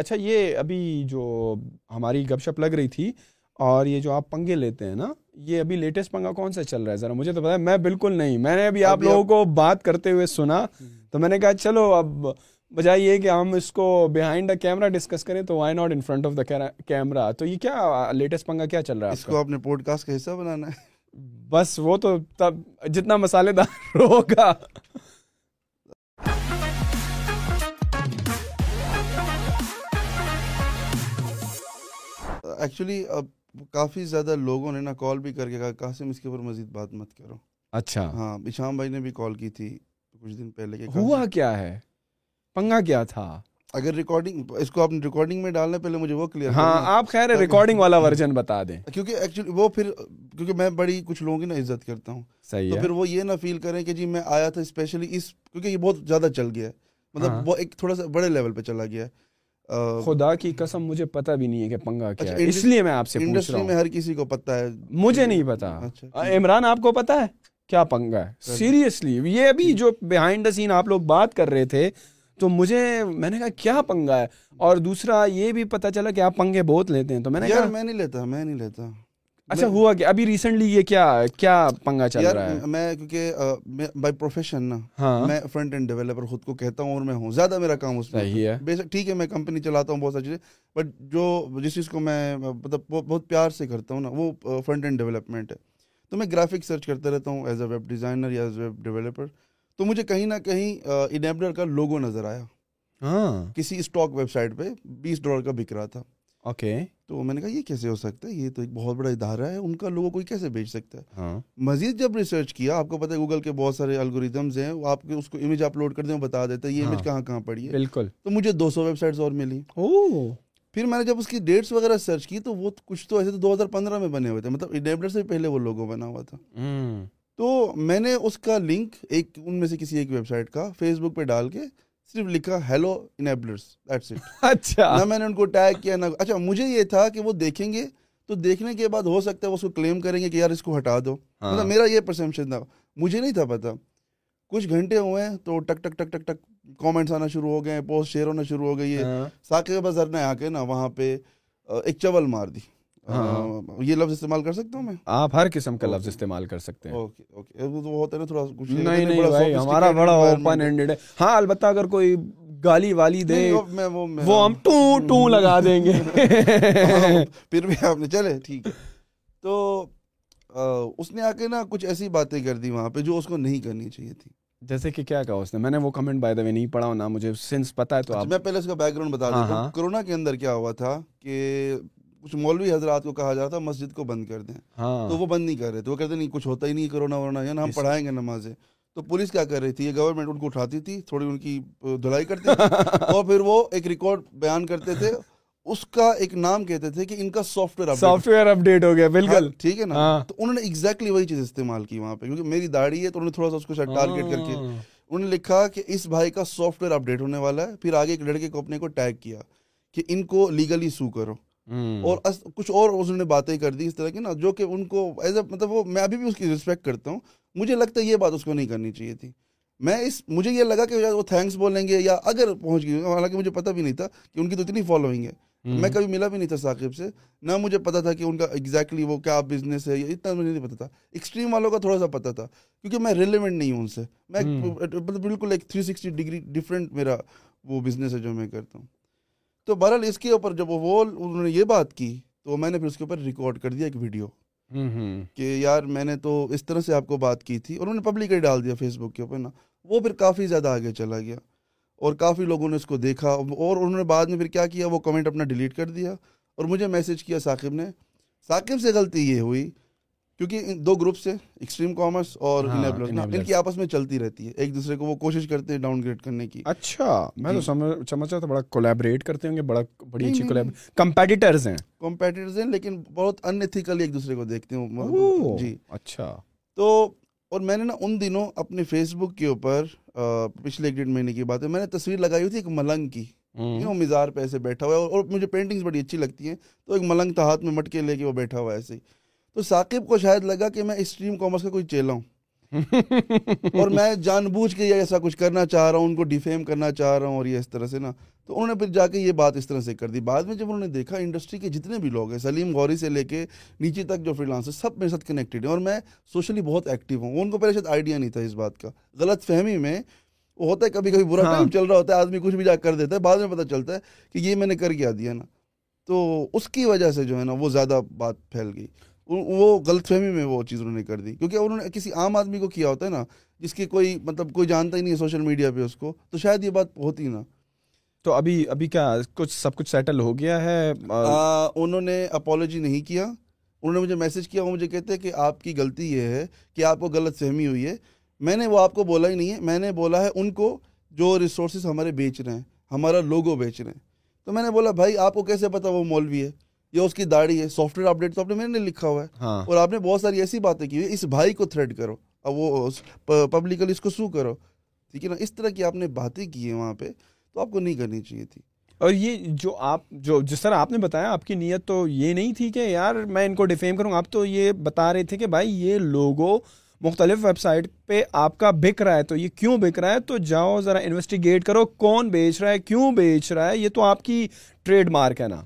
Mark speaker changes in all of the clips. Speaker 1: اچھا یہ ابھی جو ہماری گپ شپ لگ رہی تھی اور یہ جو آپ پنگے لیتے ہیں نا یہ ابھی پنگا کون سا چل رہا ہے ذرا مجھے تو پتا ہے میں میں بالکل نہیں نے ابھی آپ لوگوں کو بات کرتے ہوئے سنا تو میں نے کہا چلو اب بجائے یہ کہ ہم اس کو بیہائنڈ دا کیمرہ ڈسکس کریں تو why not in front of the camera تو یہ کیا لیٹسٹ پنگا کیا چل رہا ہے اس کو
Speaker 2: کا حصہ بنانا ہے
Speaker 1: بس وہ تو تب جتنا مسالے دار ہوگا ایکچولی اب کافی زیادہ لوگوں نے نا کال بھی کر کے کہا قاسم اس کے اوپر مزید بات مت کرو اچھا ہاں بشام بھائی نے بھی کال کی تھی کچھ دن پہلے کے ہوا کیا ہے پنگا کیا تھا اگر ریکارڈنگ اس کو آپ ریکارڈنگ میں ڈالنے پہلے مجھے وہ کلیئر ہاں آپ خیر ریکارڈنگ والا ورژن بتا دیں
Speaker 2: کیونکہ ایکچولی وہ پھر کیونکہ میں بڑی کچھ لوگوں کی نا عزت کرتا ہوں صحیح تو پھر وہ یہ نہ فیل کریں کہ جی میں آیا تھا اسپیشلی اس کیونکہ یہ بہت زیادہ چل گیا ہے مطلب ہاں۔ وہ ایک تھوڑا سا بڑے لیول پہ چلا گیا ہے
Speaker 1: خدا کی قسم مجھے پتا بھی نہیں ہے کہ پنگا اچھا، کیا ہے ہے اس لیے میں آپ سے پوچھ رہا ہوں ہر
Speaker 2: کسی کو پتا مجھے نہیں
Speaker 1: اچھا، عمران آپ کو پتا ہے کیا پنگا ہے سیریسلی یہ ابھی جو بہائنڈ دا سین آپ لوگ بات کر رہے تھے تو مجھے میں نے کہا کیا پنگا ہے اور دوسرا یہ بھی پتا چلا کہ آپ پنگے بہت لیتے ہیں تو میں نے کہا
Speaker 2: میں نہیں لیتا میں نہیں لیتا
Speaker 1: اچھا ہوا کیا ابھی ریسنٹلی یہ کیا کیا پنگا چل رہا
Speaker 2: ہے میں کیونکہ بائی پروفیشن نا ہاں۔ میں فرنٹ اینڈ ڈیولپر خود کو کہتا ہوں اور میں ہوں زیادہ میرا کام اس میں ہے ہے ٹھیک میں کمپنی چلاتا ہوں بہت ساری چیزیں بٹ جو جس چیز کو میں مطلب بہت پیار سے کرتا ہوں نا وہ فرنٹ اینڈ ڈیولپمنٹ ہے تو میں گرافک سرچ کرتا رہتا ہوں as as a web web designer یا ڈیولپر تو مجھے کہیں نہ کہیں انیبلر کا لوگو نظر آیا ہاں۔ کسی اسٹاک ویب سائٹ پہ بیس ڈالر کا بک رہا تھا اوکے تو میں نے کہا یہ کیسے ہو سکتا ہے یہ تو ایک بہت بڑا ادارہ ہے ان کا لوگوں کو کیسے بیچ سکتا ہے ہاں۔ مزید جب ریسرچ کیا آپ کو پتا ہے گوگل کے بہت سارے الگوریزمز ہیں آپ کے اس کو امیج اپلوڈ کر دیں وہ بتا دیتا ہے یہ امیج ہاں۔ کہاں کہاں پڑی ہے بالکل تو مجھے دو سو ویب سائٹس اور ملی پھر میں نے جب اس کی ڈیٹس وغیرہ سرچ کی تو وہ کچھ تو ایسے تو دو ہزار پندرہ میں بنے ہوئے تھے مطلب ڈیبلر سے پہلے وہ لوگوں بنا ہوا تھا تو میں نے اس کا لنک ایک ان میں سے کسی ایک ویب سائٹ کا فیس بک پہ ڈال کے صرف لکھا ہیلو
Speaker 1: اٹ اچھا
Speaker 2: نہ میں نے ان کو ٹیگ کیا نہ اچھا مجھے یہ تھا کہ وہ دیکھیں گے تو دیکھنے کے بعد ہو سکتا ہے وہ اس کو کلیم کریں گے کہ یار اس کو ہٹا دو ہاں۔ مطلب میرا یہ پرسمپشن تھا مجھے نہیں تھا پتا کچھ گھنٹے ہوئے ہیں تو ٹک ٹک ٹک ٹک ٹک کامنٹس آنا شروع ہو گئے ہیں پوسٹ شیئر ہونا شروع ہو گئی ہے ہاں۔ بازار نے آ کے نا وہاں پہ ایک چول مار دی ہاں۔ یہ لفظ استعمال کر سکتا ہوں میں
Speaker 1: آپ ہر قسم کا لفظ استعمال کر سکتے ہیں نہیں نہیں ہمارا بڑا اوپن ہینڈیڈ ہے ہاں البتہ اگر کوئی گالی والی دے وہ ہم ٹو ٹو لگا دیں گے پھر بھی آپ نے چلے
Speaker 2: ٹھیک ہے تو اس نے آ کے نا کچھ ایسی باتیں کر دی وہاں پہ جو اس کو نہیں کرنی چاہیے تھی
Speaker 1: جیسے کہ کیا کہا اس نے میں نے وہ کمنٹ بائی دا وے نہیں پڑھا ہونا مجھے سنس پتا ہے تو اچھا، میں پہلے اس کا
Speaker 2: بیک گراؤنڈ بتا دوں ہاں، ہاں۔ کرونا کے اندر کیا ہوا تھا کہ کچھ مولوی حضرات کو کہا جاتا مسجد کو بند کر دیں ہاں۔ تو وہ بند نہیں کر رہے تھے وہ کہتے نہیں کچھ ہوتا ہی نہیں کرونا یا یعنی ہم پڑھائیں گے نمازیں تو پولیس کیا کر رہی تھی یہ گورنمنٹ ان ان کو اٹھاتی تھی تھوڑی کی دھلائی اور پھر وہ ایک ایک ریکارڈ بیان کرتے تھے تھے اس کا نام کہتے کہ ان کا soft
Speaker 1: where software update ہو گیا ہاں، بالکل
Speaker 2: ٹھیک ہے نا ہاں۔ تو انہوں نے ایگزیکٹلی وہی چیز استعمال کی وہاں پہ کیونکہ میری داڑھی ہے تو انہوں نے تھوڑا سا اس کو شاید ٹارگیٹ کر کے انہوں نے لکھا کہ اس بھائی کا سافٹ ویئر اپ ڈیٹ ہونے والا ہے پھر آگے ایک لڑکے کو اپنے کو ٹیگ کیا کہ ان کو لیگلی سو کرو اور کچھ اور اس نے باتیں کر دی اس طرح کی نا جو کہ ان کو ایز اے مطلب وہ میں ابھی بھی اس کی رسپیکٹ کرتا ہوں مجھے لگتا ہے یہ بات اس کو نہیں کرنی چاہیے تھی میں اس مجھے یہ لگا کہ وہ تھینکس بولیں گے یا اگر پہنچ گئی حالانکہ مجھے پتہ بھی نہیں تھا کہ ان کی تو اتنی فالوئنگ ہے میں کبھی ملا بھی نہیں تھا ثاقب سے نہ مجھے پتا تھا کہ ان کا ایگزیکٹلی وہ کیا بزنس ہے اتنا مجھے نہیں پتا تھا ایکسٹریم والوں کا تھوڑا سا پتا تھا کیونکہ میں ریلیونٹ نہیں ہوں ان سے میں مطلب بالکل ایک تھری سکسٹی ڈگری ڈفرینٹ میرا وہ بزنس ہے جو میں کرتا ہوں تو بہرحال اس کے اوپر جب وہ انہوں نے یہ بات کی تو میں نے پھر اس کے اوپر ریکارڈ کر دیا ایک ویڈیو کہ یار میں نے تو اس طرح سے آپ کو بات کی تھی اور انہوں نے پبلک ہی ڈال دیا فیس بک کے اوپر نا وہ پھر کافی زیادہ آگے چلا گیا اور کافی لوگوں نے اس کو دیکھا اور انہوں نے بعد میں پھر کیا کیا وہ کمنٹ اپنا ڈیلیٹ کر دیا اور مجھے میسج کیا ثاقب نے ثاقب سے غلطی یہ ہوئی کیونکہ دو گروپس ہیں ایکسٹریم کامرس اور ہاں، ان کی آپس میں چلتی رہتی ہے ایک دوسرے کو وہ کوشش کرتے ہیں ڈاؤن
Speaker 1: گریڈ کرنے کی اچھا میں تو جی۔ سمجھ رہا تھا بڑا کولیبریٹ کرتے ہوں گے بڑا بڑی اچھی کمپیٹیٹرز ہیں کمپیٹیٹرز
Speaker 2: ہیں لیکن بہت انتھیکلی ایک دوسرے کو دیکھتے ہوں جی اچھا تو اور میں نے نا ان دنوں اپنے فیس بک کے اوپر پچھلے ایک ڈیڑھ مہینے کی بات ہے میں نے تصویر لگائی ہوئی تھی ایک ملنگ کی کیوں مزار پہ ایسے بیٹھا ہوا ہے اور مجھے پینٹنگز بڑی اچھی لگتی ہیں تو ایک ملنگ تھا ہاتھ میں مٹکے لے کے وہ بیٹھا ہوا ہے ایسے ہی تو ثاقب کو شاید لگا کہ میں اسٹریم کامرس کا کوئی چیلا ہوں اور میں جان بوجھ کے یہ ایسا کچھ کرنا چاہ رہا ہوں ان کو ڈیفیم کرنا چاہ رہا ہوں اور یہ اس طرح سے نا تو انہوں نے پھر جا کے یہ بات اس طرح سے کر دی بعد میں جب انہوں نے دیکھا انڈسٹری کے جتنے بھی لوگ ہیں سلیم غوری سے لے کے نیچے تک جو فری ہے سب میرے ساتھ کنیکٹیڈ ہیں اور میں سوشلی بہت ایکٹیو ہوں ان کو پہلے شاید آئیڈیا نہیں تھا اس بات کا غلط فہمی میں وہ ہوتا ہے کبھی کبھی برا ٹائم ہاں۔ چل رہا ہوتا ہے آدمی کچھ بھی جا کر دیتا ہے بعد میں پتہ چلتا ہے کہ یہ میں نے کر کے آ دیا نا تو اس کی وجہ سے جو ہے نا وہ زیادہ بات پھیل گئی وہ غلط فہمی میں وہ چیز انہوں نے کر دی کیونکہ انہوں نے کسی عام آدمی کو کیا ہوتا ہے نا جس کی کوئی مطلب کوئی جانتا ہی نہیں ہے سوشل میڈیا پہ اس کو تو شاید یہ بات ہوتی نا
Speaker 1: تو ابھی ابھی کیا کچھ سب کچھ سیٹل ہو گیا ہے
Speaker 2: انہوں نے اپولوجی نہیں کیا انہوں نے مجھے میسج کیا وہ مجھے کہتے ہیں کہ آپ کی غلطی یہ ہے کہ آپ کو غلط فہمی ہوئی ہے میں نے وہ آپ کو بولا ہی نہیں ہے میں نے بولا ہے ان کو جو ریسورسز ہمارے بیچ رہے ہیں ہمارا لوگو بیچ رہے ہیں تو میں نے بولا بھائی آپ کو کیسے پتا وہ مولوی ہے یا اس کی داڑھی ہے سافٹ ویئر اپڈیٹ تو آپ نے میں نے لکھا ہوا ہے ہاں۔ اور آپ نے بہت ساری ایسی باتیں کی اس بھائی کو تھریڈ کرو اب وہ پبلکلی اس کو سو کرو ٹھیک ہے نا اس طرح کی آپ نے باتیں کی ہیں وہاں پہ تو آپ کو نہیں کرنی چاہیے تھی
Speaker 1: اور یہ جو آپ جو جس طرح آپ نے بتایا آپ کی نیت تو یہ نہیں تھی کہ یار میں ان کو ڈیفیم کروں آپ تو یہ بتا رہے تھے کہ بھائی یہ لوگوں مختلف ویب سائٹ پہ آپ کا بک رہا ہے تو یہ کیوں بک رہا ہے تو جاؤ ذرا انویسٹیگیٹ کرو کون بیچ رہا ہے کیوں بیچ رہا ہے یہ تو آپ کی ٹریڈ مارک ہے نا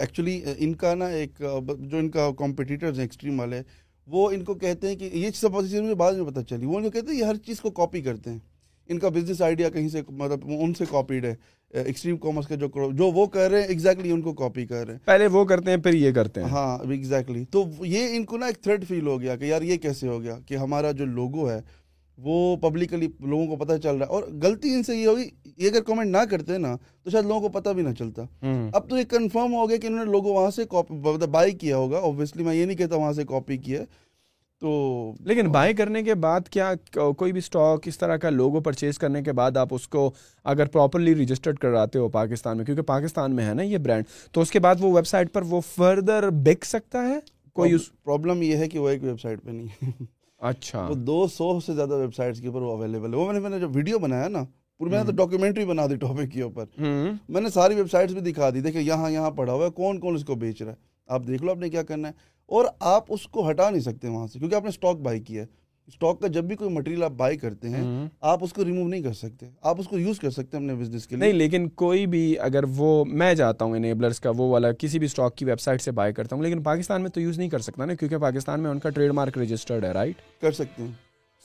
Speaker 2: ایکچولی uh, ان کا نا ایک uh, جو ان کا کمپٹیٹرز ہیں ایکسٹریم والے وہ ان کو کہتے ہیں کہ یہ سب مجھے بعد میں پتہ چلی وہ ان کو کہتے ہیں یہ ہر چیز کو کاپی کرتے ہیں ان کا بزنس آئیڈیا کہیں سے مطلب ان سے کاپیڈ ہے ایکسٹریم کامرس کا جو جو وہ کر رہے ہیں ایگزیکٹلی ان کو کاپی کر رہے ہیں
Speaker 1: پہلے وہ کرتے ہیں پھر یہ کرتے ہیں
Speaker 2: ہاں ایگزیکٹلی تو یہ ان کو نا ایک تھریڈ فیل ہو گیا کہ یار یہ کیسے ہو گیا کہ ہمارا جو لوگو ہے وہ پبلکلی لوگوں کو پتہ چل رہا ہے اور غلطی ان سے یہ ہوگی یہ اگر کمنٹ نہ کرتے نا تو شاید لوگوں کو پتہ بھی نہ چلتا اب تو یہ کنفرم ہو گیا کہ انہوں نے لوگوں وہاں سے بائی مطلب کیا ہوگا اوبویسلی میں یہ نہیں کہتا وہاں سے کاپی کیا تو
Speaker 1: لیکن بائی کرنے کے بعد کیا کوئی بھی اسٹاک اس طرح کا لوگوں پرچیز کرنے کے بعد آپ اس کو اگر پراپرلی رجسٹرڈ کر ہو پاکستان میں کیونکہ پاکستان میں ہے نا یہ برانڈ تو اس کے بعد وہ ویب سائٹ پر وہ فردر بک سکتا ہے کوئی
Speaker 2: پرابلم یہ ہے کہ وہ ایک ویب سائٹ پہ نہیں ہے
Speaker 1: اچھا
Speaker 2: وہ دو سو سے زیادہ ویب سائٹس کے اوپر وہ وہ اویلیبل ہے میں نے جو ویڈیو بنایا نا پھر میں نے تو ڈاکیومینٹری بنا دی ٹاپک کے اوپر میں نے ساری ویب سائٹس بھی دکھا دی یہاں یہاں پڑا ہوا ہے کون کون اس کو بیچ رہا ہے آپ دیکھ لو آپ نے کیا کرنا ہے اور آپ اس کو ہٹا نہیں سکتے وہاں سے کیونکہ آپ نے اسٹاک بائی کیا ہے اسٹاک کا جب بھی کوئی مٹیریل آپ بائی کرتے ہیں آپ اس کو ریموو نہیں کر سکتے آپ اس کو یوز کر سکتے ہیں اپنے بزنس کے لیے
Speaker 1: نہیں لیکن کوئی بھی اگر وہ میں جاتا ہوں انیبلرس کا وہ والا کسی بھی اسٹاک کی ویب سائٹ سے بائی کرتا ہوں لیکن پاکستان میں تو یوز نہیں کر سکتا نا کیونکہ پاکستان میں ان کا ٹریڈ مارک رجسٹرڈ ہے رائٹ
Speaker 2: کر سکتے ہیں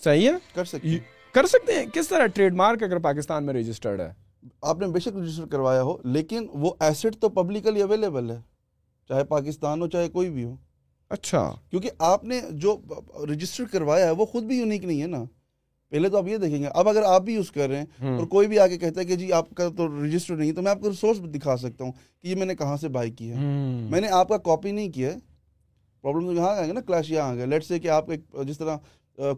Speaker 1: صحیح
Speaker 2: ہے
Speaker 1: کر سکتے ہیں کس طرح ٹریڈ مارک اگر پاکستان میں رجسٹرڈ ہے
Speaker 2: آپ نے بے شک رجسٹر کروایا ہو لیکن وہ ایسٹ تو پبلکلی اویلیبل ہے چاہے پاکستان ہو چاہے کوئی بھی ہو
Speaker 1: اچھا
Speaker 2: کیونکہ آپ نے جو رجسٹر کروایا ہے وہ خود بھی یونیک نہیں ہے نا پہلے تو آپ یہ دیکھیں گے اب اگر آپ بھی یوز کر رہے ہیں اور کوئی بھی آگے کہتا ہے کہ جی آپ کا تو رجسٹر نہیں ہے تو میں آپ کو ریسورس دکھا سکتا ہوں کہ یہ میں نے کہاں سے بائی کی ہے میں نے آپ کا کاپی نہیں کیا ہے پرابلم تو یہاں آئیں گے نا کلیش یہاں آ گئے لیٹس سے کہ آپ ایک جس طرح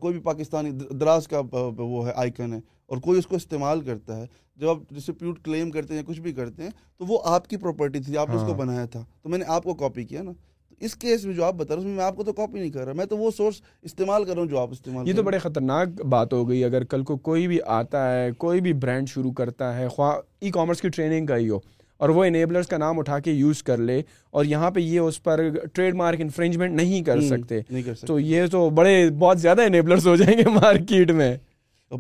Speaker 2: کوئی بھی پاکستانی دراز کا وہ ہے آئیکن ہے اور کوئی اس کو استعمال کرتا ہے جب آپ ڈسپیوٹ کلیم کرتے ہیں یا کچھ بھی کرتے ہیں تو وہ آپ کی پراپرٹی تھی آپ نے اس کو ہاں۔ بنایا تھا تو میں نے آپ کو کاپی کیا نا اس کیس میں جو آپ بتا رہے ہیں میں آپ کو تو کاپی نہیں کر رہا میں تو وہ سورس استعمال کر رہا ہوں جو آپ استعمال
Speaker 1: یہ تو بڑے خطرناک بات ہو گئی اگر کل کو کوئی بھی آتا ہے کوئی بھی برانڈ شروع کرتا ہے خواہ ای کامرس کی ٹریننگ کا ہی ہو اور وہ کا نام اٹھا کے یوز کر لے اور یہاں پہ یہ اس پر ٹریڈ مارک انفرنجمنٹ نہیں کر سکتے تو یہ تو بڑے بہت زیادہ ہو جائیں گے مارکیٹ میں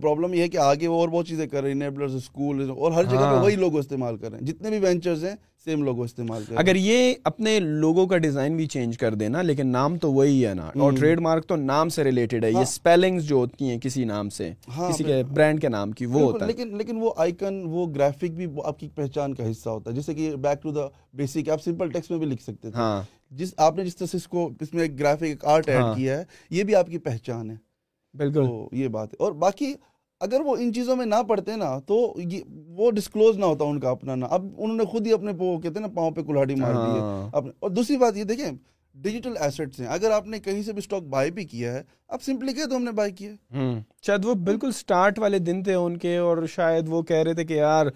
Speaker 2: پرابلم یہ ہے کہ آگے وہ اور بہت چیزیں کر رہے ہیں انیبلرز اسکول اور ہر جگہ ہاں۔ پہ وہی لوگ استعمال کر رہے ہیں جتنے بھی وینچرز ہیں سیم استعمال کر
Speaker 1: اگر یہ اپنے لوگوں کا ڈیزائن بھی چینج کر دینا لیکن نام تو وہی ہے نا اور ٹریڈ مارک تو نام سے ریلیٹڈ ہے یہ سپیلنگز ہاں۔ جو ہوتی ہیں کسی نام سے برانڈ ہاں، کے نام کی وہ ہوتا
Speaker 2: ہے لیکن وہ آئیکن وہ گرافک بھی آپ کی پہچان کا حصہ ہوتا ہے جیسے کہ بیک ٹو دا آپ میں بھی لکھ سکتے تھے ہاں۔ جس آپ نے جس طرح سے اس کو اس میں ایک گرافک آرٹ ایڈ کیا ہے یہ بھی آپ کی پہچان ہے
Speaker 1: بالکل
Speaker 2: یہ بات ہے اور باقی اگر وہ ان چیزوں میں نہ پڑھتے نا تو وہ ڈسکلوز نہ ہوتا ان کا اپنا نا اب انہوں نے خود ہی اپنے وہ کہتے ہیں نا پاؤں پہ کلاڑی مار دی ہے ہاں۔ اور دوسری بات یہ دیکھیں ڈیجیٹل ایسٹس ہیں اگر آپ نے کہیں سے بھی اسٹاک بائی بھی کیا ہے آپ سمپلی کہہ تو ہم نے بائی
Speaker 1: کیا شاید وہ بالکل سٹارٹ والے دن تھے ان کے اور شاید وہ کہہ رہے تھے کہ یار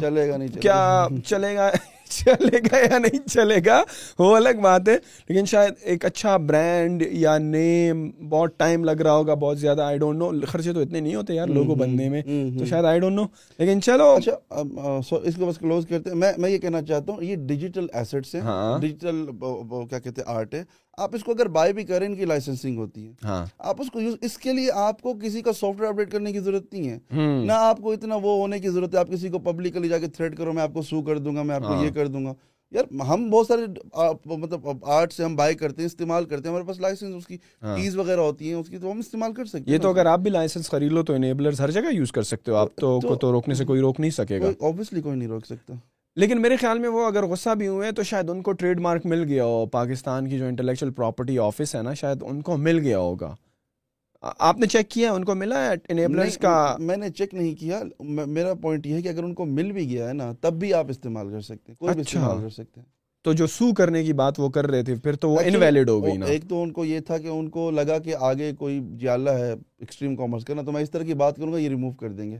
Speaker 2: چلے گا نہیں
Speaker 1: کیا چلے گا چلے گا یا نہیں چلے گا وہ الگ بات ہے لیکن شاید ایک اچھا برانڈ یا نیم بہت ٹائم لگ رہا ہوگا بہت زیادہ آئی ڈونٹ نو خرچے تو اتنے نہیں ہوتے یار لوگوں بننے بندے میں تو شاید آئی ڈونٹ نو لیکن چلو
Speaker 2: اچھا اس کو بس کلوز کرتے میں میں یہ کہنا چاہتا ہوں یہ ڈیجیٹل ایسٹس ہیں ڈیجیٹل ہاں۔ کیا کہتے ہیں آرٹ ہے آپ اس کو اگر بائی بھی کریں ان کی لائسنسنگ ہوتی ہے ہاں۔ آپ اس کو یوز اس کے لیے آپ کو کسی کا سافٹ ویئر اپڈیٹ کرنے کی ضرورت نہیں ہے نہ آپ کو اتنا وہ ہونے کی ضرورت ہے آپ کسی کو پبلکلی جا کے تھریڈ کرو میں آپ کو سو کر دوں گا میں آپ کو ہاں۔ یہ کر دوں گا یار ہم بہت سارے مطلب آرٹ سے ہم بائی کرتے ہیں استعمال کرتے ہیں ہمارے پاس لائسنس اس کی فیس ہاں۔ وغیرہ ہوتی ہیں اس کی تو ہم استعمال کر سکتے ہیں یہ تو
Speaker 1: اگر آپ بھی لائسنس خرید لو تو انیبلرز ہر جگہ یوز کر سکتے ہو آپ تو کو تو روکنے سے کوئی روک نہیں
Speaker 2: سکے گا آبویسلی کوئی نہیں روک سکتا
Speaker 1: لیکن میرے خیال میں وہ اگر غصہ بھی ہوئے تو شاید ان کو ٹریڈ مارک مل گیا ہو پاکستان کی جو انٹلیکچل پراپرٹی آفس ہے نا شاید ان کو مل گیا ہوگا آپ نے چیک کیا ہے ان کو ملا ہے انیبلرز کا
Speaker 2: میں نے چیک نہیں کیا میرا پوائنٹ یہ ہے کہ اگر ان کو مل بھی گیا ہے نا تب بھی آپ استعمال کر سکتے ہیں
Speaker 1: کوئی بھی اچھا۔ استعمال کر سکتے ہیں تو جو سو کرنے کی بات وہ کر رہے تھے پھر تو وہ انویلڈ ہو گئی نا ایک
Speaker 2: تو ان کو یہ تھا کہ ان کو لگا کہ آگے کوئی ہے ایکسٹریم کامرس کرنا تو میں اس طرح کی بات کروں گا یہ ریموو کر دیں گے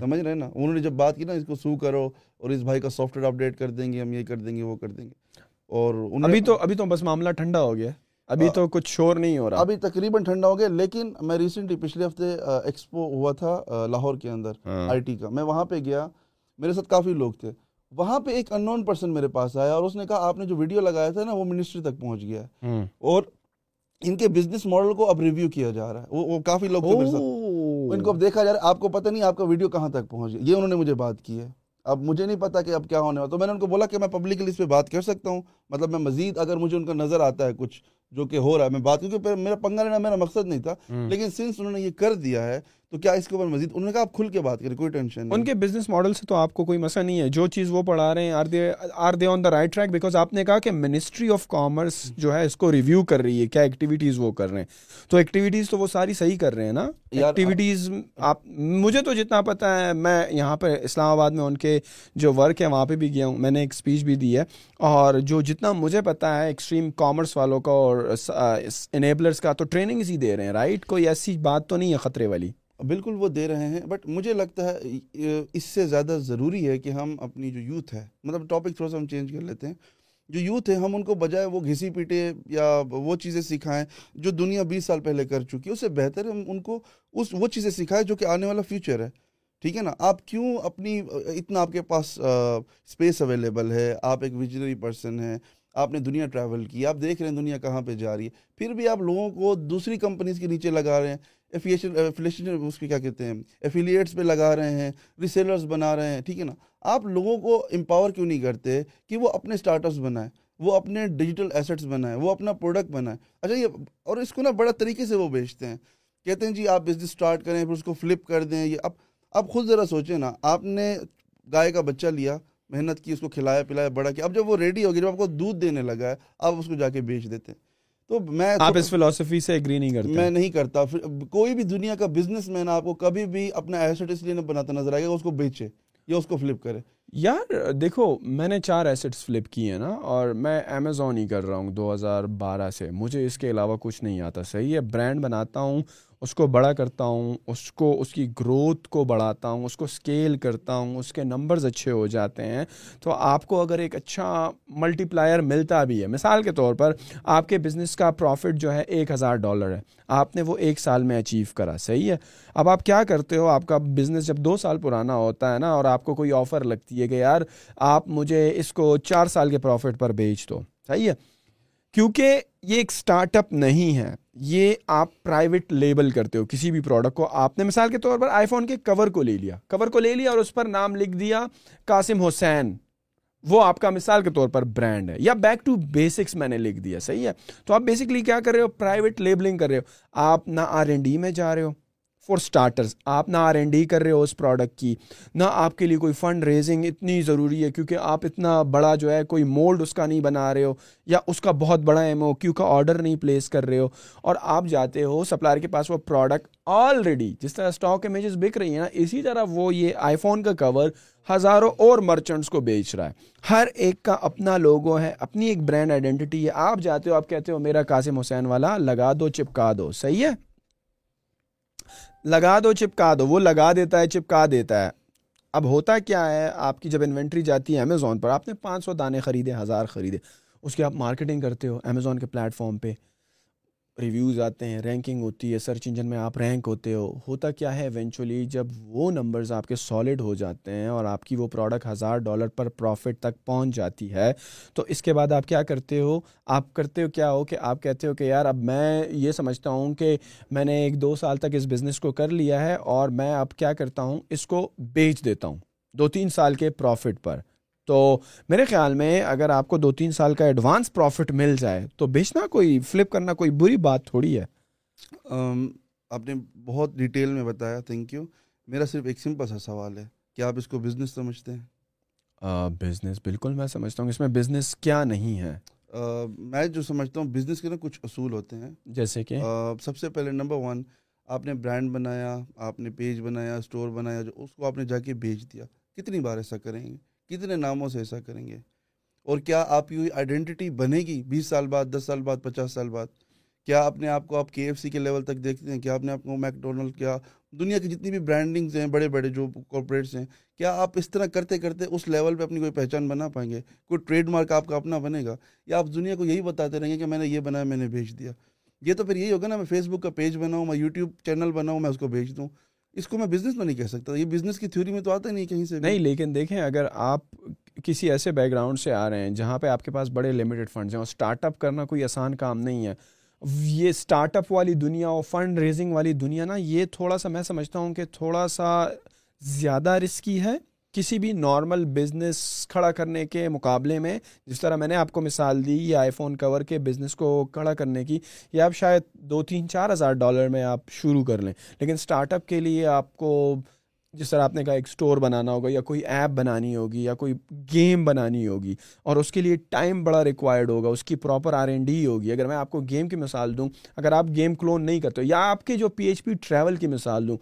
Speaker 2: سمجھ رہے نا انہوں نے جب بات کی نا اس کو سو کرو اور اس بھائی کا سافٹ ویئر اپڈیٹ کر دیں گے ہم یہ کر دیں گے وہ کر دیں گے
Speaker 1: اور ابھی تو ابھی تو بس معاملہ ٹھنڈا ہو گیا ابھی تو کچھ شور نہیں ہو رہا ابھی
Speaker 2: تقریباً ٹھنڈا ہو گیا لیکن میں ریسنٹلی پچھلے ہفتے ایکسپو ہوا تھا لاہور کے اندر آئی ہاں۔ ٹی کا میں وہاں پہ گیا میرے ساتھ کافی لوگ تھے وہاں پہ ایک ان آیا اور اس نے نے کہا آپ جو ویڈیو لگایا تھا نا وہ منسٹری تک پہنچ گیا اور ان کے بزنس ماڈل کو اب ریویو کیا جا جا رہا رہا ہے ہے وہ, کافی لوگ ان کو کو اب دیکھا آپ پتہ نہیں آپ کا ویڈیو کہاں تک پہنچ گیا یہ انہوں نے مجھے بات کی ہے اب مجھے نہیں پتا کہ اب کیا ہونے والا تو میں نے ان کو بولا کہ میں پبلکلی اس پہ بات کر سکتا ہوں مطلب میں مزید اگر مجھے ان کا نظر آتا ہے کچھ جو کہ ہو رہا ہے میں بات کیونکہ میرا پنگا لینا میرا مقصد نہیں تھا لیکن سنس انہوں نے یہ کر دیا ہے تو کیا اس کے اوپر مزید انہوں نے کہا آپ کھل کے بات کریں کوئی
Speaker 1: ٹینشن نہیں ان کے بزنس ماڈل سے تو آپ کو کوئی مسئلہ نہیں ہے جو جو چیز وہ پڑھا رہے ہیں are they on the right track because آپ نے کہا کہ منسٹری آف کامرس ہے اس کو ریویو کر رہی ہے کیا ایکٹیویٹیز وہ کر رہے ہیں تو ایکٹیویٹیز تو وہ ساری صحیح کر رہے ہیں نا ایکٹیویٹیز آپ مجھے تو جتنا پتا ہے میں یہاں پہ اسلام آباد میں ان کے جو ورک ہے وہاں پہ بھی گیا ہوں میں نے ایک اسپیچ بھی دی ہے اور جو جتنا مجھے پتا ہے ایکسٹریم کامرس والوں کا اور انیبلرس کا تو ٹریننگز ہی دے رہے ہیں رائٹ کوئی ایسی بات تو نہیں ہے خطرے والی
Speaker 2: بالکل وہ دے رہے ہیں بٹ مجھے لگتا ہے اس سے زیادہ ضروری ہے کہ ہم اپنی جو یوتھ ہے مطلب ٹاپک تھوڑا سا ہم چینج کر لیتے ہیں جو یوتھ ہے ہم ان کو بجائے وہ گھسی پیٹے یا وہ چیزیں سکھائیں جو دنیا بیس سال پہلے کر چکی ہے اس سے بہتر ہم ان کو اس وہ چیزیں سکھائیں جو کہ آنے والا فیوچر ہے ٹھیک ہے نا آپ کیوں اپنی اتنا آپ کے پاس اسپیس اویلیبل ہے آپ ایک ویژنری پرسن ہیں آپ نے دنیا ٹریول کی آپ دیکھ رہے ہیں دنیا کہاں پہ جا رہی ہے پھر بھی آپ لوگوں کو دوسری کمپنیز کے نیچے لگا رہے ہیں ایفیلیشن uh, uh, اس کے کیا کہتے ہیں ایفیلیٹس پہ لگا رہے ہیں ریسیلرز بنا رہے ہیں ٹھیک ہے نا آپ لوگوں کو امپاور کیوں نہیں کرتے کہ وہ اپنے اسٹارٹ اپس بنائیں وہ اپنے ڈیجیٹل ایسٹس بنائیں وہ اپنا پروڈکٹ بنائیں اچھا یہ اور اس کو نا بڑا طریقے سے وہ بیچتے ہیں کہتے ہیں جی آپ بزنس اسٹارٹ کریں پھر اس کو فلپ کر دیں یہ اب اب خود ذرا سوچیں نا آپ نے گائے کا بچہ لیا محنت کی اس کو کھلایا پلایا بڑا کیا اب جب وہ ریڈی ہو گیا جب آپ کو دودھ دینے لگا ہے آپ اس کو جا کے بیچ دیتے ہیں تو میں آپ اس فلسفی سے نہیں کرتا کوئی بھی دنیا کا بزنس مین آپ کو کبھی بھی اپنا ایسٹ اس لیے بناتا نظر آئے گا اس کو بیچے یا اس کو فلپ کرے
Speaker 1: یار دیکھو میں نے چار ایسٹس فلپ کیے ہیں نا اور میں امیزون ہی کر رہا ہوں دو ہزار بارہ سے مجھے اس کے علاوہ کچھ نہیں آتا صحیح ہے برانڈ بناتا ہوں اس کو بڑا کرتا ہوں اس کو اس کی گروتھ کو بڑھاتا ہوں اس کو اسکیل کرتا ہوں اس کے نمبرز اچھے ہو جاتے ہیں تو آپ کو اگر ایک اچھا ملٹی پلائر ملتا بھی ہے مثال کے طور پر آپ کے بزنس کا پروفٹ جو ہے ایک ہزار ڈالر ہے آپ نے وہ ایک سال میں اچیو کرا صحیح ہے اب آپ کیا کرتے ہو آپ کا بزنس جب دو سال پرانا ہوتا ہے نا اور آپ کو کوئی آفر لگتی ہے کہ یار آپ مجھے اس کو چار سال کے پروفٹ پر بیچ دو صحیح ہے کیونکہ یہ ایک اسٹارٹ اپ نہیں ہے یہ آپ پرائیویٹ لیبل کرتے ہو کسی بھی پروڈکٹ کو آپ نے مثال کے طور پر آئی فون کے کور کو لے لیا کور کو لے لیا اور اس پر نام لکھ دیا قاسم حسین وہ آپ کا مثال کے طور پر برانڈ ہے یا بیک ٹو بیسکس میں نے لکھ دیا صحیح ہے تو آپ بیسکلی کیا کر رہے ہو پرائیویٹ لیبلنگ کر رہے ہو آپ نہ آر این ڈی میں جا رہے ہو فور سٹارٹرز آپ نہ آر این ڈی کر رہے ہو اس پروڈکٹ کی نہ آپ کے لیے کوئی فنڈ ریزنگ اتنی ضروری ہے کیونکہ آپ اتنا بڑا جو ہے کوئی مولڈ اس کا نہیں بنا رہے ہو یا اس کا بہت بڑا ایم او کیو کا آرڈر نہیں پلیس کر رہے ہو اور آپ جاتے ہو سپلائر کے پاس وہ پروڈکٹ آلریڈی جس طرح اسٹاک امیجز بک رہی ہیں نا اسی طرح وہ یہ آئی فون کا کور ہزاروں اور مرچنٹس کو بیچ رہا ہے ہر ایک کا اپنا لوگو ہے اپنی ایک برانڈ آئیڈینٹی ہے آپ جاتے ہو آپ کہتے ہو میرا قاسم حسین والا لگا دو چپکا دو صحیح ہے لگا دو چپکا دو وہ لگا دیتا ہے چپکا دیتا ہے اب ہوتا کیا ہے آپ کی جب انوینٹری جاتی ہے امیزون پر آپ نے پانچ سو دانے خریدے ہزار خریدے اس کی آپ مارکیٹنگ کرتے ہو امیزون کے پلیٹ فارم پہ ریویوز آتے ہیں رینکنگ ہوتی ہے سرچ انجن میں آپ رینک ہوتے ہو ہوتا کیا ہے ایونچولی جب وہ نمبرز آپ کے سالڈ ہو جاتے ہیں اور آپ کی وہ پروڈکٹ ہزار ڈالر پر پروفٹ تک پہنچ جاتی ہے تو اس کے بعد آپ کیا کرتے ہو آپ کرتے ہو کیا ہو کہ آپ کہتے ہو کہ یار اب میں یہ سمجھتا ہوں کہ میں نے ایک دو سال تک اس بزنس کو کر لیا ہے اور میں اب کیا کرتا ہوں اس کو بیچ دیتا ہوں دو تین سال کے پروفٹ پر تو میرے خیال میں اگر آپ کو دو تین سال کا ایڈوانس پروفٹ مل جائے تو بیچنا کوئی فلپ کرنا کوئی بری بات تھوڑی ہے
Speaker 2: آپ نے بہت ڈیٹیل میں بتایا تھینک یو میرا صرف ایک سمپل سا سوال ہے کیا آپ اس کو بزنس سمجھتے ہیں
Speaker 1: بزنس بالکل میں سمجھتا ہوں اس میں بزنس کیا نہیں ہے
Speaker 2: میں جو سمجھتا ہوں بزنس کے نا کچھ اصول ہوتے ہیں
Speaker 1: جیسے کہ
Speaker 2: سب سے پہلے نمبر ون آپ نے برانڈ بنایا آپ نے پیج بنایا اسٹور بنایا جو اس کو آپ نے جا کے بیچ دیا کتنی بار ایسا کریں گے کتنے ناموں سے ایسا کریں گے اور کیا آپ کی آئیڈینٹی بنے گی بیس سال بعد دس سال بعد پچاس سال بعد کیا اپنے آپ کو آپ کے ایف سی کے لیول تک دیکھتے ہیں کیا آپ نے آپ کو میک ڈونلڈ کیا دنیا کی جتنی بھی برانڈنگز ہیں بڑے بڑے جو کارپوریٹس ہیں کیا آپ اس طرح کرتے کرتے اس لیول پہ اپنی کوئی پہچان بنا پائیں گے کوئی ٹریڈ مارک آپ کا اپنا بنے گا یا آپ دنیا کو یہی بتاتے رہیں گے کہ میں نے یہ بنایا میں نے بھیج دیا یہ تو پھر یہی ہوگا نا میں فیس بک کا پیج بناؤں میں یوٹیوب چینل بناؤں میں اس کو بھیج دوں اس کو میں بزنس میں نہیں کہہ سکتا یہ بزنس کی تھیوری میں تو آتا نہیں کہیں سے
Speaker 1: نہیں لیکن دیکھیں اگر آپ کسی ایسے بیک گراؤنڈ سے آ رہے ہیں جہاں پہ آپ کے پاس بڑے لمیٹڈ فنڈز ہیں اور اسٹارٹ اپ کرنا کوئی آسان کام نہیں ہے یہ اسٹارٹ اپ والی دنیا اور فنڈ ریزنگ والی دنیا نا یہ تھوڑا سا میں سمجھتا ہوں کہ تھوڑا سا زیادہ رسکی ہے کسی بھی نارمل بزنس کھڑا کرنے کے مقابلے میں جس طرح میں نے آپ کو مثال دی یہ آئی فون کور کے بزنس کو کھڑا کرنے کی یا آپ شاید دو تین چار ہزار ڈالر میں آپ شروع کر لیں لیکن اسٹارٹ اپ کے لیے آپ کو جس طرح آپ نے کہا ایک اسٹور بنانا ہوگا یا کوئی ایپ بنانی ہوگی یا کوئی گیم بنانی ہوگی اور اس کے لیے ٹائم بڑا ریکوائرڈ ہوگا اس کی پراپر آر این ڈی ہوگی اگر میں آپ کو گیم کی مثال دوں اگر آپ گیم کلون نہیں کرتے یا آپ کے جو پی ایچ پی ٹریول کی مثال دوں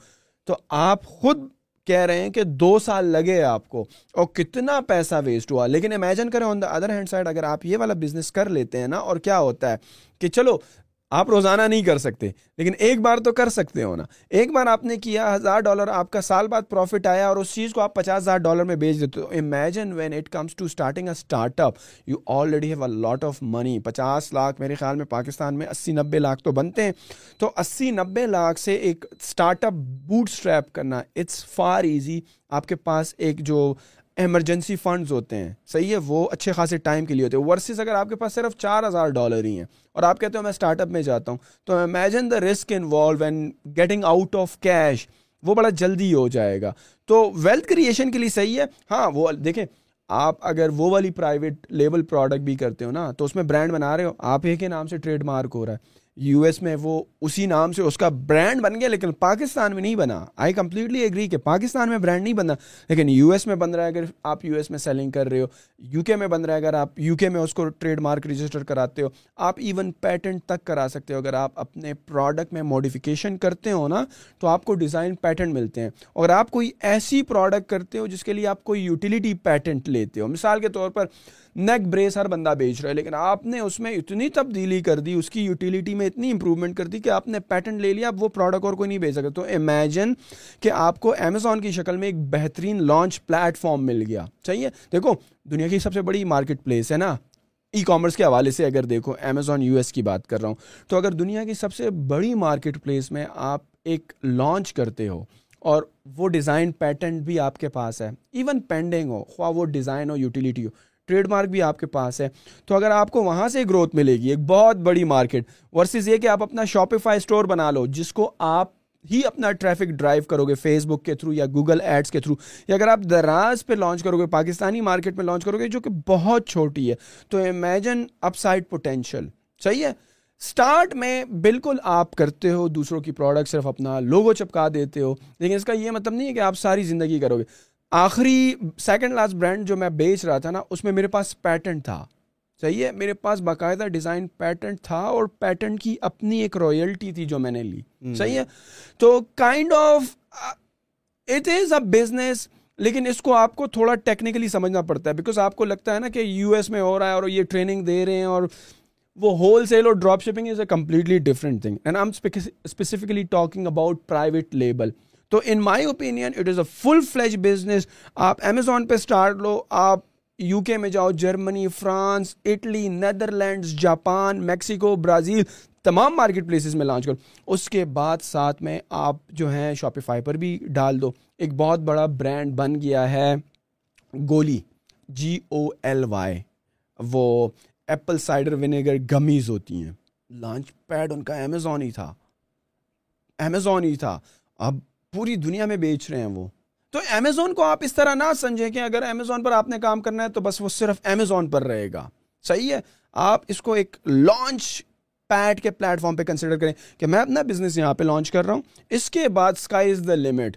Speaker 1: تو آپ خود کہہ رہے ہیں کہ دو سال لگے آپ کو اور کتنا پیسہ ویسٹ ہوا لیکن امیجن کریں دا ادر ہینڈ سائڈ اگر آپ یہ والا بزنس کر لیتے ہیں نا اور کیا ہوتا ہے کہ چلو آپ روزانہ نہیں کر سکتے لیکن ایک بار تو کر سکتے ہو نا ایک بار آپ نے کیا ہزار ڈالر آپ کا سال بعد پروفٹ آیا اور اس چیز کو آپ پچاس ہزار ڈالر میں بیچ دیتے ہو imagine when it comes to starting a startup you already have a lot of money پچاس لاکھ میرے خیال میں پاکستان میں اسی نبے لاکھ تو بنتے ہیں تو اسی نبے لاکھ سے ایک اسٹارٹ اپ بوٹ اسٹریپ کرنا اٹس فار ایزی آپ کے پاس ایک جو ایمرجنسی فنڈز ہوتے ہیں صحیح ہے وہ اچھے خاصے ٹائم کے لیے ہوتے ہیں ورسز اگر آپ کے پاس صرف چار ہزار ڈالر ہی ہیں اور آپ کہتے ہو میں اسٹارٹ اپ میں جاتا ہوں تو imagine the risk involve and getting out of cash وہ بڑا جلدی ہو جائے گا تو ویلتھ کریشن کے لیے صحیح ہے ہاں وہ دیکھیں آپ اگر وہ والی پرائیویٹ لیبل پروڈکٹ بھی کرتے ہو نا تو اس میں برانڈ بنا رہے ہو آپ ہی کے نام سے ٹریڈ مارک ہو رہا ہے یو ایس میں وہ اسی نام سے اس کا برانڈ بن گیا لیکن پاکستان میں نہیں بنا آئی کمپلیٹلی اگری کہ پاکستان میں برانڈ نہیں بنا لیکن یو ایس میں بن رہا ہے اگر آپ یو ایس میں سیلنگ کر رہے ہو یو کے میں بن رہا ہے اگر آپ یو کے میں اس کو ٹریڈ مارک رجسٹر کراتے ہو آپ ایون پیٹنٹ تک کرا سکتے ہو اگر آپ اپنے پروڈکٹ میں موڈیفیکیشن کرتے ہو نا تو آپ کو ڈیزائن پیٹنٹ ملتے ہیں اگر آپ کوئی ایسی پروڈکٹ کرتے ہو جس کے لیے آپ کوئی یوٹیلیٹی پیٹنٹ لیتے ہو مثال کے طور پر نیک بریس ہر بندہ بیچ رہا ہے لیکن آپ نے
Speaker 3: اس میں اتنی تبدیلی کر دی اس کی یوٹیلیٹی میں اتنی امپروومنٹ کر دی کہ آپ نے پیٹنٹ لے لیا آپ وہ پروڈکٹ اور کوئی نہیں بیچ سکتے تو امیجن کہ آپ کو امیزون کی شکل میں ایک بہترین لانچ پلیٹ فارم مل گیا چاہیے دیکھو دنیا کی سب سے بڑی مارکیٹ پلیس ہے نا ای کامرس کے حوالے سے اگر دیکھو امیزون یو ایس کی بات کر رہا ہوں تو اگر دنیا کی سب سے بڑی مارکیٹ پلیس میں آپ ایک لانچ کرتے ہو اور وہ ڈیزائن پیٹنٹ بھی آپ کے پاس ہے ایون پینڈنگ ہو خواہ وہ ڈیزائن ہو یوٹیلیٹی ہو ٹریڈ مارک بھی آپ کے پاس ہے تو اگر آپ کو وہاں سے گروتھ ملے گی ایک بہت بڑی مارکیٹ ورسز یہ کہ آپ اپنا شاپیفائی اسٹور بنا لو جس کو آپ ہی اپنا ٹریفک ڈرائیو کرو گے فیس بک کے تھرو یا گوگل ایڈس کے تھرو یا اگر آپ دراز پہ لانچ کرو گے پاکستانی مارکیٹ میں لانچ کرو گے جو کہ بہت چھوٹی ہے تو امیجن اپ سائڈ پوٹینشیل صحیح ہے اسٹارٹ میں بالکل آپ کرتے ہو دوسروں کی پروڈکٹ صرف اپنا لوگو چپکا دیتے ہو لیکن اس کا یہ مطلب نہیں ہے کہ آپ ساری زندگی کرو گے آخری سیکنڈ لاسٹ برانڈ جو میں بیچ رہا تھا نا اس میں میرے پاس پیٹنٹ تھا صحیح ہے میرے پاس باقاعدہ ڈیزائن پیٹنٹ تھا اور پیٹنٹ کی اپنی ایک رویلٹی تھی جو میں نے لی صحیح ہے تو kind of it is a business لیکن اس کو آپ کو تھوڑا ٹیکنیکلی سمجھنا پڑتا ہے بیکاز آپ کو لگتا ہے نا کہ یو ایس میں ہو رہا ہے اور یہ ٹریننگ دے رہے ہیں اور وہ ہول سیل اور drop shipping is a completely different thing and I am specifically talking about private label تو in my opinion it is a full fledge business آپ امیزون پہ اسٹارٹ لو آپ یو کے میں جاؤ Germany France Italy Netherlands Japan Mexico Brazil تمام marketplaces میں launch کرو اس کے بعد ساتھ میں آپ جو ہیں شاپیفائی پر بھی ڈال دو ایک بہت بڑا برانڈ بن گیا ہے گولی جی او ایل وائی وہ ایپل سائڈر ونیگر گمیز ہوتی ہیں لانچ پیڈ ان کا امیزون ہی تھا امیزون ہی تھا اب پوری دنیا میں بیچ رہے ہیں وہ تو امیزون کو آپ اس طرح نہ سمجھیں کہ اگر امیزون پر آپ نے کام کرنا ہے تو بس وہ صرف امیزون پر رہے گا صحیح ہے آپ اس کو ایک لانچ پیٹ کے پلیٹ فارم پہ کنسیڈر کریں کہ میں اپنا بزنس یہاں لانچ کر رہا ہوں اس کے بعد اسکائی از دا لمٹ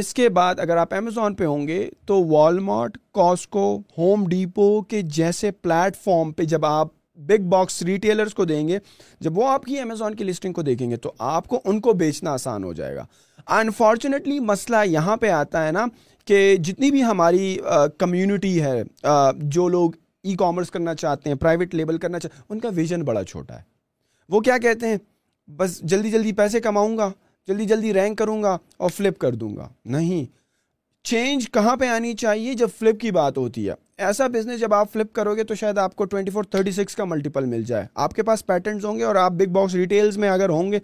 Speaker 3: اس کے بعد اگر آپ امیزون پہ ہوں گے تو والمارٹ کاسکو ہوم ڈیپو کے جیسے پلیٹ فارم پہ جب آپ بگ باکس ریٹیلرز کو دیں گے جب وہ آپ کی امیزون کی لسٹنگ کو دیکھیں گے تو آپ کو ان کو بیچنا آسان ہو جائے گا انفارچونیٹلی مسئلہ یہاں پہ آتا ہے نا کہ جتنی بھی ہماری کمیونٹی ہے جو لوگ ای کامرس کرنا چاہتے ہیں پرائیویٹ لیبل کرنا چاہتے ہیں ان کا ویژن بڑا چھوٹا ہے وہ کیا کہتے ہیں بس جلدی جلدی پیسے کماؤں گا جلدی جلدی رینک کروں گا اور فلپ کر دوں گا نہیں چینج کہاں پہ آنی چاہیے جب فلپ کی بات ہوتی ہے ایسا بزنس جب آپ فلپ کرو گے تو شاید آپ کو ٹوئنٹی فور تھرٹی سکس کا ملٹیپل مل جائے آپ کے پاس پیٹنٹس ہوں گے اور آپ بگ باکس ریٹیلز میں اگر ہوں گے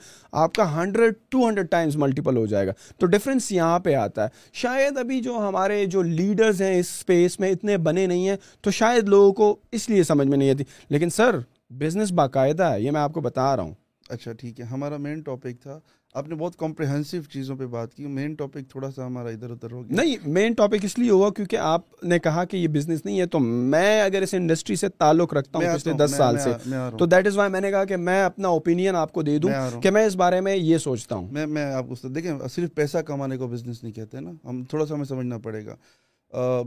Speaker 3: آپ کا hundred two hundred times multiple ہو جائے گا تو ڈفرینس یہاں پہ آتا ہے شاید ابھی جو ہمارے جو لیڈرز ہیں اس اسپیس میں اتنے بنے نہیں ہیں تو شاید لوگوں کو اس لیے سمجھ میں نہیں آتی لیکن سر بزنس باقاعدہ ہے یہ میں آپ کو بتا رہا ہوں
Speaker 4: اچھا ٹھیک ہے ہمارا مین ٹاپک تھا آپ نے بہت کمپریہنسو چیزوں پہ بات کی مین ٹاپک تھوڑا سا ہمارا
Speaker 3: ادھر ادھر ہو گیا نہیں مین ٹاپک اس لیے ہوا کیونکہ آپ نے کہا کہ یہ بزنس نہیں ہے تو میں اگر اس انڈسٹری سے تعلق رکھتا ہوں
Speaker 4: پچھلے دس سال سے
Speaker 3: تو دیٹ از وائی میں نے کہا کہ میں اپنا اوپینین آپ کو دے دوں کہ میں اس بارے میں یہ سوچتا ہوں میں
Speaker 4: میں آپ کو دیکھیں صرف پیسہ کمانے کو بزنس نہیں کہتے نا ہم تھوڑا سا ہمیں سمجھنا پڑے گا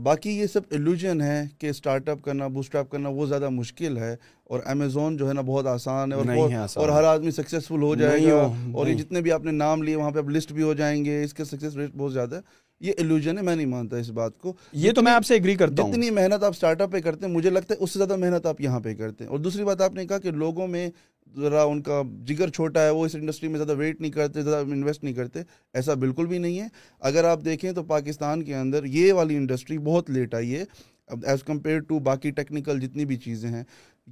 Speaker 4: باقی یہ سب ایلوجن ہے کہ اپ اپ کرنا کرنا بوسٹ وہ زیادہ مشکل ہے اور امیزون جو ہے نا بہت آسان ہے اور ہر آدمی سکسیزفل ہو جائے گا اور یہ جتنے بھی آپ نے نام لیے وہاں پہ لسٹ بھی ہو جائیں گے اس کے سکسیز ریٹ بہت زیادہ ہے یہ ایلوژن ہے میں نہیں مانتا اس بات کو
Speaker 3: یہ تو میں آپ سے اگری کرتا
Speaker 4: ہوں جتنی محنت آپ اپ پہ کرتے ہیں مجھے لگتا ہے اس سے زیادہ محنت آپ یہاں پہ کرتے ہیں اور دوسری بات آپ نے کہا کہ لوگوں میں ذرا ان کا جگر چھوٹا ہے وہ اس انڈسٹری میں زیادہ ویٹ نہیں کرتے زیادہ انویسٹ نہیں کرتے ایسا بالکل بھی نہیں ہے اگر آپ دیکھیں تو پاکستان کے اندر یہ والی انڈسٹری بہت لیٹ آئی ہے اب ایز کمپیئر ٹو باقی ٹیکنیکل جتنی بھی چیزیں ہیں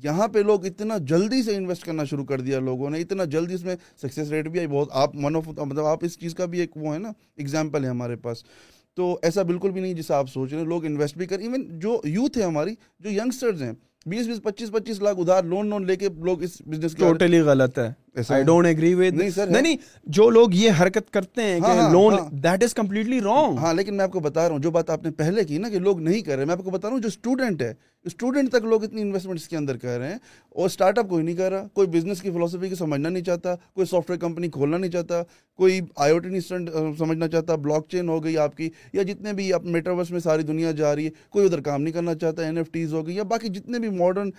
Speaker 4: یہاں پہ لوگ اتنا جلدی سے انویسٹ کرنا شروع کر دیا لوگوں نے اتنا جلدی اس میں سکسیس ریٹ بھی آئی بہت آپ ون آف مطلب آپ اس چیز کا بھی ایک وہ ہے نا ایگزامپل ہے ہمارے پاس تو ایسا بالکل بھی نہیں جسے آپ سوچ رہے ہیں لوگ انویسٹ بھی کریں ایون جو یوتھ ہے ہماری جو ینگسٹرز ہیں بیس بیس پچیس پچیس لاکھ ادھار لون لون لے کے لوگ اس بزنس کے
Speaker 3: غلط ہے جو لوگ یہ حرکت کرتے ہیں کہ loan that is completely wrong ہاں لیکن میں آپ کو بتا رہا ہوں
Speaker 4: جو بات آپ نے پہلے کی نا کہ لوگ نہیں کر رہے میں آپ کو بتا رہا ہوں جو اسٹوڈنٹ ہے اسٹوڈنٹ تک لوگ اتنی انویسٹمنٹ کے اندر کر رہے ہیں اور اسٹارٹ اپ کوئی نہیں کر رہا کوئی بزنس کی فلاسفی کو سمجھنا نہیں چاہتا کوئی سافٹ ویئر کمپنی کھولنا نہیں چاہتا کوئی آئی او ٹی اسٹینٹ سمجھنا چاہتا بلاک چین ہو گئی آپ کی یا جتنے بھی آپ میٹرورس میں ساری دنیا جا رہی ہے کوئی ادھر کام نہیں کرنا چاہتا این ایف ٹیز ہو گئی یا باقی جتنے بھی ماڈرن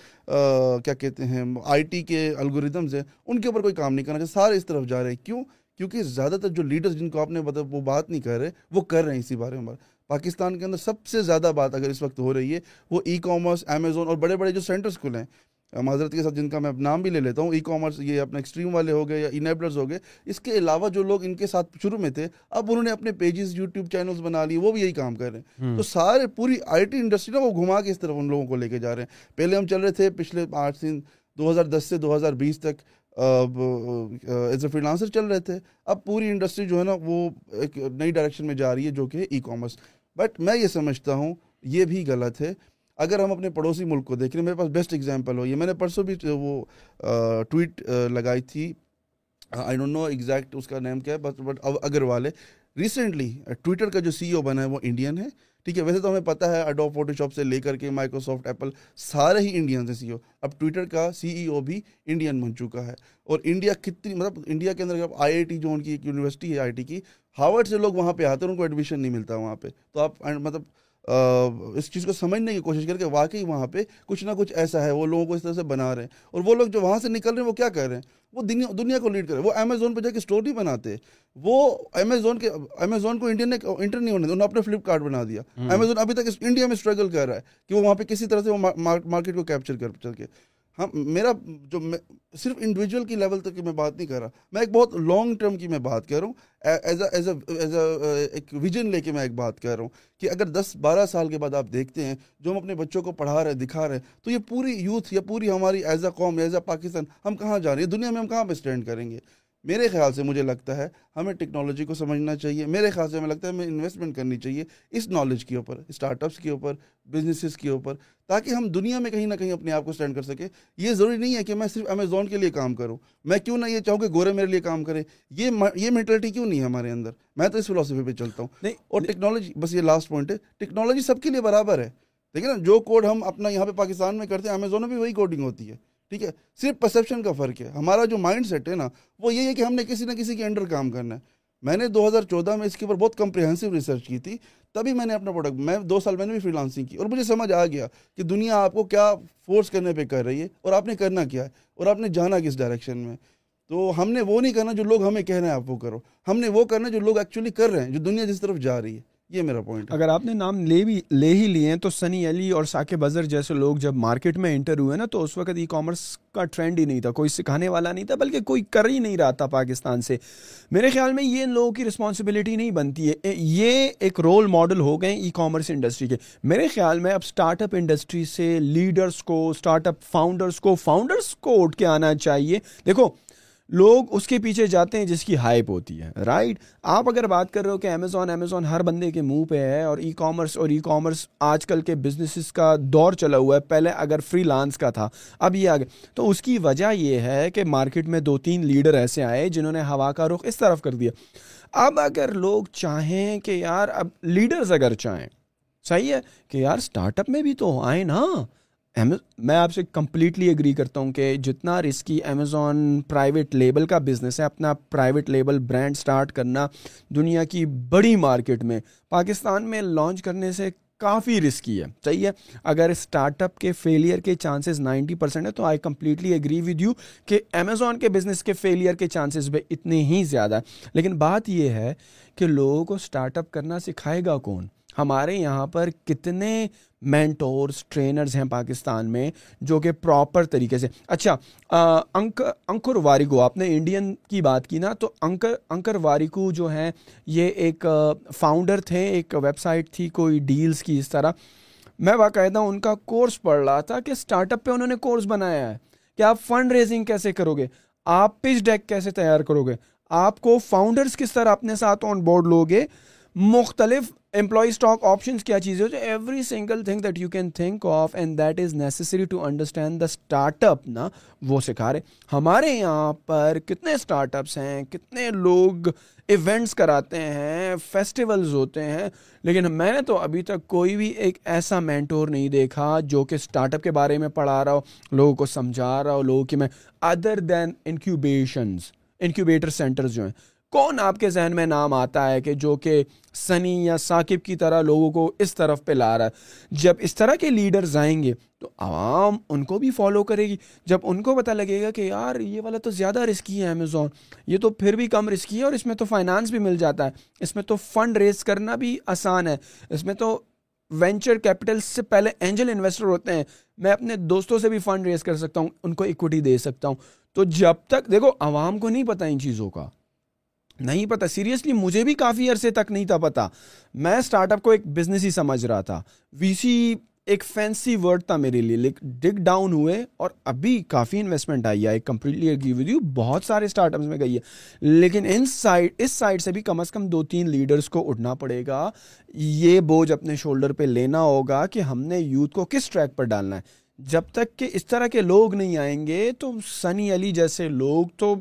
Speaker 4: کیا کہتے ہیں آئی ٹی کے الگوریدمز ہیں ان کے اوپر کوئی کام نہیں کرنا چاہیے سارے اس طرف جا رہے ہیں کیوں کیونکہ زیادہ تر جو لیڈرز جن کو آپ نے بتا مطلب وہ بات نہیں کر رہے وہ کر رہے ہیں اسی بارے میں پاکستان کے اندر سب سے زیادہ بات اگر اس وقت ہو رہی ہے وہ ای کامرس امیزون اور بڑے بڑے جو سینٹرس کھلے ہیں معذرت کے ساتھ جن کا میں نام بھی لے لیتا ہوں ای کامرس یہ اپنے ایکسٹریم والے ہو گئے یا انیبلرز ہو گئے اس کے علاوہ جو لوگ ان کے ساتھ شروع میں تھے اب انہوں نے اپنے پیجز یوٹیوب چینلز بنا لیے وہ بھی یہی کام کر رہے ہیں تو سارے پوری آئی ٹی انڈسٹری نا وہ گھما کے اس طرف ان لوگوں کو لے کے جا رہے ہیں پہلے ہم چل رہے تھے پچھلے آٹھ دن دو ہزار دس سے دو ہزار بیس تک ایز اے فری لانسر چل رہے تھے اب پوری انڈسٹری جو ہے نا وہ ایک نئی ڈائریکشن میں جا رہی ہے جو کہ ای کامرس بٹ میں یہ سمجھتا ہوں یہ بھی غلط ہے اگر ہم اپنے پڑوسی ملک کو دیکھ ہیں میرے پاس بیسٹ ایگزامپل ہو یہ میں نے پرسوں بھی وہ ٹویٹ لگائی تھی آئی ڈونٹ نو ایگزیکٹ اس کا نیم کیا ہے بٹ بٹ اگروال ہے ریسنٹلی ٹویٹر کا جو سی ای او بنا ہے وہ انڈین ہے ٹھیک ہے ویسے تو ہمیں پتہ ہے اڈو فوٹو شاپ سے لے کر کے مائکروسافٹ ایپل سارے ہی انڈین سے سی او اب ٹویٹر کا سی ای او بھی انڈین بن چکا ہے اور انڈیا کتنی مطلب انڈیا کے اندر آئی آئی ٹی جو ان کی ایک یونیورسٹی ہے آئی آئی ٹی کی ہاروڈ سے لوگ وہاں پہ آتے ہیں ان کو ایڈمیشن نہیں ملتا وہاں پہ تو آپ مطلب اس چیز کو سمجھنے کی کوشش کر کے واقعی وہاں پہ کچھ نہ کچھ ایسا ہے وہ لوگوں کو اس طرح سے بنا رہے ہیں اور وہ لوگ جو وہاں سے نکل رہے ہیں وہ کیا کر رہے ہیں وہ دنیا کو لیڈ کر رہے وہ امیزون پہ جا کے نہیں بناتے وہ امیزون کے امیزون کو انڈیا نے انٹر نہیں ہونے انہوں نے فلپ فلپکارٹ بنا دیا امیزون ابھی تک انڈیا میں اسٹرگل کر رہا ہے کہ وہ وہاں پہ کسی طرح سے وہ مارکیٹ کو کیپچر کر چل کے ہم ہاں، میرا جو صرف انڈیویجول کی لیول تک کی میں بات نہیں کر رہا میں ایک بہت لانگ ٹرم کی میں بات کر رہا ہوں ایز ایز ایز ایک ویژن لے کے میں ایک بات کر رہا ہوں کہ اگر دس بارہ سال کے بعد آپ دیکھتے ہیں جو ہم اپنے بچوں کو پڑھا رہے دکھا رہے ہیں تو یہ پوری یوتھ یا پوری ہماری ایز اے قوم ایز اے پاکستان ہم کہاں جا رہے ہیں دنیا میں ہم کہاں پہ اسٹینڈ کریں گے میرے خیال سے مجھے لگتا ہے ہمیں ٹیکنالوجی کو سمجھنا چاہیے میرے خیال سے ہمیں لگتا ہے ہمیں انویسٹمنٹ کرنی چاہیے اس نالج کے اوپر اسٹارٹ اپس کے اوپر بزنسز کے اوپر تاکہ ہم دنیا میں کہیں نہ کہیں اپنے آپ کو اسٹینڈ کر سکیں یہ ضروری نہیں ہے کہ میں صرف امیزون کے لیے کام کروں میں کیوں نہ یہ چاہوں کہ گورے میرے لیے کام کرے یہ یہ مینٹلٹی کیوں نہیں ہے ہمارے اندر میں تو اس فلاسفی پہ چلتا ہوں نہیں اور ٹیکنالوجی بس یہ لاسٹ پوائنٹ ہے ٹیکنالوجی سب کے لیے برابر ہے دیکھیں نا جو کوڈ ہم اپنا یہاں پہ پاکستان میں کرتے ہیں امیزون میں بھی وہی کوڈنگ ہوتی ہے ٹھیک ہے صرف پرسیپشن کا فرق ہے ہمارا جو مائنڈ سیٹ ہے نا وہ یہ ہے کہ ہم نے کسی نہ کسی کے انڈر کام کرنا ہے میں نے دو ہزار چودہ میں اس کے اوپر بہت کمپریہنسو ریسرچ کی تھی تبھی میں نے اپنا پروڈکٹ میں دو سال میں نے بھی فری لانسنگ کی اور مجھے سمجھ آ گیا کہ دنیا آپ کو کیا فورس کرنے پہ کر رہی ہے اور آپ نے کرنا کیا ہے اور آپ نے جانا کس ڈائریکشن میں تو ہم نے وہ نہیں کرنا جو لوگ ہمیں کہہ رہے ہیں آپ وہ کرو ہم نے وہ کرنا جو لوگ ایکچولی کر رہے ہیں جو دنیا جس طرف جا رہی ہے یہ میرا پوائنٹ
Speaker 3: اگر آپ نے نام لے بھی لے ہی لیے ہیں تو سنی علی اور ساک بزر جیسے لوگ جب مارکیٹ میں انٹر ہوئے نا تو اس وقت ای کامرس کا ٹرینڈ ہی نہیں تھا کوئی سکھانے والا نہیں تھا بلکہ کوئی کر ہی نہیں رہا تھا پاکستان سے میرے خیال میں یہ ان لوگوں کی رسپانسبلٹی نہیں بنتی ہے یہ ایک رول ماڈل ہو گئے ای کامرس انڈسٹری کے میرے خیال میں اب اسٹارٹ اپ انڈسٹری سے لیڈرس کو اسٹارٹ اپ فاؤنڈرس کو فاؤنڈرس کو اٹھ کے آنا چاہیے دیکھو لوگ اس کے پیچھے جاتے ہیں جس کی ہائپ ہوتی ہے رائٹ آپ اگر بات کر رہے ہو کہ امیزون امیزون ہر بندے کے منہ پہ ہے اور ای کامرس اور ای کامرس آج کل کے بزنسز کا دور چلا ہوا ہے پہلے اگر فری لانس کا تھا اب یہ آگے تو اس کی وجہ یہ ہے کہ مارکیٹ میں دو تین لیڈر ایسے آئے جنہوں نے ہوا کا رخ اس طرف کر دیا اب اگر لوگ چاہیں کہ یار اب لیڈرز اگر چاہیں صحیح ہے کہ یار اسٹارٹ اپ میں بھی تو آئیں نا میں آپ سے کمپلیٹلی اگری کرتا ہوں کہ جتنا رسکی امیزون پرائیویٹ لیبل کا بزنس ہے اپنا پرائیویٹ لیبل برانڈ سٹارٹ کرنا دنیا کی بڑی مارکیٹ میں پاکستان میں لانچ کرنے سے کافی رسکی ہے صحیح ہے اگر اسٹارٹ اپ کے فیلئر کے چانسز نائنٹی پرسینٹ ہے تو I completely agree with you کہ امیزون کے بزنس کے فیلئر کے چانسز بھی اتنے ہی زیادہ لیکن بات یہ ہے کہ لوگوں کو اسٹارٹ اپ کرنا سکھائے گا کون ہمارے یہاں پر کتنے مینٹورس ٹرینرز ہیں پاکستان میں جو کہ پراپر طریقے سے اچھا انکر انکر واریگو آپ نے انڈین کی بات کی نا تو انکر انکر واریکو جو ہیں یہ ایک فاؤنڈر تھے ایک ویب سائٹ تھی کوئی ڈیلز کی اس طرح میں باقاعدہ ان کا کورس پڑھ رہا تھا کہ اسٹارٹ اپ پہ انہوں نے کورس بنایا ہے کہ آپ فنڈ ریزنگ کیسے کرو گے آپ پچ ڈیک کیسے تیار کرو گے آپ کو فاؤنڈرس کس طرح اپنے ساتھ آن بورڈ لوگے مختلف امپلائی آپشنس کیا چیز ہے every single thing is necessary to understand the start نا وہ سکھا رہے ہمارے یہاں پر کتنے اسٹارٹ اپس ہیں کتنے لوگ ایونٹس کراتے ہیں فیسٹیولز ہوتے ہیں لیکن میں نے تو ابھی تک کوئی بھی ایک ایسا مینٹور نہیں دیکھا جو کہ اسٹارٹ اپ کے بارے میں پڑھا رہا ہو لوگوں کو سمجھا رہا ہو لوگوں کی میں other than incubations incubator centres جو ہیں کون آپ کے ذہن میں نام آتا ہے کہ جو کہ سنی یا ثاقب کی طرح لوگوں کو اس طرف پہ لا رہا ہے جب اس طرح کے لیڈرز آئیں گے تو عوام ان کو بھی فالو کرے گی جب ان کو پتہ لگے گا کہ یار یہ والا تو زیادہ رسکی ہے امیزون یہ تو پھر بھی کم رسکی ہے اور اس میں تو فائنانس بھی مل جاتا ہے اس میں تو فنڈ ریز کرنا بھی آسان ہے اس میں تو وینچر کیپٹل سے پہلے اینجل انویسٹر ہوتے ہیں میں اپنے دوستوں سے بھی فنڈ ریز کر سکتا ہوں ان کو اکوٹی دے سکتا ہوں تو جب تک دیکھو عوام کو نہیں پتہ ان چیزوں کا نہیں پتا سیریسلی مجھے بھی کافی عرصے تک نہیں تھا پتا میں اسٹارٹ اپ کو ایک بزنس ہی سمجھ رہا تھا وی سی ایک فینسی ورڈ تھا میرے لیے ڈگ ڈاؤن ہوئے اور ابھی کافی انویسٹمنٹ آئی ہے کمپلیٹلی اگری ود یو بہت سارے اسٹارٹ اپس میں گئی ہے لیکن ان سائڈ اس سائڈ سے بھی کم از کم دو تین لیڈرس کو اٹھنا پڑے گا یہ بوجھ اپنے شولڈر پہ لینا ہوگا کہ ہم نے یوتھ کو کس ٹریک پر ڈالنا ہے جب تک کہ اس طرح کے لوگ نہیں آئیں گے تو سنی علی جیسے لوگ تو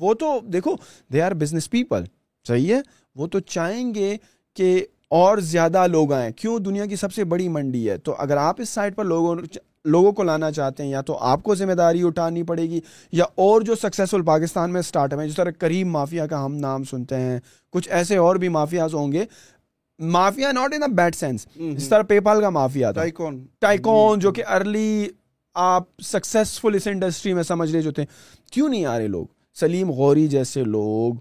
Speaker 3: وہ تو دیکھو دے آر بزنس پیپل صحیح ہے وہ تو چاہیں گے کہ اور زیادہ لوگ آئیں کیوں دنیا کی سب سے بڑی منڈی ہے تو اگر آپ اس سائٹ پر لوگوں لوگوں کو لانا چاہتے ہیں یا تو آپ کو ذمہ داری اٹھانی پڑے گی یا اور جو سکسیزفل پاکستان میں اسٹارٹ جس طرح قریب مافیا کا ہم نام سنتے ہیں کچھ ایسے اور بھی مافیاز ہوں گے mafia not in bad sense جس طرح پے پال کا مافیا تھا ٹائکون جی، جو جی۔ کہ ارلی آپ سکسیسفل اس انڈسٹری میں سمجھ لے جو تھے کیوں نہیں آ رہے لوگ سلیم غوری جیسے لوگ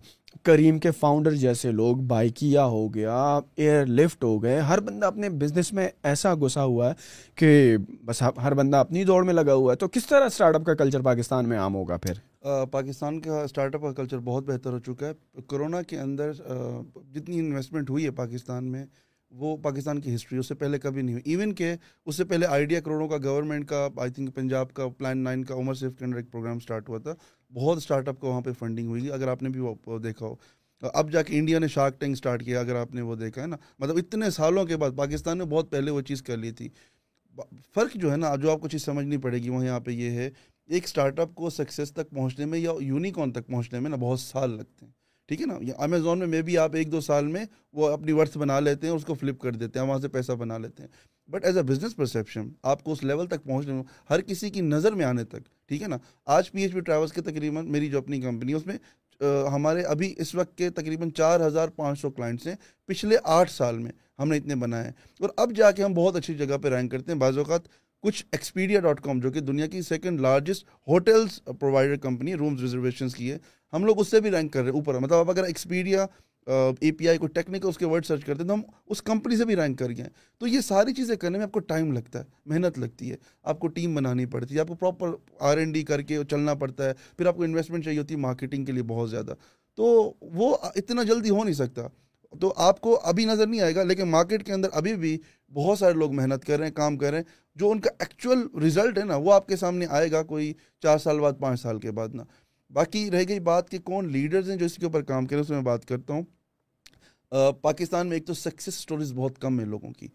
Speaker 3: کریم کے فاؤنڈر جیسے لوگ بائکیا ہو گیا ایئر لفٹ ہو گئے ہر بندہ اپنے بزنس میں ایسا گسا ہوا ہے کہ بس ہر بندہ اپنی دوڑ میں لگا ہوا ہے تو کس طرح اسٹارٹ اپ کا کلچر پاکستان میں عام ہوگا پھر
Speaker 4: پاکستان کا اسٹارٹ اپ کا کلچر بہت بہتر ہو چکا ہے کرونا کے اندر جتنی انویسٹمنٹ ہوئی ہے پاکستان میں وہ پاکستان کی ہسٹری اس سے پہلے کبھی نہیں ہوئی ایون کہ اس سے پہلے آئیڈیا کروڑوں کا گورنمنٹ کا آئی تھنک پنجاب کا پلان نائن کا عمر سیف کے اندر ایک پروگرام اسٹارٹ ہوا تھا بہت اسٹارٹ اپ کا وہاں پہ فنڈنگ ہوئی اگر آپ نے بھی وہ دیکھا ہو اب جا کے انڈیا نے شارک ٹینک اسٹارٹ کیا اگر آپ نے وہ دیکھا ہے نا مطلب اتنے سالوں کے بعد پاکستان نے بہت پہلے وہ چیز کر لی تھی فرق جو ہے نا جو آپ کو چیز سمجھنی پڑے گی وہ یہاں پہ یہ ہے ایک اسٹارٹ اپ کو سکسیز تک پہنچنے میں یا یونیکون تک پہنچنے میں نا بہت سال لگتے ہیں ٹھیک ہے نا یا امیزون میں مے بھی آپ ایک دو سال میں وہ اپنی ورتھ بنا لیتے ہیں اس کو فلپ کر دیتے ہیں وہاں سے پیسہ بنا لیتے ہیں but as a business perception آپ کو اس لیول تک پہنچنے میں ہر کسی کی نظر میں آنے تک ٹھیک ہے نا آج پی ایچ پی ٹریولس کے تقریباً میری جو اپنی کمپنی ہے اس میں ہمارے ابھی اس وقت کے تقریباً چار ہزار پانچ سو کلائنٹس ہیں پچھلے آٹھ سال میں ہم نے اتنے بنائے ہیں اور اب جا کے ہم بہت اچھی جگہ پہ رینک کرتے ہیں بعض اوقات کچھ ایکسپیڈیا ڈاٹ کام جو کہ دنیا کی second largest hotels provider company rooms reservations کی ہے ہم لوگ اس سے بھی رینک کر رہے ہیں اوپر مطلب آپ اگر ایکسپیڈیا اے پی آئی کو ٹیکنیکل اس کے ورڈ سرچ کرتے ہیں تو ہم اس کمپنی سے بھی رینک کر گئے ہیں تو یہ ساری چیزیں کرنے میں آپ کو ٹائم لگتا ہے محنت لگتی ہے آپ کو ٹیم بنانی پڑتی ہے آپ کو پراپر آر این ڈی کر کے چلنا پڑتا ہے پھر آپ کو انویسٹمنٹ چاہیے ہوتی ہے مارکیٹنگ کے لیے بہت زیادہ تو وہ اتنا جلدی ہو نہیں سکتا تو آپ کو ابھی نظر نہیں آئے گا لیکن مارکیٹ کے اندر ابھی بھی بہت سارے لوگ محنت کر رہے ہیں کام کر رہے ہیں جو ان کا ایکچوئل رزلٹ ہے نا وہ آپ کے سامنے آئے گا کوئی چار سال بعد پانچ سال کے بعد نا باقی رہ گئی بات کہ کون لیڈرز ہیں جو اس کے اوپر کام کریں اس میں بات کرتا ہوں پاکستان میں ایک تو سکسیس اسٹوریز بہت کم ہیں لوگوں کی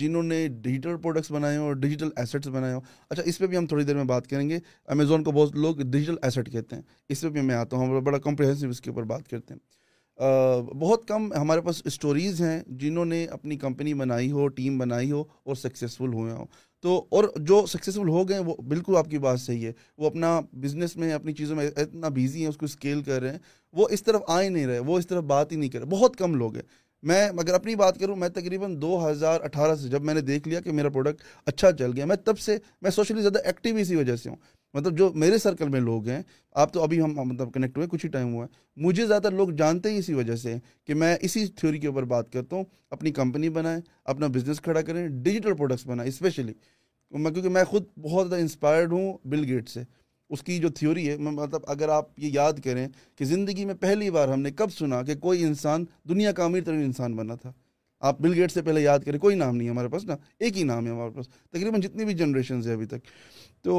Speaker 4: جنہوں نے ڈیجیٹل پروڈکٹس بنائے اور ڈیجیٹل ایسٹس بنائے ہوں اچھا اس پہ بھی ہم تھوڑی دیر میں بات کریں گے امیزون کو بہت لوگ ڈیجیٹل ایسٹ کہتے ہیں اس پہ بھی میں آتا ہوں بڑا کمپریہنسو اس کے اوپر بات کرتے ہیں بہت کم ہمارے پاس اسٹوریز ہیں جنہوں نے اپنی کمپنی بنائی ہو ٹیم بنائی ہو اور سکسیزفل ہوئے ہوں تو اور جو سکسیزفل ہو گئے وہ بالکل آپ کی بات صحیح ہے وہ اپنا بزنس میں اپنی چیزوں میں اتنا بیزی ہیں اس کو اسکیل کر رہے ہیں وہ اس طرف آئے نہیں رہے وہ اس طرف بات ہی نہیں کر رہے بہت کم لوگ ہیں میں اگر اپنی بات کروں میں تقریباً دو ہزار اٹھارہ سے جب میں نے دیکھ لیا کہ میرا پروڈکٹ اچھا چل گیا میں تب سے میں سوشلی زیادہ ایکٹیو اسی وجہ سے ہوں مطلب جو میرے سرکل میں لوگ ہیں آپ تو ابھی ہم مطلب کنیکٹ ہوئے کچھ ہی ٹائم ہوا ہے مجھے زیادہ تر لوگ جانتے ہیں اسی وجہ سے کہ میں اسی تھیوری کے اوپر بات کرتا ہوں اپنی کمپنی بنائیں اپنا بزنس کھڑا کریں ڈیجیٹل پروڈکٹس بنائیں اسپیشلی میں کیونکہ میں خود بہت زیادہ انسپائرڈ ہوں بل گیٹ سے اس کی جو تھیوری ہے میں مطلب اگر آپ یہ یاد کریں کہ زندگی میں پہلی بار ہم نے کب سنا کہ کوئی انسان دنیا کا امیر ترین انسان بنا تھا آپ بل گیٹ سے پہلے یاد کریں کوئی نام نہیں ہمارے پاس نا ایک ہی نام ہے ہمارے پاس تقریباً جتنی بھی جنریشنز ہیں ابھی تک تو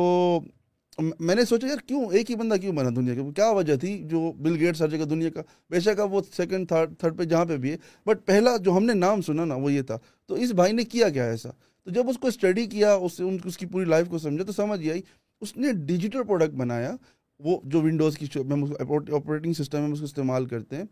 Speaker 4: میں نے سوچا یار کیوں ایک ہی بندہ کیوں بنا دنیا کا کیا وجہ تھی جو بل گیٹ سر جگہ دنیا کا بے شک وہ سیکنڈ تھرڈ تھرڈ پہ جہاں پہ بھی ہے بٹ پہلا جو ہم نے نام سنا نا وہ یہ تھا تو اس بھائی نے کیا کیا ایسا تو جب اس کو اسٹڈی کیا اس کی پوری لائف کو سمجھا تو سمجھ آئی اس نے ڈیجیٹل پروڈکٹ بنایا وہ جو ونڈوز کی آپریٹنگ سسٹم ہے اس کو استعمال کرتے ہیں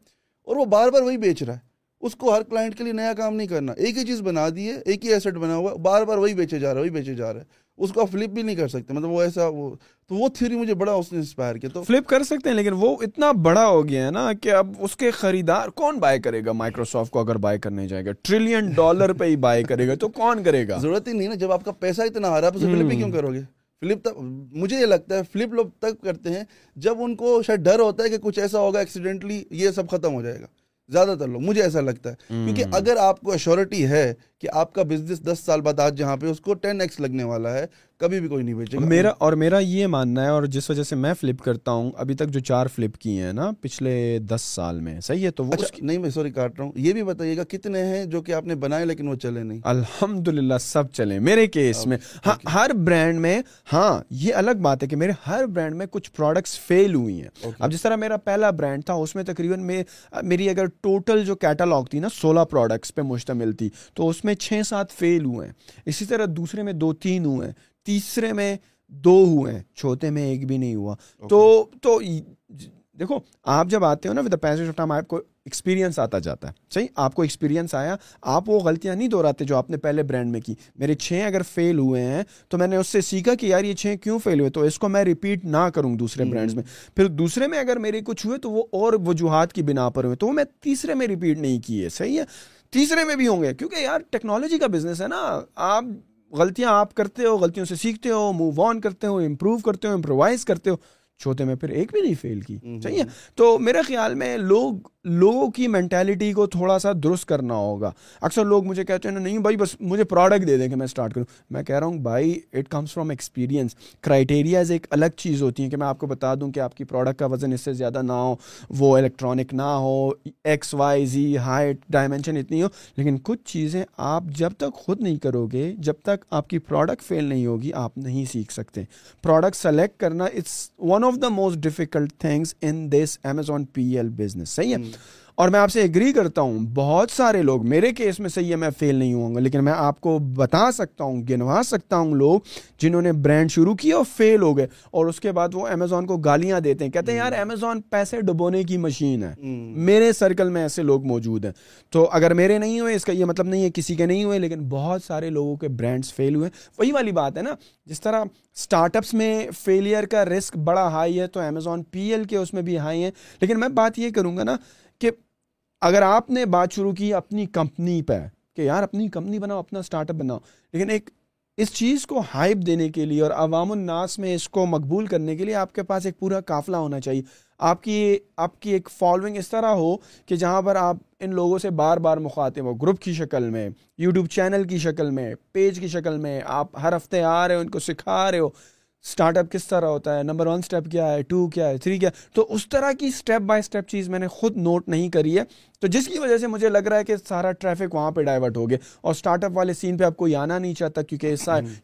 Speaker 4: اور وہ بار بار وہی بیچ رہا ہے اس کو ہر کلائنٹ کے لیے نیا کام نہیں کرنا ایک ہی چیز بنا دی ہے ایک ہی ایسٹ بنا ہوا بار بار وہی بیچے جا رہا ہے وہی بیچے جا رہا ہے اس کو آپ فلپ بھی نہیں کر سکتے مطلب وہ ایسا وہ تو وہ تھیوری مجھے بڑا اس نے انسپائر کیا تو
Speaker 3: فلپ کر سکتے ہیں لیکن وہ اتنا بڑا ہو گیا ہے نا کہ اب اس کے خریدار کون بائی کرے گا مائکروسافٹ کو اگر بائی کرنے جائے گا ٹریلین ڈالر پہ ہی بائی کرے گا تو کون کرے گا
Speaker 4: ضرورت ہی نہیں نا جب آپ کا پیسہ اتنا ہارا ہے تو فلپ ہی کیوں کرو گے فلپ تک مجھے یہ لگتا ہے فلپ لوگ تک کرتے ہیں جب ان کو شاید ڈر ہوتا ہے کہ کچھ ایسا ہوگا ایکسیڈنٹلی یہ سب ختم ہو جائے گا زیادہ تر لوگ مجھے ایسا لگتا ہے کیونکہ اگر آپ کو ایشورٹی ہے کہ آپ کا بزنس دس سال بعد آج جہاں پہ اس کو ٹین ایکس لگنے والا ہے کبھی بھی کوئی نہیں بیچے
Speaker 3: گا میرا اور میرا یہ ماننا ہے اور جس وجہ سے میں فلپ کرتا ہوں ابھی تک جو چار فلپ کیے ہیں نا پچھلے دس سال میں صحیح ہے تو وہ اچھا،
Speaker 4: نہیں میں سوری کاٹ رہا ہوں یہ بھی بتائیے گا کتنے ہیں جو کہ آپ نے بنائے لیکن وہ چلے نہیں
Speaker 3: الحمد للہ سب چلے میرے کیس میں ہاں، ہر برانڈ میں ہاں یہ الگ بات ہے کہ میرے ہر برانڈ میں کچھ پروڈکٹس فیل ہوئی ہیں اب جس طرح میرا پہلا برانڈ تھا اس میں تقریباً میں میری اگر ٹوٹل جو کیٹالاگ تھی نا سولہ پروڈکٹس پہ مشتمل تھی تو اس میں چھ سات فیل ہوئے ہیں اسی طرح دوسرے میں دو تین ہوئے ہیں تیسرے میں دو ہوئے ہیں چھوٹے میں ایک بھی نہیں ہوا تو تو دیکھو آپ جب آتے ہو نا ود پیسے ایکسپیرینس آتا جاتا ہے صحیح آپ کو ایکسپیرینس آیا آپ وہ غلطیاں نہیں دہراتے جو آپ نے پہلے برانڈ میں کی میرے چھ اگر فیل ہوئے ہیں تو میں نے اس سے سیکھا کہ یار یہ چھ کیوں فیل ہوئے تو اس کو میں ریپیٹ نہ کروں دوسرے برانڈس hmm. میں پھر دوسرے میں اگر میرے کچھ ہوئے تو وہ اور وجوہات کی بنا پر ہوئے تو وہ میں تیسرے میں ریپیٹ نہیں کیے صحیح ہے تیسرے میں بھی ہوں گے کیونکہ یار ٹیکنالوجی کا بزنس ہے نا آپ غلطیاں آپ کرتے ہو غلطیوں سے سیکھتے ہو موو آن کرتے ہو امپروو کرتے ہو امپرووائز کرتے ہو چھوتے میں پھر ایک بھی نہیں فیل کی چاہیے تو میرے خیال میں لوگ لوگوں کی مینٹیلیٹی کو تھوڑا سا درست کرنا ہوگا اکثر لوگ مجھے کہتے ہیں نہیں بھائی بس مجھے پروڈکٹ دے دیں کہ میں اسٹارٹ کروں میں کہہ رہا ہوں بھائی it comes from experience criterias ایک الگ چیز ہوتی ہیں کہ میں آپ کو بتا دوں کہ آپ کی پروڈکٹ کا وزن اس سے زیادہ نہ ہو وہ الیکٹرانک نہ ہو ایکس وائی زی ہائٹ ڈائمینشن اتنی ہو لیکن کچھ چیزیں آپ جب تک خود نہیں کرو گے جب تک آپ کی پروڈکٹ فیل نہیں ہوگی آپ نہیں سیکھ سکتے پروڈکٹ سلیکٹ کرنا it's one of of the most difficult things in this Amazon P L business صحیح ہے اور میں آپ سے ایگری کرتا ہوں بہت سارے لوگ میرے کیس میں صحیح ہے میں فیل نہیں ہوں گا لیکن میں آپ کو بتا سکتا ہوں گنوا سکتا ہوں لوگ جنہوں نے برانڈ شروع کیا اور فیل ہو گئے اور اس کے بعد وہ امیزون کو گالیاں دیتے ہیں کہتے ہیں یار امیزون پیسے ڈبونے کی مشین ہے میرے سرکل میں ایسے لوگ موجود ہیں تو اگر میرے نہیں ہوئے اس کا یہ مطلب نہیں ہے کسی کے نہیں ہوئے لیکن بہت سارے لوگوں کے برانڈس فیل ہوئے وہی والی بات ہے نا جس طرح اسٹارٹ اپس میں فیلئر کا رسک بڑا ہائی ہے تو امیزون پی ایل کے اس میں بھی ہائی ہیں لیکن میں بات یہ کروں گا نا کہ اگر آپ نے بات شروع کی اپنی کمپنی پہ کہ یار اپنی کمپنی بناؤ اپنا اسٹارٹ اپ بناؤ لیکن ایک اس چیز کو ہائپ دینے کے لیے اور عوام الناس میں اس کو مقبول کرنے کے لیے آپ کے پاس ایک پورا قافلہ ہونا چاہیے آپ کی آپ کی ایک فالوئنگ اس طرح ہو کہ جہاں پر آپ ان لوگوں سے بار بار مخاطب ہو گروپ کی شکل میں یوٹیوب چینل کی شکل میں پیج کی شکل میں آپ ہر ہفتے آ رہے ہو ان کو سکھا رہے ہو اسٹارٹ اپ کس طرح ہوتا ہے نمبر ون کیا کیا کیا ہے ہے ہے ٹو تھری تو اس طرح کی اسٹیپ بائی اسٹیپ چیز میں نے خود نوٹ نہیں کری ہے تو جس کی وجہ سے مجھے لگ رہا ہے کہ سارا ٹریفک وہاں پہ ڈائیورٹ ہو گیا اور اسٹارٹ اپ والے سین پہ آپ کو یہ آنا نہیں چاہتا کیونکہ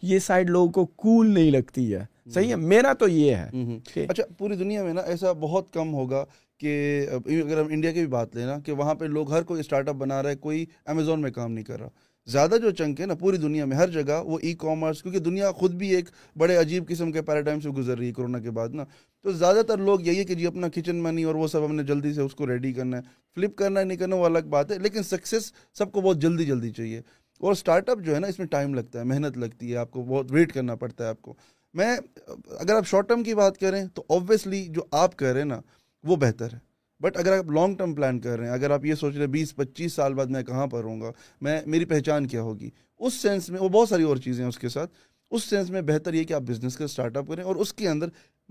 Speaker 3: یہ سائڈ لوگوں کو کول نہیں لگتی ہے صحیح ہے میرا تو یہ ہے
Speaker 4: اچھا پوری دنیا میں نا ایسا بہت کم ہوگا کہ اگر ہم انڈیا کی بھی بات لیں نا کہ وہاں پہ لوگ ہر کوئی اسٹارٹ اپ بنا رہا ہے کوئی امیزون میں کام نہیں کر رہا زیادہ جو چنک ہے نا پوری دنیا میں ہر جگہ وہ ای کامرس کیونکہ دنیا خود بھی ایک بڑے عجیب قسم کے پیراڈائم سے گزر رہی ہے کرونا کے بعد نا تو زیادہ تر لوگ یہی ہے کہ جی اپنا کچن منی اور وہ سب ہم نے جلدی سے اس کو ریڈی کرنا ہے فلپ کرنا ہے نہیں کرنا وہ الگ بات ہے لیکن سکسیز سب کو بہت جلدی جلدی چاہیے اور اسٹارٹ اپ جو ہے نا اس میں ٹائم لگتا ہے محنت لگتی ہے آپ کو بہت ویٹ کرنا پڑتا ہے آپ کو میں اگر آپ شارٹ ٹرم کی بات کریں تو آبویسلی جو آپ کہہ رہے ہیں نا وہ بہتر ہے بٹ اگر آپ لانگ ٹرم پلان کر رہے ہیں اگر آپ یہ سوچ رہے ہیں بیس پچیس سال بعد میں کہاں پر ہوں گا میں میری پہچان کیا ہوگی اس سینس میں وہ بہت ساری اور چیزیں ہیں اس کے ساتھ اس سینس میں بہتر یہ کہ آپ بزنس کا اسٹارٹ اپ کریں اور اس کے اندر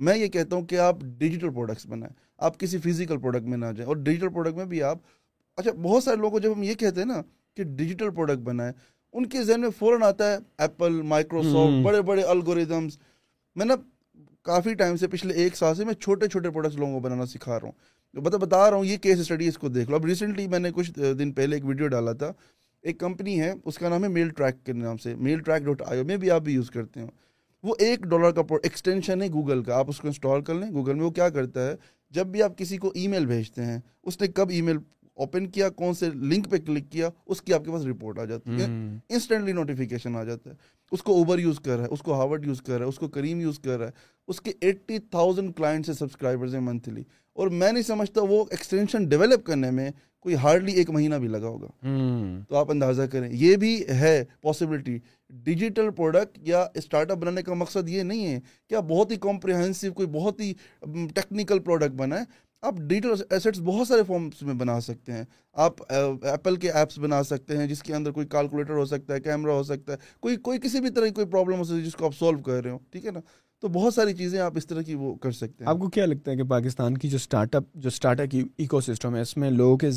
Speaker 4: میں یہ کہتا ہوں کہ آپ ڈیجیٹل پروڈکٹس بنائیں آپ کسی فزیکل پروڈکٹ میں نہ جائیں اور ڈیجیٹل پروڈکٹ میں بھی آپ اچھا بہت سارے لوگوں کو جب ہم یہ کہتے ہیں نا کہ ڈیجیٹل پروڈکٹ بنائیں ان کے ذہن میں فوراً آتا ہے ایپل مائکروسافٹ بڑے بڑے الگوریزمس میں نا کافی ٹائم سے پچھلے ایک سال سے میں چھوٹے چھوٹے پروڈکٹس لوگوں کو بنانا سکھا رہا ہوں بتا بتا رہا ہوں یہ کیس اسٹڈی اس کو دیکھ لو اب ریسنٹلی میں نے کچھ دن پہلے ایک ویڈیو ڈالا تھا ایک کمپنی ہے اس کا نام ہے میل ٹریک کے نام سے mail track dot I O میں بھی آپ بھی یوز کرتے ہو وہ ایک ڈالر کا ایکسٹینشن ہے گوگل کا آپ اس کو انسٹال کر لیں گوگل میں وہ کیا کرتا ہے جب بھی آپ کسی کو ای میل بھیجتے ہیں اس نے کب ای میل اوپن کیا کون سے لنک پہ کلک کیا اس کی آپ کے پاس رپورٹ آ جاتی ہے انسٹنٹلی نوٹیفیکیشن آ جاتا ہے اس کو اوبر یوز کر رہا ہے اس کو ہاورڈ یوز کر رہا ہے اس کو کریم یوز کر رہا ہے اس کے ایٹی تھاؤزینڈ کلائنٹس ہیں سبسکرائبرز ہیں منتھلی اور میں نہیں سمجھتا وہ ایکسٹینشن ڈیولپ کرنے میں کوئی ہارڈلی ایک مہینہ بھی لگا ہوگا تو آپ اندازہ کریں یہ بھی ہے پاسبلٹی ڈیجیٹل پروڈکٹ یا اسٹارٹ اپ بنانے کا مقصد یہ نہیں ہے کہ آپ بہت ہی کمپریہنسو کوئی بہت ہی ٹیکنیکل پروڈکٹ بنائیں آپ ڈیجیٹل ایسٹس بہت سارے فارمس میں بنا سکتے ہیں آپ ایپل uh, کے ایپس بنا سکتے ہیں جس کے اندر کوئی کیلکولیٹر ہو سکتا ہے کیمرہ ہو سکتا ہے کوئی کوئی کسی بھی طرح کی کوئی پرابلم ہو سکتی ہے جس کو آپ سالو کر رہے ہو ٹھیک ہے نا تو بہت ساری چیزیں آپ اس طرح کی وہ کر سکتے ہیں
Speaker 3: آپ کو کیا لگتا ہے کہ پاکستان کی جو اسٹارٹ اپ جو اسٹارٹ اپ کی ایکو سسٹم ہے اس میں لوگوں کے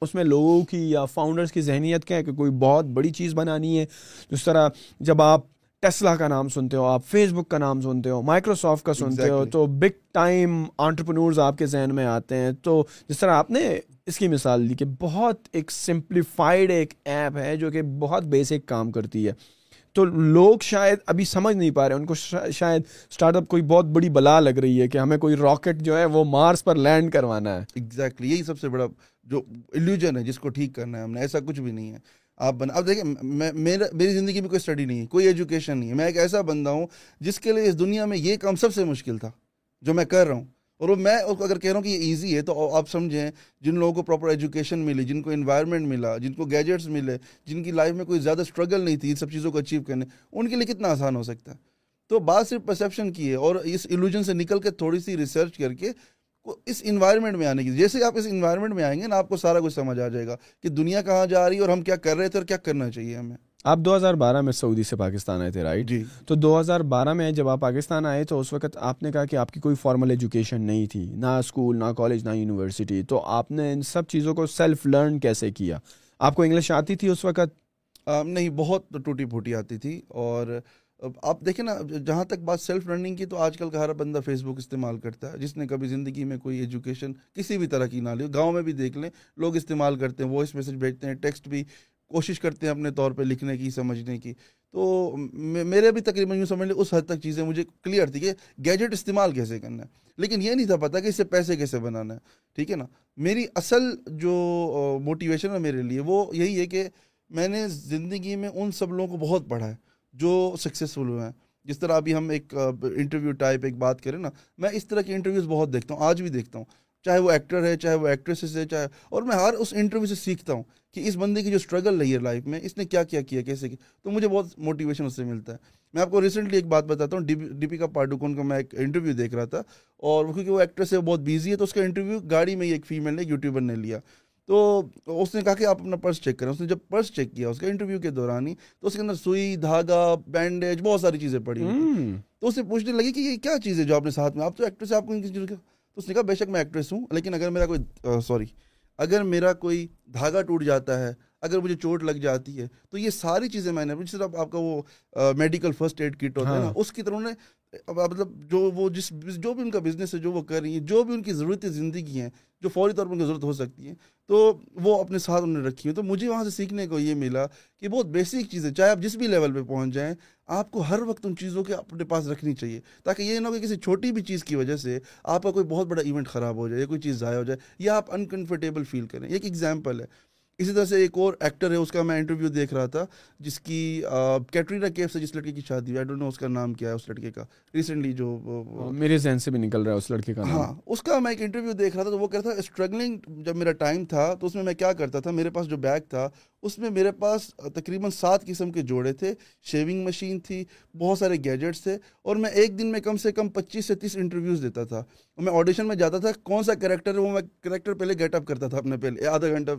Speaker 3: اس میں لوگوں کی یا فاؤنڈرس کی ذہنیت کیا ہے کہ کوئی بہت بڑی چیز بنانی ہے جس طرح جب آپ ٹیسلا کا نام سنتے ہو آپ فیس بک کا نام سنتے ہو مائکروسافٹ کا سنتے ہو تو بگ ٹائم آنٹرپرنورز آپ کے ذہن میں آتے ہیں تو جس طرح آپ نے اس کی مثال دی کہ بہت ایک سمپلیفائڈ ایک ایپ ہے جو کہ بہت بیسک کام کرتی ہے تو لوگ شاید ابھی سمجھ نہیں پا رہے ان کو شاید اسٹارٹ اپ کوئی بہت بڑی بلا لگ رہی ہے کہ ہمیں کوئی راکٹ جو ہے وہ مارس پر لینڈ کروانا ہے
Speaker 4: ایگزیکٹلی یہی سب سے بڑا جو الجن ہے جس کو ٹھیک کرنا ہے ہم نے ایسا کچھ بھی نہیں ہے آپ بنا اب دیکھیں میں میرا میری زندگی میں کوئی اسٹڈی نہیں ہے کوئی ایجوکیشن نہیں ہے میں ایک ایسا بندہ ہوں جس کے لیے اس دنیا میں یہ کام سب سے مشکل تھا جو میں کر رہا ہوں اور وہ میں اگر کہہ رہا ہوں کہ یہ ایزی ہے تو آپ سمجھیں جن لوگوں کو پراپر ایجوکیشن ملی جن کو انوائرمنٹ ملا جن کو گیجٹس ملے جن کی لائف میں کوئی زیادہ اسٹرگل نہیں تھی ان سب چیزوں کو اچیو کرنے ان کے لیے کتنا آسان ہو سکتا ہے تو بات صرف پرسیپشن کی ہے اور اس ایلوجن سے نکل کے تھوڑی سی ریسرچ کر کے کو اس انوائرمنٹ میں آنے کی جیسے آپ اس انوائرمنٹ میں آئیں گے نا آپ کو سارا کچھ سمجھ آ جائے گا کہ دنیا کہاں جا رہی ہے اور ہم کیا کر رہے تھے اور کیا کرنا چاہیے ہمیں
Speaker 3: آپ دو ہزار بارہ میں سعودی سے پاکستان آئے تھے رائٹ
Speaker 4: جی
Speaker 3: تو دو ہزار بارہ میں جب آپ پاکستان آئے تو اس وقت آپ نے کہا کہ آپ کی کوئی فارمل ایجوکیشن نہیں تھی نہ اسکول نہ کالج نہ یونیورسٹی تو آپ نے ان سب چیزوں کو سیلف لرن کیسے کیا آپ کو انگلش آتی تھی اس وقت
Speaker 4: نہیں بہت ٹوٹی پھوٹی آتی تھی اور آپ دیکھیں نا جہاں تک بات سیلف لرننگ کی تو آج کل کا ہر بندہ فیس بک استعمال کرتا ہے جس نے کبھی زندگی میں کوئی ایجوکیشن کسی بھی طرح کی نہ لی گاؤں میں بھی دیکھ لیں لوگ استعمال کرتے ہیں وائس میسج بھیجتے ہیں ٹیکسٹ بھی کوشش کرتے ہیں اپنے طور پہ لکھنے کی سمجھنے کی تو میرے بھی تقریباً یوں سمجھ لیں اس حد تک چیزیں مجھے کلیئر تھی کہ گیجٹ استعمال کیسے کرنا ہے لیکن یہ نہیں تھا پتہ کہ اس سے پیسے کیسے بنانا ہے ٹھیک ہے نا میری اصل جو موٹیویشن ہے میرے لیے وہ یہی ہے کہ میں نے زندگی میں ان سب لوگوں کو بہت پڑھا ہے جو سکسیسفل ہوئے ہیں جس طرح ابھی ہم ایک انٹرویو ٹائپ ایک بات کریں نا میں اس طرح کے انٹرویوز بہت دیکھتا ہوں آج بھی دیکھتا ہوں چاہے وہ ایکٹر ہے چاہے وہ ایکٹریسز ہے چاہے اور میں ہر اس انٹرویو سے سیکھتا ہوں کہ اس بندے کی جو اسٹرگل رہی ہے لائف میں اس نے کیا کیا کیا کیسے کیا تو مجھے بہت موٹیویشن اس سے ملتا ہے میں آپ کو ریسنٹلی ایک بات بتاتا ہوں ڈیپیکا پاڈوکون کا میں ایک انٹرویو دیکھ رہا تھا اور کیونکہ وہ ایکٹریس ہے بہت بزی ہے تو اس کا انٹرویو گاڑی میں ہی ایک فیمیل نے یوٹیوبر نے لیا تو اس نے کہا کہ آپ اپنا پرس چیک کریں اس نے جب پرس چیک کیا اس کے انٹرویو کے دوران ہی تو اس کے اندر سوئی دھاگا بینڈیج بہت ساری چیزیں پڑی تو اس سے پوچھنے لگی کہ یہ کیا چیز ہے جو آپ نے ساتھ میں آپ تو ایکٹریس آپ کو تو اس نے کہا بے شک میں ایکٹریس ہوں لیکن اگر میرا کوئی سوری اگر میرا کوئی دھاگا ٹوٹ جاتا ہے اگر مجھے چوٹ لگ جاتی ہے تو یہ ساری چیزیں میں نے جس طرح آپ کا وہ میڈیکل فرسٹ ایڈ کٹ ہوتا ہے ہاں۔ اس کی طرح نے مطلب جو وہ جس جو بھی ان کا بزنس ہے جو وہ کر رہی ہیں جو بھی ان کی ضرورت زندگی ہیں جو فوری طور پر ان کی ضرورت ہو سکتی ہیں تو وہ اپنے ساتھ انہوں نے رکھی ہیں تو مجھے وہاں سے سیکھنے کو یہ ملا کہ بہت بیسک چیزیں چاہے آپ جس بھی لیول پہ پہنچ جائیں آپ کو ہر وقت ان چیزوں کے اپنے پاس رکھنی چاہیے تاکہ یہ نہ ہو کہ کسی چھوٹی بھی چیز کی وجہ سے آپ کا کوئی بہت بڑا ایونٹ خراب ہو جائے یا کوئی چیز ضائع ہو جائے یا آپ انکمفرٹیبل فیل کریں ایک ایگزامپل ہے اسی طرح سے ایک اور ایکٹر ہے اس کا میں انٹرویو دیکھ رہا تھا جس کی کیٹرینا کیف سے جس لڑکے کی شادی ہوئی نو اس کا نام کیا ہے اس لڑکے کا ریسنٹلی جو
Speaker 3: میرے ذہن سے بھی نکل رہا ہے اس لڑکے کا ہاں اس
Speaker 4: کا میں ایک انٹرویو دیکھ رہا تھا تو وہ کہتا تھا اسٹرگلنگ جب میرا ٹائم تھا تو اس میں میں کیا کرتا تھا میرے پاس جو بیگ تھا اس میں میرے پاس تقریباً سات قسم کے جوڑے تھے شیونگ مشین تھی بہت سارے گیجٹس تھے اور میں ایک دن میں کم سے کم پچیس سے تیس انٹرویوز دیتا تھا اور میں آڈیشن میں جاتا تھا کون سا کریکٹر وہ میں کریکٹر پہلے گیٹ اپ کرتا تھا اپنے پہلے آدھا گھنٹہ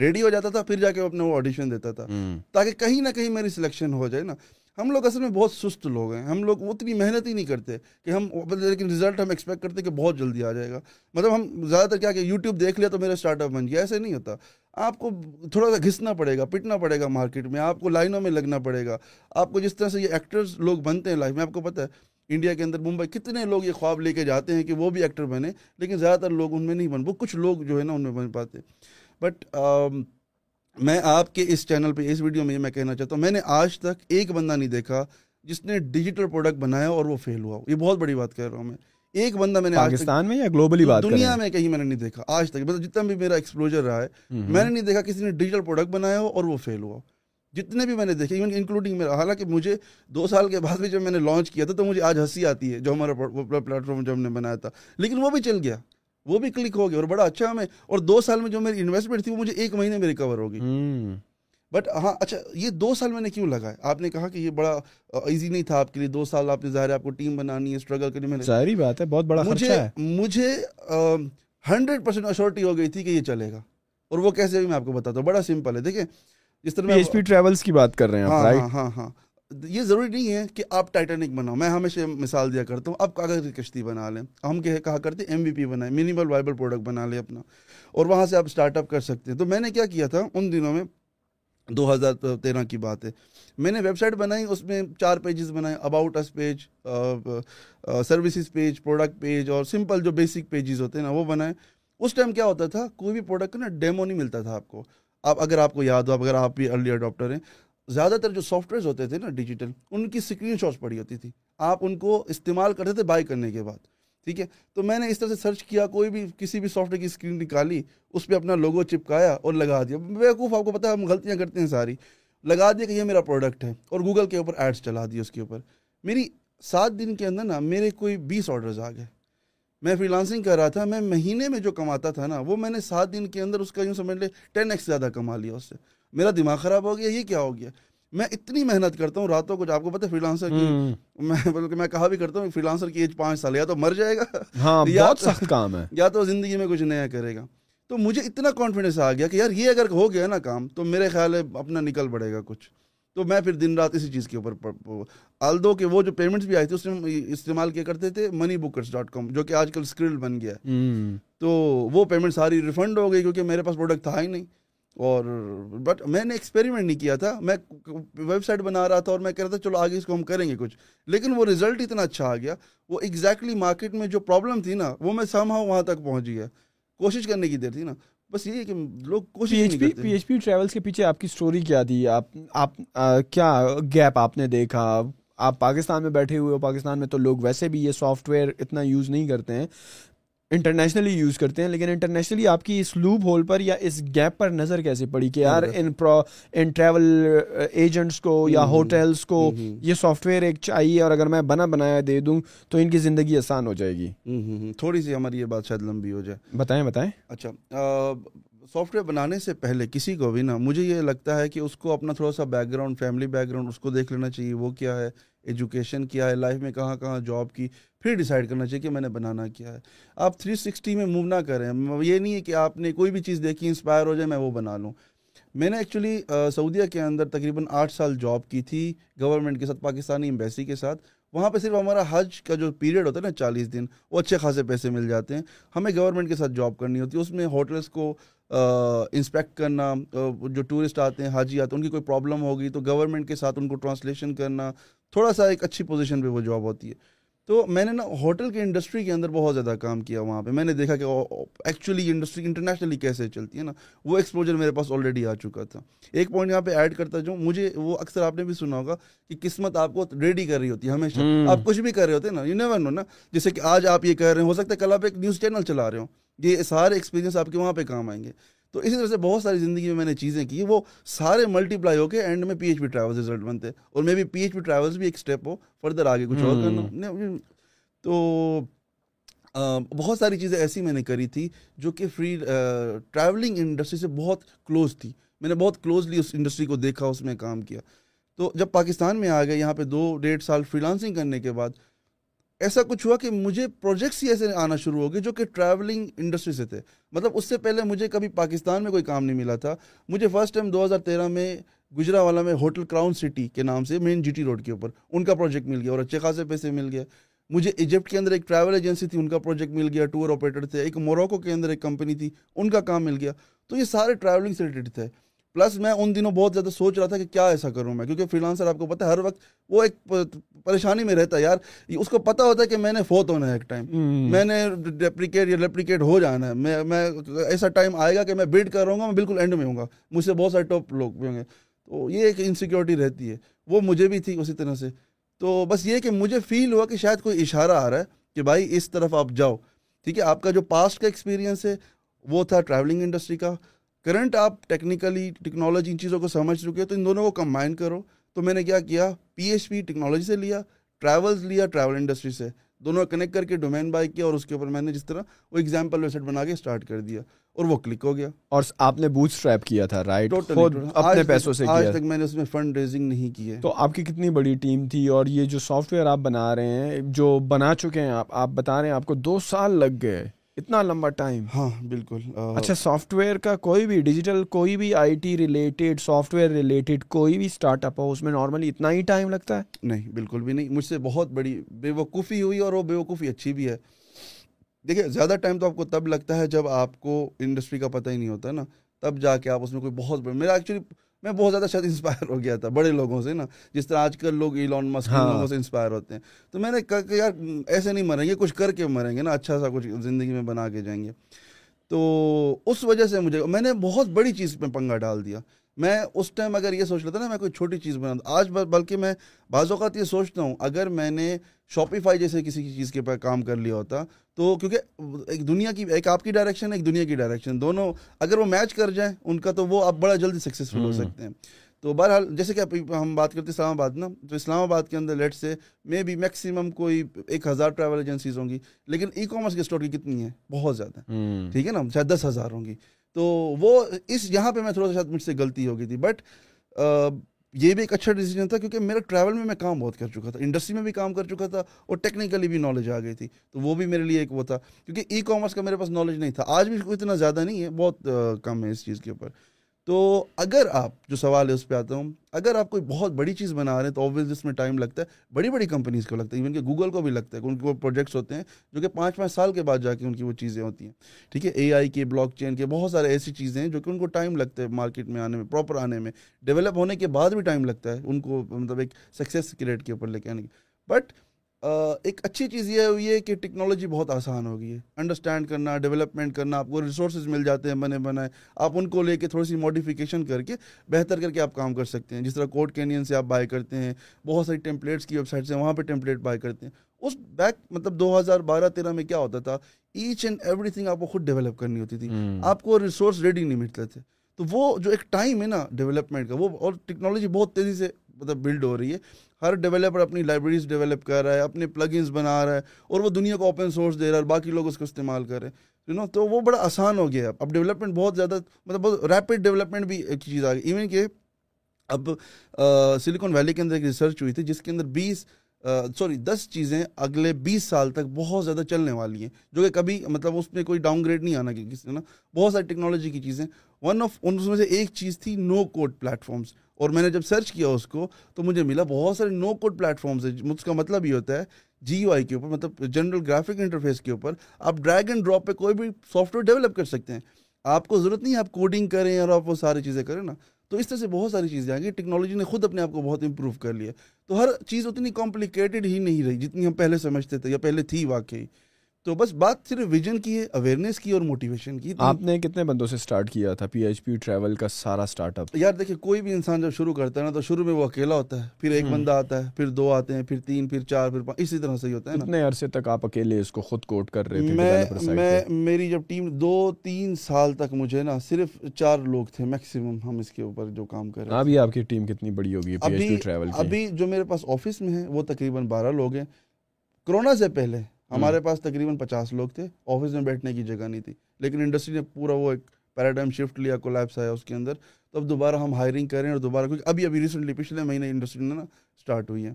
Speaker 4: ریڈی ہو جاتا تھا پھر جا کے اپنے وہ آڈیشن دیتا تھا تاکہ کہیں نہ کہیں میری سلیکشن ہو جائے نا ہم لوگ اصل میں بہت سست لوگ ہیں ہم لوگ اتنی محنت ہی نہیں کرتے کہ ہم لیکن رزلٹ ہم ایکسپیکٹ کرتے کہ بہت جلدی آ جائے گا مطلب ہم زیادہ تر کیا کہ یوٹیوب دیکھ لیا تو میرا اسٹارٹ اپ بن گیا ایسے نہیں ہوتا آپ کو تھوڑا سا گھسنا پڑے گا پٹنا پڑے گا مارکیٹ میں آپ کو لائنوں میں لگنا پڑے گا آپ کو جس طرح سے یہ ایکٹرز لوگ بنتے ہیں لائف میں آپ کو پتہ ہے انڈیا کے اندر ممبئی کتنے لوگ یہ خواب لے کے جاتے ہیں کہ وہ بھی ایکٹر بنے لیکن زیادہ تر لوگ ان میں نہیں بن وہ کچھ لوگ جو ہے نا ان میں بن پاتے بٹ میں آپ کے اس چینل پہ اس ویڈیو میں یہ میں کہنا چاہتا ہوں میں نے آج تک ایک بندہ نہیں دیکھا جس نے ڈیجیٹل پروڈکٹ بنایا اور وہ فیل ہوا یہ بہت بڑی بات کہہ رہا ہوں میں ایک بندہ میں نے
Speaker 5: پاکستان میں یا گلوبلی بات دنیا
Speaker 4: میں کہیں میں نے نہیں دیکھا آج تک مطلب جتنا بھی میرا ایکسپلوجر رہا ہے میں نے نہیں دیکھا کسی نے ڈیجیٹل پروڈکٹ بنایا ہو اور وہ فیل ہوا جتنے بھی میں نے دیکھے ایون انکلوڈنگ میرا حالانکہ مجھے دو سال کے بعد بھی جب میں نے لانچ کیا تھا تو مجھے آج ہنسی آتی ہے جو ہمارا پلیٹفارم جو ہم نے بنایا تھا لیکن وہ بھی چل گیا وہ بھی کلک ہو گیا اور بڑا اچھا ہمیں اور دو سال میں جو میری انویسٹمنٹ تھی وہ مجھے ایک مہینے میں ریکور ہو گئی بٹ ہاں اچھا یہ دو سال میں نے کیوں لگا ہے آپ نے کہا کہ یہ بڑا ایزی نہیں تھا آپ کے لیے دو سال آپ نے ظاہر ہے آپ کو ٹیم
Speaker 5: بنانی ہے ہے اسٹرگل کرنی میں ظاہری بات بہت بڑا مجھے مجھے
Speaker 4: ہنڈریڈ پرسینٹ اشورٹی ہو گئی تھی کہ یہ چلے گا اور وہ کیسے بھی میں آپ کو بتاتا ہوں بڑا سمپل ہے دیکھیں
Speaker 5: جس طرح
Speaker 4: میں ضروری نہیں ہے کہ آپ ٹائٹینک بناؤ میں ہمیشہ مثال دیا کرتا ہوں آپ کاغذ کی کشتی بنا لیں ہم کہا کرتے ایم وی پی بنائیں منیمل وائبل پروڈکٹ بنا لیں اپنا اور وہاں سے آپ اسٹارٹ اپ کر سکتے ہیں تو میں نے کیا کیا تھا ان دنوں میں دو ہزار تیرہ کی بات ہے میں نے ویب سائٹ بنائی اس میں چار پیجز بنائے about us page services page product page اور سمپل جو بیسک پیجز ہوتے ہیں نا وہ بنائے اس ٹائم کیا ہوتا تھا کوئی بھی پروڈکٹ کا نا ڈیمو نہیں ملتا تھا آپ کو آپ اگر آپ کو یاد ہو اگر آپ بھی ارلی اڈاپٹر ہیں زیادہ تر جو سافٹ ویئرز ہوتے تھے نا ڈیجیٹل ان کی اسکرین شاٹس پڑی ہوتی تھی آپ ان کو استعمال کرتے تھے بائی کرنے کے بعد ٹھیک ہے تو میں نے اس طرح سے سرچ کیا کوئی بھی کسی بھی سافٹ ویئر کی اسکرین نکالی اس پہ اپنا لوگو چپکایا اور لگا دیا بیوقوف آپ کو پتا ہم غلطیاں کرتے ہیں ساری لگا دیا کہ یہ میرا پروڈکٹ ہے اور گوگل کے اوپر ایڈس چلا دیے اس کے اوپر میری سات دن کے اندر نا میرے کوئی بیس آڈرز آ گئے میں فری لانسنگ کر رہا تھا میں مہینے میں جو کماتا تھا نا وہ میں نے سات دن کے اندر اس کا یوں سمجھ لے ٹین ایکس زیادہ کما لیا اس سے میرا دماغ خراب ہو گیا یہ کیا ہو گیا میں اتنی محنت کرتا ہوں راتوں کو آپ کو پتا لانسر کی میں کہا بھی کرتا ہوں فری لانسر کی ایج پانچ سال یا تو مر جائے گا
Speaker 5: ہاں، یا سخت کام ہے یا
Speaker 4: تو زندگی میں کچھ نیا کرے گا تو مجھے اتنا کانفیڈینس آ گیا کہ یار یہ اگر ہو گیا نا کام تو میرے خیال ہے اپنا نکل پڑے گا کچھ تو میں پھر دن رات اسی چیز کے اوپر آلدو کے وہ جو پیمنٹس بھی آئی تھی اس میں استعمال کیا کرتے تھے منی بکرس ڈاٹ کام جو کہ آج کل اسکرل بن گیا ہے تو وہ پیمنٹ ساری ریفنڈ ہو گئی کیونکہ میرے پاس پروڈکٹ تھا ہی نہیں اور بٹ میں نے ایکسپیریمنٹ نہیں کیا تھا میں ویب سائٹ بنا رہا تھا اور میں کہہ رہا تھا چلو آگے اس کو ہم کریں گے کچھ لیکن وہ رزلٹ اتنا اچھا آ گیا وہ ایگزیکٹلی مارکیٹ میں جو پرابلم تھی نا وہ میں سم ہاؤ وہاں تک پہنچ گیا کوشش کرنے کی دیر تھی نا بس یہ ہے کہ لوگ کوشش پی
Speaker 5: ایچ پی ٹریولس کے پیچھے آپ کی اسٹوری کیا تھی آپ آپ کیا گیپ آپ نے دیکھا آپ پاکستان میں بیٹھے ہوئے ہو پاکستان میں تو لوگ ویسے بھی یہ سافٹ ویئر اتنا یوز نہیں کرتے ہیں انٹرنیشنلی یوز کرتے ہیں لیکن انٹرنیشنلی آپ کی اس لوب ہول پر یا اس گیپ پر نظر کیسے پڑی کہ یار ان پرو ان ٹریول ایجنٹس کو یا ہوٹلس کو یہ سافٹ ویئر ایک چاہیے اور اگر میں بنا بنایا دے دوں تو ان کی زندگی آسان ہو جائے گی
Speaker 4: تھوڑی سی ہماری یہ بات شاید لمبی ہو جائے
Speaker 5: بتائیں بتائیں
Speaker 4: اچھا سافٹ ویئر بنانے سے پہلے کسی کو بھی نا مجھے یہ لگتا ہے کہ اس کو اپنا تھوڑا سا background family background اس کو دیکھ لینا چاہیے وہ کیا ہے ایجوکیشن کیا ہے لائف میں کہاں کہاں جاب کی پھر ڈیسائڈ کرنا چاہیے کہ میں نے بنانا کیا ہے آپ تھری سکسٹی میں موو نہ کریں یہ نہیں ہے کہ آپ نے کوئی بھی چیز دیکھی انسپائر ہو جائے میں وہ بنا لوں میں نے ایکچولی سعودیہ کے اندر تقریباً آٹھ سال جاب کی تھی گورنمنٹ کے ساتھ پاکستانی امبیسی کے ساتھ وہاں پہ صرف ہمارا حج کا جو پیریڈ ہوتا ہے نا چالیس دن وہ اچھے خاصے پیسے مل جاتے ہیں ہمیں گورنمنٹ کے ساتھ جاب کرنی ہوتی ہے اس میں ہوٹلس کو انسپیکٹ کرنا جو ٹورسٹ آتے ہیں حاجی آتے ہیں ان کی کوئی پرابلم ہوگی تو گورنمنٹ کے ساتھ ان کو ٹرانسلیشن کرنا تھوڑا سا ایک اچھی پوزیشن پہ وہ جاب ہوتی ہے تو میں نے نا ہوٹل کے انڈسٹری کے اندر بہت زیادہ کام کیا وہاں پہ میں نے دیکھا کہ ایکچولی انڈسٹری انٹرنیشنلی کیسے چلتی ہے نا وہ ایکسپوجر میرے پاس آلریڈی آ چکا تھا ایک پوائنٹ یہاں پہ ایڈ کرتا جاؤں مجھے وہ اکثر آپ نے بھی سنا ہوگا کہ قسمت آپ کو ریڈی کر رہی ہوتی ہے ہمیشہ آپ کچھ بھی کر رہے ہوتے ہیں نا یو نیور نو نا جیسے کہ آج آپ یہ کہہ رہے ہیں ہو سکتا ہے کل آپ ایک نیوز چینل چلا رہے ہو یہ سارے ایکسپیرینس آپ کے وہاں پہ کام آئیں گے تو اسی طرح سے بہت ساری زندگی میں میں نے چیزیں کی وہ سارے ملٹی پلائی ہو کے اینڈ میں P H P travel result بنتے اور maybe P H P travels بھی ایک اسٹیپ ہو فردر آگے کچھ اور کرنا تو بہت ساری چیزیں ایسی میں نے کری تھی جو کہ فری ٹریولنگ انڈسٹری سے بہت کلوز تھی میں نے بہت کلوزلی اس انڈسٹری کو دیکھا اس میں کام کیا تو جب پاکستان میں آ گئے یہاں پہ دو ڈیڑھ سال فری لانسنگ کرنے کے بعد ایسا کچھ ہوا کہ مجھے پروجیکٹس ہی ایسے آنا شروع ہو گئے جو کہ ٹریولنگ انڈسٹری سے تھے مطلب اس سے پہلے مجھے کبھی پاکستان میں کوئی کام نہیں ملا تھا مجھے فرسٹ ٹائم دو ہزار تیرہ میں گجرا والا میں ہوٹل کراؤن سٹی کے نام سے مین جی ٹی روڈ کے اوپر ان کا پروجیکٹ مل گیا اور اچھے خاصے پیسے مل گئے مجھے ایجپٹ کے اندر ایک ٹریول ایجنسی تھی ان کا پروجیکٹ مل گیا ٹور آپریٹر تھے ایک موروکو کے اندر ایک کمپنی تھی ان کا کام مل گیا تو یہ سارے ٹریولنگ سے ریلیٹڈ تھے پلس میں ان دنوں بہت زیادہ سوچ رہا تھا کہ کیا ایسا کروں میں کیونکہ فری لانسر آپ کو پتا ہے ہر وقت وہ ایک پریشانی میں رہتا ہے یار اس کو پتا ہوتا ہے کہ میں نے فوت ہونا ہے ایک ٹائم میں نے ڈپلیکیٹ یا لیپلیکیٹ ہو جانا ہے میں میں ایسا ٹائم آئے گا کہ میں بیٹ کر رہا ہوں گا میں بالکل اینڈ میں ہوں گا مجھ سے بہت سارے ٹاپ لوگ بھی ہوں گے تو یہ ایک انسیکیورٹی رہتی ہے وہ مجھے بھی تھی اسی طرح سے تو بس یہ کہ مجھے فیل ہوا کہ شاید کوئی اشارہ آ رہا ہے کہ بھائی اس طرف آپ جاؤ ٹھیک ہے آپ کا جو پاسٹ کا ایکسپیرینس ہے وہ تھا ٹریولنگ انڈسٹری کا کرنٹ آپ ٹیکنیکلی ٹیکنالوجی ان چیزوں کو سمجھ چکے تو ان دونوں کو کمبائن کرو تو میں نے کیا کیا پی ایچ پی ٹیکنالوجی سے لیا ٹریولز لیا ٹریول انڈسٹری سے دونوں کنیکٹ کر کے ڈومین بائی کیا اور اس کے اوپر میں نے جس طرح وہ ایگزامپل ویسٹ بنا کے اسٹارٹ کر دیا اور وہ کلک ہو گیا
Speaker 5: اور آپ نے بوتھ اسٹریپ کیا تھا رائٹ اپنے پیسوں سے
Speaker 4: آج تک میں نے اس میں فنڈ ریزنگ نہیں
Speaker 5: کی
Speaker 4: ہے
Speaker 5: تو آپ کی کتنی بڑی ٹیم تھی اور یہ جو سافٹ ویئر آپ بنا رہے ہیں جو بنا چکے ہیں آپ آپ بتا رہے ہیں آپ کو دو سال لگ گئے اتنا لمبا ٹائم
Speaker 4: ہاں بالکل
Speaker 5: اچھا سافٹ ویئر کا کوئی بھی ڈیجیٹل کوئی بھی I T related software related کوئی بھی اسٹارٹ اپ ہو اس میں نارملی اتنا ہی ٹائم لگتا ہے
Speaker 4: نہیں بالکل بھی نہیں مجھ سے بہت بڑی بے وقوفی ہوئی اور وہ بے وقوفی اچھی بھی ہے دیکھیے زیادہ ٹائم تو آپ کو تب لگتا ہے جب آپ کو انڈسٹری کا پتہ ہی نہیں ہوتا نا تب جا کے آپ اس میں کوئی بہت میرا ایکچولی میں بہت زیادہ شاید انسپائر ہو گیا تھا بڑے لوگوں سے نا جس طرح آج کل لوگ ایلون ہاں. لوگوں سے انسپائر ہوتے ہیں تو میں نے کہا کہ یار ایسے نہیں مریں گے کچھ کر کے مریں گے نا اچھا سا کچھ زندگی میں بنا کے جائیں گے تو اس وجہ سے مجھے میں نے بہت بڑی چیز پہ پنگا ڈال دیا میں اس ٹائم اگر یہ سوچ لیتا نا میں کوئی چھوٹی چیز بنا آج بلکہ میں بعض اوقات یہ سوچتا ہوں اگر میں نے شاپیفائی جیسے کسی کی چیز کے پاس کام کر لیا ہوتا تو کیونکہ ایک دنیا کی ایک آپ کی ڈائریکشن ایک دنیا کی ڈائریکشن دونوں اگر وہ میچ کر جائیں ان کا تو وہ آپ بڑا جلدی سکسیزفل ہو سکتے ہیں تو بہرحال جیسے کہ ہم بات کرتے ہیں اسلام آباد نا تو اسلام آباد کے اندر لیٹ سے مے بی میکسیمم کوئی ایک ہزار ٹریول ایجنسیز ہوں گی لیکن ای کامرس کے اسٹور کی کتنی ہے بہت زیادہ ٹھیک ہے نا شاید دس ہزار ہوں گی تو وہ اس یہاں پہ میں تھوڑا سا شاید مجھ سے غلطی ہو گئی تھی بٹ یہ بھی ایک اچھا ڈیسیجن تھا کیونکہ میرا ٹریول میں میں کام بہت کر چکا تھا انڈسٹری میں بھی کام کر چکا تھا اور ٹیکنیکلی بھی نالج آ گئی تھی تو وہ بھی میرے لیے ایک وہ تھا کیونکہ ای کامرس کا میرے پاس نالج نہیں تھا آج بھی اتنا زیادہ نہیں ہے بہت کم ہے اس چیز کے اوپر تو اگر آپ جو سوال ہے اس پہ آتا ہوں اگر آپ کوئی بہت بڑی چیز بنا رہے ہیں تو آبویسلی اس میں ٹائم لگتا ہے بڑی بڑی کمپنیز کو لگتا ہے ایون کہ گوگل کو بھی لگتا ہے کہ ان کے وہ پروجیکٹس ہوتے ہیں جو کہ پانچ پانچ سال کے بعد جا کے ان کی وہ چیزیں ہوتی ہیں ٹھیک ہے اے آئی کے بلاک چین کے بہت سارے ایسی چیزیں ہیں جو کہ ان کو ٹائم لگتا ہے مارکیٹ میں آنے میں پراپر آنے میں ڈیولپ ہونے کے بعد بھی ٹائم لگتا ہے ان کو مطلب ایک سکسیز کریٹ کے اوپر لے کے آنے کے بٹ ایک اچھی چیز یہ ہوئی ہے کہ ٹیکنالوجی بہت آسان ہو گئی ہے انڈرسٹینڈ کرنا ڈیولپمنٹ کرنا آپ کو ریسورسز مل جاتے ہیں بنے بنائے آپ ان کو لے کے تھوڑی سی ماڈیفیکیشن کر کے بہتر کر کے آپ کام کر سکتے ہیں جس طرح کوڈ کینین سے آپ بائی کرتے ہیں بہت ساری ٹیمپلیٹس کی ویب سائٹس ہیں وہاں پہ ٹیمپلیٹ بائی کرتے ہیں اس بیک مطلب دو ہزار بارہ تیرہ میں کیا ہوتا تھا ایچ اینڈ ایوری تھنگ آپ کو خود ڈیولپ کرنی ہوتی تھی آپ کو ریسورس ریڈی نہیں ملتے تھے تو وہ جو ایک ٹائم ہے نا ڈیولپمنٹ کا وہ اور ٹیکنالوجی بہت تیزی سے مطلب بلڈ ہو رہی ہے ہر ڈیولپر اپنی لائبریریز ڈیولپ کر رہا ہے اپنے پلگ انس بنا رہا ہے اور وہ دنیا کو اوپن سورس دے رہا ہے اور باقی لوگ اس کو استعمال کر رہے ہیں نو تو وہ بڑا آسان ہو گیا اب ڈیولپمنٹ بہت زیادہ مطلب بہت ریپڈ ڈیولپمنٹ بھی ایک چیز آ گئی ایون کہ اب سلیکون ویلی کے اندر ایک ریسرچ ہوئی تھی جس کے اندر بیس سوری دس چیزیں اگلے بیس سال تک بہت زیادہ چلنے والی ہیں جو کہ کبھی مطلب اس میں کوئی ڈاؤن گریڈ نہیں آنا کسی نا بہت ساری ٹیکنالوجی کی چیزیں ون آف ان میں سے ایک چیز تھی نو کوڈ پلیٹفارمس اور میں نے جب سرچ کیا اس کو تو مجھے ملا بہت سارے نو کوڈ پلیٹفارمس کا مطلب یہ ہوتا ہے جی یو آئی کے اوپر مطلب جنرل گرافک انٹرفیس کے اوپر آپ ڈریگ اینڈ ڈراپ پہ کوئی بھی سافٹ ویئر ڈیولپ کر سکتے ہیں آپ کو ضرورت نہیں ہے آپ کوڈنگ کریں اور آپ وہ ساری چیزیں کریں نا تو اس طرح سے بہت ساری چیزیں آئیں گی ٹیکنالوجی نے خود اپنے آپ کو بہت امپروو کر لیا تو ہر چیز اتنی کمپلیکیٹیڈ ہی نہیں رہی جتنی ہم پہلے سمجھتے تھے یا پہلے تھی واقعی تو بس بات صرف ویژن کی ہے اویئرنیس کی اور موٹیویشن کی
Speaker 5: آپ نے کتنے بندوں سے
Speaker 4: کیا تھا پی پی ایچ
Speaker 5: ٹریول کا سارا اپ یار دیکھیں
Speaker 4: کوئی بھی انسان جب شروع کرتا ہے نا تو شروع میں وہ اکیلا ہوتا ہے پھر ایک بندہ آتا ہے پھر دو آتے ہیں پھر پھر پھر تین چار پانچ اسی طرح سے ہی ہوتا ہے
Speaker 5: عرصے تک آپ اکیلے اس کو خود کوٹ کر رہے
Speaker 4: میں میری جب ٹیم دو تین سال تک مجھے نا صرف چار لوگ تھے میکسیمم ہم اس کے اوپر جو کام کر رہے ہیں ابھی
Speaker 5: آپ کی ٹیم کتنی بڑی ہوگی
Speaker 4: ابھی جو میرے پاس آفس میں
Speaker 5: ہے
Speaker 4: وہ تقریباً بارہ لوگ ہیں کرونا سے پہلے ہمارے پاس تقریباً پچاس لوگ تھے آفس میں بیٹھنے کی جگہ نہیں تھی لیکن انڈسٹری نے پورا وہ ایک پیراڈائم شفٹ لیا کولیپس آیا اس کے اندر تو اب دوبارہ ہم ہائرنگ کر رہے ہیں اور دوبارہ کیونکہ ابھی ابھی ریسنٹلی پچھلے مہینے انڈسٹری نے نا اسٹارٹ ہوئی ہے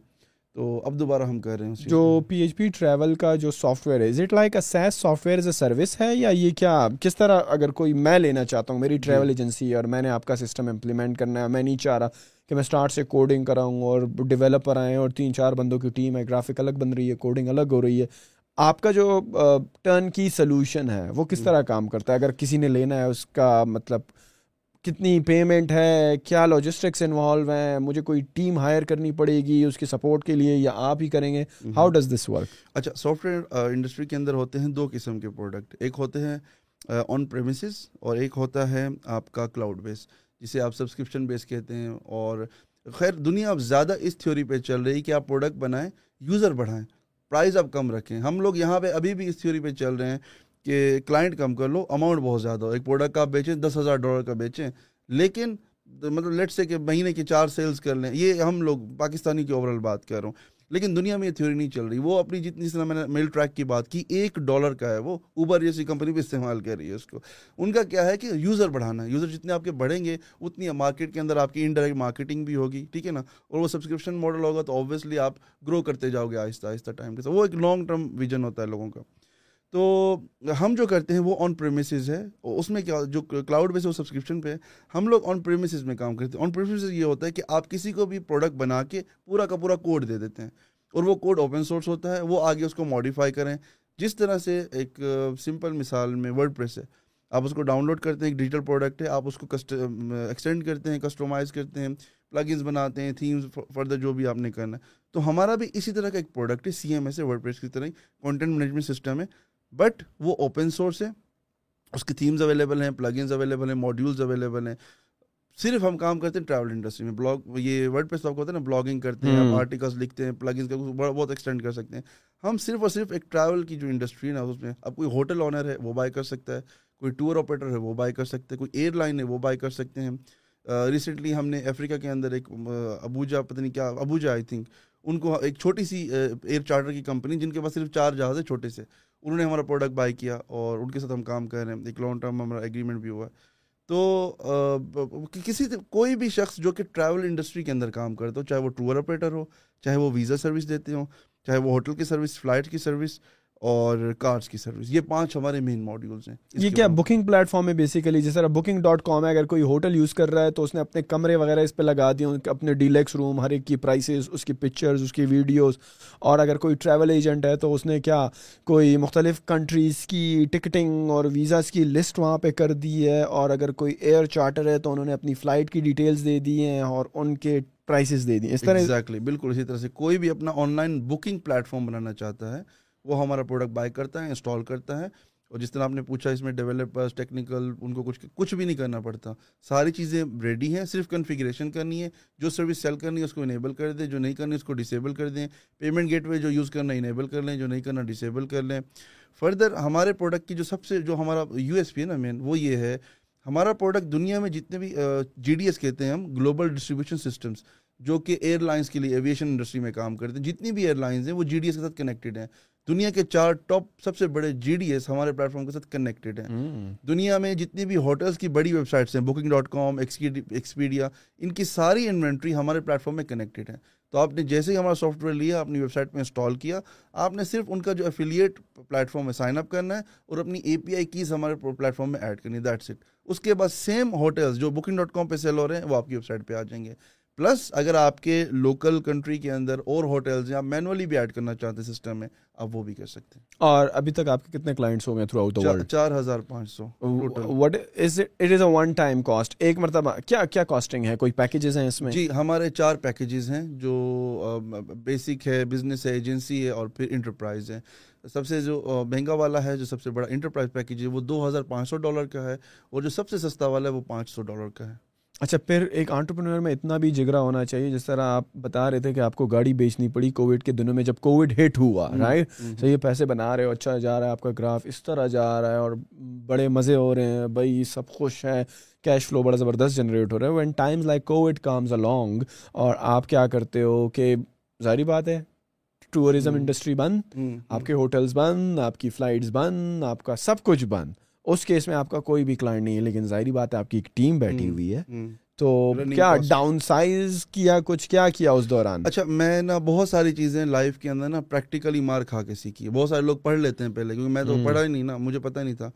Speaker 4: تو اب دوبارہ ہم کر رہے ہیں
Speaker 5: جو پی ایچ پی ٹریول کا جو سافٹ ویئر ہے از it like a SaaS soft where is a service ہے یا یہ کیا کس طرح اگر کوئی میں لینا چاہتا ہوں میری ٹریول ایجنسی اور میں نے آپ کا سسٹم امپلیمنٹ کرنا ہے میں نہیں چاہ رہا کہ میں اسٹارٹ سے کوڈنگ کراؤں اور ڈیولپر آئیں اور تین چار بندوں کی ٹیم ہے گرافک الگ بن رہی ہے کوڈنگ الگ ہو رہی ہے آپ کا جو ٹرن کی سلوشن ہے وہ کس طرح کام کرتا ہے اگر کسی نے لینا ہے اس کا مطلب کتنی پیمنٹ ہے کیا لاجسٹکس انوالو ہیں مجھے کوئی ٹیم ہائر کرنی پڑے گی اس کے سپورٹ کے لیے یا آپ ہی کریں گے ہاؤ ڈز دس ورک
Speaker 4: اچھا سافٹ ویئر انڈسٹری کے اندر ہوتے ہیں دو قسم کے پروڈکٹ ایک ہوتے ہیں آن پریمیسز اور ایک ہوتا ہے آپ کا کلاؤڈ بیس جسے آپ سبسکرپشن بیس کہتے ہیں اور خیر دنیا اب زیادہ اس تھیوری پہ چل رہی ہے کہ آپ پروڈکٹ بنائیں یوزر بڑھائیں پرائز آپ کم رکھیں ہم لوگ یہاں پہ ابھی بھی اس تھیوری پہ چل رہے ہیں کہ کلائنٹ کم کر لو اماؤنٹ بہت زیادہ ہو ایک پروڈکٹ کا آپ بیچیں دس ہزار ڈالر کا بیچیں لیکن مطلب لیٹ سے کہ مہینے کی چار سیلز کر لیں یہ ہم لوگ پاکستانی کی اوور آل بات کر رہا ہوں لیکن دنیا میں یہ تھیوری نہیں چل رہی وہ اپنی جتنی سے میں نے میل ٹریک کی بات کی ایک ڈالر کا ہے وہ اوبر جیسی کمپنی بھی استعمال کر رہی ہے اس کو ان کا کیا ہے کہ یوزر بڑھانا ہے یوزر جتنے آپ کے بڑھیں گے اتنی مارکیٹ کے اندر آپ کی انڈائریکٹ مارکیٹنگ بھی ہوگی ٹھیک ہے نا اور وہ سبسکرپشن ماڈل ہوگا تو آبویسلی آپ گرو کرتے جاؤ گے آہستہ آہستہ ٹائم کے ساتھ وہ ایک لانگ ٹرم ویژن ہوتا ہے لوگوں کا تو ہم جو کرتے ہیں وہ آن پریمیسز ہے اس میں کیا جو کلاؤڈ بیس ہے وہ سبسکرپشن پہ ہے ہم لوگ آن پریمیسز میں کام کرتے ہیں آن پریمیسز یہ ہوتا ہے کہ آپ کسی کو بھی پروڈکٹ بنا کے پورا کا پورا کوڈ دے دیتے ہیں اور وہ کوڈ اوپن سورس ہوتا ہے وہ آگے اس کو ماڈیفائی کریں جس طرح سے ایک سمپل مثال میں ورڈ پریس ہے آپ اس کو ڈاؤن لوڈ کرتے ہیں ایک ڈیجیٹل پروڈکٹ ہے آپ اس کو کسٹ ایکسٹینڈ کرتے ہیں کسٹومائز کرتے ہیں پلگنس بناتے ہیں تھیمز فردر جو بھی آپ نے کرنا ہے تو ہمارا بھی اسی طرح کا ایک پروڈکٹ ہے سی ایم ایس ہے ورڈ پریس کی طرح کانٹینٹ مینجمنٹ سسٹم ہے بٹ وہ اوپن سورس ہے اس کی تھیمز اویلیبل ہیں پلگ انس اویلیبل ہیں ماڈیولز اویلیبل ہیں صرف ہم کام کرتے ہیں ٹریول انڈسٹری میں بلاگ یہ ورڈ پہ سب کو ہوتا ہے نا بلاگنگ کرتے ہیں آرٹیکلس لکھتے ہیں پلگ انس بہت ایکسٹینڈ کر سکتے ہیں ہم صرف اور صرف ایک ٹریول کی جو انڈسٹری ہے نا اس میں اب کوئی ہوٹل آنر ہے وہ بائی کر سکتا ہے کوئی ٹور آپریٹر ہے وہ بائی کر سکتے ہیں کوئی ایئر لائن ہے وہ بائی کر سکتے ہیں ریسنٹلی ہم نے افریقہ کے اندر ایک ابوجا پتہ نہیں کیا ابوجا آئی تھنک ان کو ایک چھوٹی سی ایئر چارٹر کی کمپنی جن کے پاس صرف چار جہاز ہے چھوٹے سے انہوں نے ہمارا پروڈکٹ بائی کیا اور ان کے ساتھ ہم کام کر رہے ہیں ایک لانگ ٹرم ہمارا ایگریمنٹ بھی ہوا ہے تو کسی کوئی بھی شخص جو کہ ٹریول انڈسٹری کے اندر کام کرتا ہو چاہے وہ ٹور آپریٹر ہو چاہے وہ ویزا سروس دیتے ہوں چاہے وہ ہوٹل کی سروس فلائٹ کی سروس اور کارز کی سروس یہ پانچ ہمارے مین ماڈیولس ہیں
Speaker 5: یہ کیا بکنگ پلیٹ فارم ہے بیسیکلی جیسا بکنگ ڈاٹ کام ہے اگر کوئی ہوٹل یوز کر رہا ہے تو اس نے اپنے کمرے وغیرہ اس پہ لگا دیے اپنے ڈیلیکس روم ہر ایک کی پرائسز اس کی پکچرز اس کی ویڈیوز اور اگر کوئی ٹریول ایجنٹ ہے تو اس نے کیا کوئی مختلف کنٹریز کی ٹکٹنگ اور ویزاز کی لسٹ وہاں پہ کر دی ہے اور اگر کوئی ایئر چارٹر ہے تو انہوں نے اپنی فلائٹ کی ڈیٹیلس دے دی ہیں اور ان کے پرائسز دے دیے
Speaker 4: اس طرح بالکل اسی طرح سے کوئی بھی اپنا online booking platform بنانا چاہتا ہے وہ ہمارا پروڈکٹ بائی کرتا ہے انسٹال کرتا ہے اور جس طرح آپ نے پوچھا اس میں ڈیولپرس ٹیکنیکل ان کو کچھ کچھ بھی نہیں کرنا پڑتا ساری چیزیں ریڈی ہیں صرف کنفیگریشن کرنی ہے جو سروس سیل کرنی ہے اس کو انیبل کر دیں جو نہیں کرنی اس کو ڈسیبل کر دیں پیمنٹ گیٹ وے جو یوز کرنا انیبل کر لیں جو نہیں کرنا ڈسیبل کر لیں فردر ہمارے پروڈکٹ کی جو سب سے جو ہمارا یو ایس پی ہے نا مین وہ یہ ہے ہمارا پروڈکٹ دنیا میں جتنے بھی جی ڈی ایس کہتے ہیں ہم گلوبل ڈسٹریبیوشن سسٹمس جو کہ ایئر لائنس کے لیے ایویشن انڈسٹری میں کام کرتے ہیں جتنی بھی ایئر لائنز ہیں وہ جی ڈی ایس کے ساتھ کنیکٹیڈ ہیں دنیا کے چار ٹاپ سب سے بڑے جی ڈی ایس ہمارے پلیٹفارم کے ساتھ کنیکٹ ہیں دنیا میں جتنی بھی ہوٹلس کی بڑی ویب سائٹس ہیں بکنگ ڈاٹ کام ایکسپیڈیا ان کی ساری انوینٹری ہمارے پلیٹفارم میں کنیکٹڈ ہے تو آپ نے جیسے ہی ہمارا سافٹ ویئر لیا اپنی ویب سائٹ میں انسٹال کیا آپ نے صرف ان کا جو افیلیٹ پلیٹفارم ہے سائن اپ کرنا ہے اور اپنی اے پی آئی کیز ہمارے پلیٹفارم میں ایڈ کرنی ہے اس کے بعد سیم ہوٹلس جو بکنگ ڈاٹ کام پہ سیل ہو رہے ہیں وہ آپ کی ویب سائٹ پہ آ جائیں گے پلس اگر آپ کے لوکل کنٹری کے اندر اور ہوٹلز مینولی بھی ایڈ کرنا چاہتے ہیں سسٹم میں آپ وہ بھی کر سکتے ہیں
Speaker 5: اور ابھی تک آپ کے کتنے کلائنٹس تھرو آؤٹ چار ہزار پانچ سو what is a one time cost ایک مرتبہ کیا کیا کاسٹنگ ہے کوئی
Speaker 4: پیکیجز ہیں اس میں جی ہمارے چار پیکیجز ہیں جو بیسک ہے بزنس ہے ایجنسی ہے اور پھر انٹرپرائز ہے سب سے جو مہنگا والا ہے جو سب سے بڑا انٹرپرائز پیکیج ہے وہ دو ہزار پانچ سو ڈالر کا ہے اور جو سب سے سستا والا ہے وہ پانچ سو ڈالر کا ہے
Speaker 5: اچھا پھر ایک آنٹرپرینور میں اتنا بھی جگرا ہونا چاہیے جس طرح آپ بتا رہے تھے کہ آپ کو گاڑی بیچنی پڑی کووڈ کے دنوں میں جب کووڈ ہٹ ہوا رائٹ صحیح یہ پیسے بنا رہے ہو اچھا جا رہا ہے آپ کا گراف اس طرح جا رہا ہے اور بڑے مزے ہو رہے ہیں بھائی سب خوش ہیں کیش فلو بڑا زبردست جنریٹ ہو رہا ہے when times like Covid comes a long اور آپ کیا کرتے ہو کہ ظاہری بات ہے ٹورزم انڈسٹری بند آپ کے ہوٹلس بند آپ کی فلائٹس بند آپ کا سب کچھ بند اس کیس میں آپ کا کوئی بھی کلائنٹ نہیں
Speaker 4: ہے لیکن ظاہری بات ہے آپ کی ایک ٹیم بیٹھی ہوئی ہے تو کیا ڈاؤن سائز کیا کچھ کیا کیا اس دوران اچھا میں نا بہت ساری چیزیں لائف کے اندر نا پریکٹیکلی مار کھا کے سیکھی بہت سارے لوگ پڑھ لیتے ہیں پہلے کیونکہ میں تو پڑھا ہی نہیں نا مجھے پتہ نہیں تھا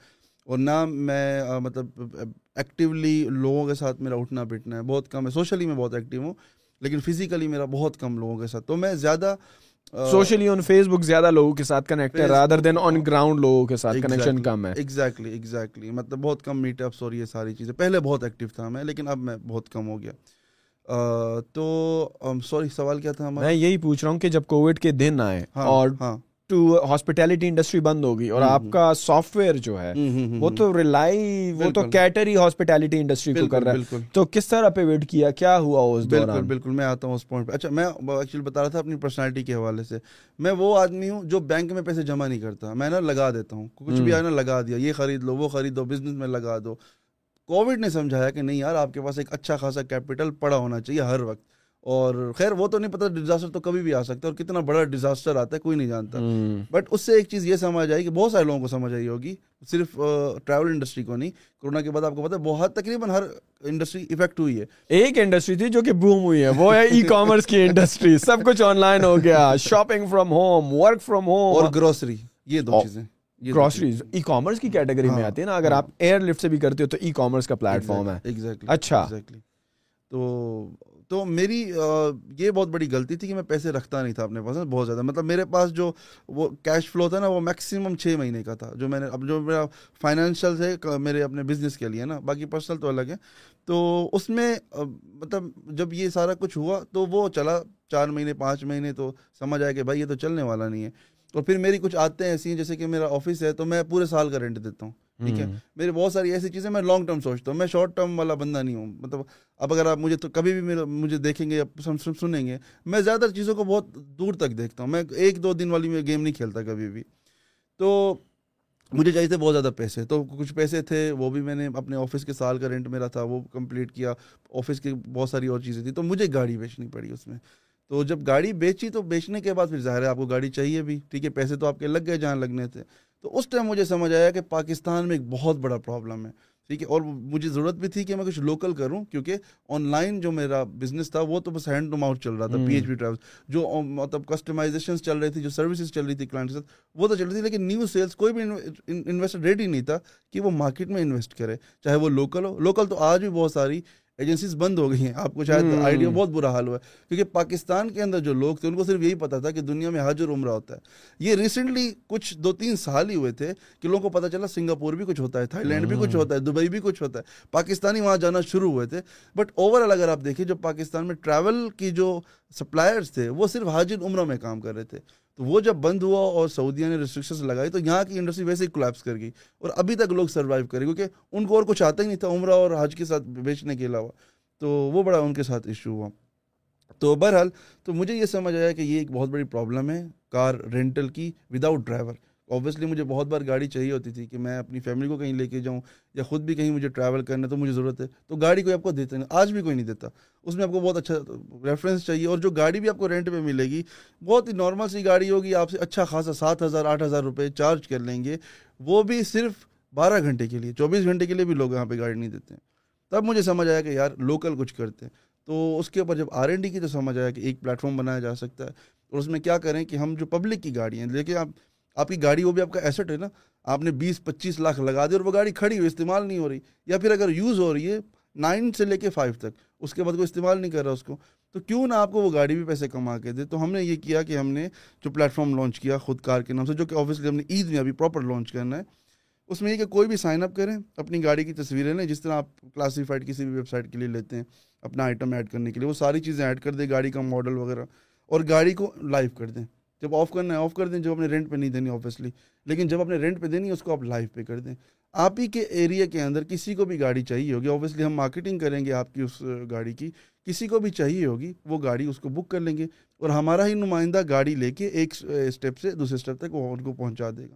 Speaker 4: اور نہ میں مطلب ایکٹیولی لوگوں کے ساتھ میرا اٹھنا بیٹھنا ہے بہت کم ہے سوشلی میں بہت ایکٹیو ہوں لیکن فزیکلی میرا بہت کم لوگوں کے ساتھ تو میں زیادہ
Speaker 5: سوشلی آن فیس بک زیادہ لوگوں کے ساتھ کنیکٹ ہے رادر دین آن گراؤنڈ لوگوں کے ساتھ کنیکشن
Speaker 4: کم ہے ایگزیکٹلی ایگزیکٹلی مطلب بہت کم میٹ اپس اور یہ ساری چیزیں پہلے بہت ایکٹیو تھا میں لیکن اب میں بہت کم ہو گیا uh, تو سوری um, سوال کیا تھا میں
Speaker 5: یہی پوچھ رہا ہوں کہ جب کووڈ کے دن آئے ہاں، اور ہاں۔ ٹو ہاسپٹیلٹی انڈسٹری بند ہوگی اور آپ کا سافٹ ویئر جو ہے وہ تو ریلائی وہ تو کیٹر ہی ہاسپٹیلٹی انڈسٹری کو کر رہا ہے تو کس طرح پہ ویٹ کیا
Speaker 4: کیا ہوا اس دوران بالکل میں آتا ہوں اس پوائنٹ پہ اچھا میں ایکچولی بتا رہا تھا اپنی پرسنالٹی کے حوالے سے میں وہ آدمی ہوں جو بینک میں پیسے جمع نہیں کرتا میں نا لگا دیتا ہوں کچھ بھی آیا نا لگا دیا یہ خرید لو وہ خرید دو بزنس میں لگا دو کووڈ نے سمجھایا کہ نہیں یار آپ کے پاس ایک اچھا خاصا کیپٹل پڑا ہونا چاہیے ہر وقت اور خیر وہ تو نہیں پتا ڈیزاسٹر تو کبھی بھی آ سکتا ہے اور کتنا بڑا ڈیزاسٹر آتا ہے کوئی نہیں جانتا بٹ اس سے ایک چیز یہ سمجھ آئی کہ بہت سارے لوگوں کو سمجھ آئی ہوگی صرف ٹریول انڈسٹری کو نہیں کورونا کے بعد آپ کو
Speaker 5: پتا ہے بہت تقریباً ہر انڈسٹری افیکٹ ہوئی ہے ایک انڈسٹری تھی جو کہ بوم ہوئی ہے وہ ہے ای کامرس کی انڈسٹری سب کچھ آن لائن ہو گیا shopping from home work from home
Speaker 4: اور گروسری یہ دو چیزیں گروسریز
Speaker 5: ای کامرس کی کیٹیگری میں ہاں۔ آتی ہے نا اگر آپ ایئر ہاں۔ لفٹ سے بھی کرتے ہو تو ای کامرس کا پلیٹ فارم ہے اچھا
Speaker 4: تو تو میری یہ بہت بڑی غلطی تھی کہ میں پیسے رکھتا نہیں تھا اپنے پاس بہت زیادہ مطلب میرے پاس جو وہ کیش فلو تھا نا وہ میکسیمم چھ مہینے کا تھا جو میں نے اب جو میرا فائنینشیل ہے میرے اپنے بزنس کے لیے نا باقی پرسنل تو الگ ہے تو اس میں مطلب جب یہ سارا کچھ ہوا تو وہ چلا چار مہینے پانچ مہینے تو سمجھ آیا کہ بھائی یہ تو چلنے والا نہیں ہے اور پھر میری کچھ آتے ہیں ایسی ہیں جیسے کہ میرا آفس ہے تو میں پورے سال کا رینٹ دیتا ہوں ٹھیک ہے میری بہت ساری ایسی چیزیں میں لانگ ٹرم سوچتا ہوں میں شارٹ ٹرم والا بندہ نہیں ہوں مطلب اب اگر آپ مجھے تو کبھی بھی میرا مجھے دیکھیں گے یا سنیں گے میں زیادہ تر چیزوں کو بہت دور تک دیکھتا ہوں میں ایک دو دن والی میں گیم نہیں کھیلتا کبھی بھی تو مجھے چاہیے تھے بہت زیادہ پیسے تو کچھ پیسے تھے وہ بھی میں نے اپنے آفس کے سال کا رینٹ میرا تھا وہ کمپلیٹ کیا آفس کی بہت ساری اور چیزیں تھیں تو مجھے گاڑی بیچنی پڑی اس میں تو جب گاڑی بیچی تو بیچنے کے بعد پھر ظاہر ہے آپ کو گاڑی چاہیے بھی ٹھیک ہے پیسے تو آپ کے لگ گئے جہاں لگنے تھے تو اس ٹائم مجھے سمجھ آیا کہ پاکستان میں ایک بہت بڑا پرابلم ہے ٹھیک ہے اور مجھے ضرورت بھی تھی کہ میں کچھ لوکل کروں کیونکہ آن لائن جو میرا بزنس تھا وہ تو بس ہینڈ ٹو ماؤتھ چل رہا تھا پی ایچ پی ٹریول جو مطلب کسٹمائزیشن چل رہی تھی جو سروسز چل رہی تھی کلائنٹ کے ساتھ وہ تو چل رہی تھی لیکن نیو سیلس کوئی بھی انویسٹر ریڈی نہیں تھا کہ وہ مارکیٹ میں انویسٹ کرے چاہے وہ لوکل ہو لوکل تو آج بھی بہت ساری ایجنسیز بند ہو گئی ہیں آپ کو شاید آئیڈیا بہت برا حال ہوا ہے کیونکہ پاکستان کے اندر جو لوگ تھے ان کو صرف یہی پتا تھا کہ دنیا میں حج اور عمرہ ہوتا ہے یہ ریسنٹلی کچھ دو تین سال ہی ہوئے تھے کہ لوگوں کو پتا چلا سنگاپور بھی کچھ ہوتا ہے تھائی لینڈ بھی کچھ ہوتا ہے دبئی بھی کچھ ہوتا ہے پاکستانی وہاں جانا شروع ہوئے تھے بٹ اوور آل اگر آپ دیکھیں جو پاکستان میں ٹریول کی جو سپلائرس تھے وہ صرف حاجر عمرہ میں کام کر رہے تھے تو وہ جب بند ہوا اور سعودیہ نے ریسٹرکشنس لگائی تو یہاں کی انڈسٹری ویسے ہی کولیپس کر گئی اور ابھی تک لوگ سروائیو کریں کیونکہ ان کو اور کچھ آتا ہی نہیں تھا عمرہ اور حج کے ساتھ بیچنے کے علاوہ تو وہ بڑا ان کے ساتھ ایشو ہوا تو بہرحال تو مجھے یہ سمجھ آیا کہ یہ ایک بہت بڑی پرابلم ہے کار رینٹل کی وداؤٹ ڈرائیور اوبیسلی مجھے بہت بار گاڑی چاہیے ہوتی تھی کہ میں اپنی فیملی کو کہیں لے کے جاؤں یا خود بھی کہیں مجھے ٹریول کرنا تو مجھے ضرورت ہے تو گاڑی کوئی آپ کو دیتا نہیں آج بھی کوئی نہیں دیتا اس میں آپ کو بہت اچھا ریفرنس چاہیے اور جو گاڑی بھی آپ کو رینٹ پہ ملے گی بہت ہی نارمل سی گاڑی ہوگی آپ سے اچھا خاصا سات ہزار آٹھ ہزار روپئے چارج کر لیں گے وہ بھی صرف بارہ گھنٹے کے لیے چوبیس گھنٹے کے لیے بھی لوگ یہاں پہ گاڑی نہیں دیتے تب مجھے سمجھ آیا کہ یار لوکل کچھ کرتے ہیں تو اس کے اوپر جب آر این ڈی کی تو سمجھ آیا کہ ایک پلیٹفارم بنایا جا سکتا ہے اور اس میں کیا کریں کہ ہم جو پبلک کی گاڑی ہیں لیکن آپ آپ کی گاڑی وہ بھی آپ کا ایسٹ ہے نا آپ نے بیس پچیس لاکھ لگا دی اور وہ گاڑی کھڑی ہوئی استعمال نہیں ہو رہی یا پھر اگر یوز ہو رہی ہے نائن سے لے کے فائیو تک اس کے بعد کوئی استعمال نہیں کر رہا اس کو تو کیوں نہ آپ کو وہ گاڑی بھی پیسے کما کے دے تو ہم نے یہ کیا کہ ہم نے جو پلیٹ فارم لانچ کیا خود کار کے نام سے جو کہ آفس کے ہم نے عید میں ابھی پراپر لانچ کرنا ہے اس میں یہ کہ کوئی بھی سائن اپ کریں اپنی گاڑی کی تصویریں لیں جس طرح آپ کلاسیفائڈ کسی بھی ویب سائٹ کے لیے لیتے ہیں اپنا آئٹم ایڈ کرنے کے لیے وہ ساری چیزیں ایڈ کر دیں گاڑی کا ماڈل وغیرہ اور گاڑی کو لائیو کر دیں جب آف کرنا ہے آف کر دیں جب اپنے رینٹ پہ نہیں دینی آبویسلی لیکن جب اپنے رینٹ پہ دینی ہے اس کو آپ لائف پہ کر دیں آپ ہی کے ایریا کے اندر کسی کو بھی گاڑی چاہیے ہوگی آبویسلی ہم مارکیٹنگ کریں گے آپ کی اس گاڑی کی کسی کو بھی چاہیے ہوگی وہ گاڑی اس کو بک کر لیں گے اور ہمارا ہی نمائندہ گاڑی لے کے ایک اسٹیپ سے دوسرے اسٹیپ تک وہ ان کو پہنچا دے گا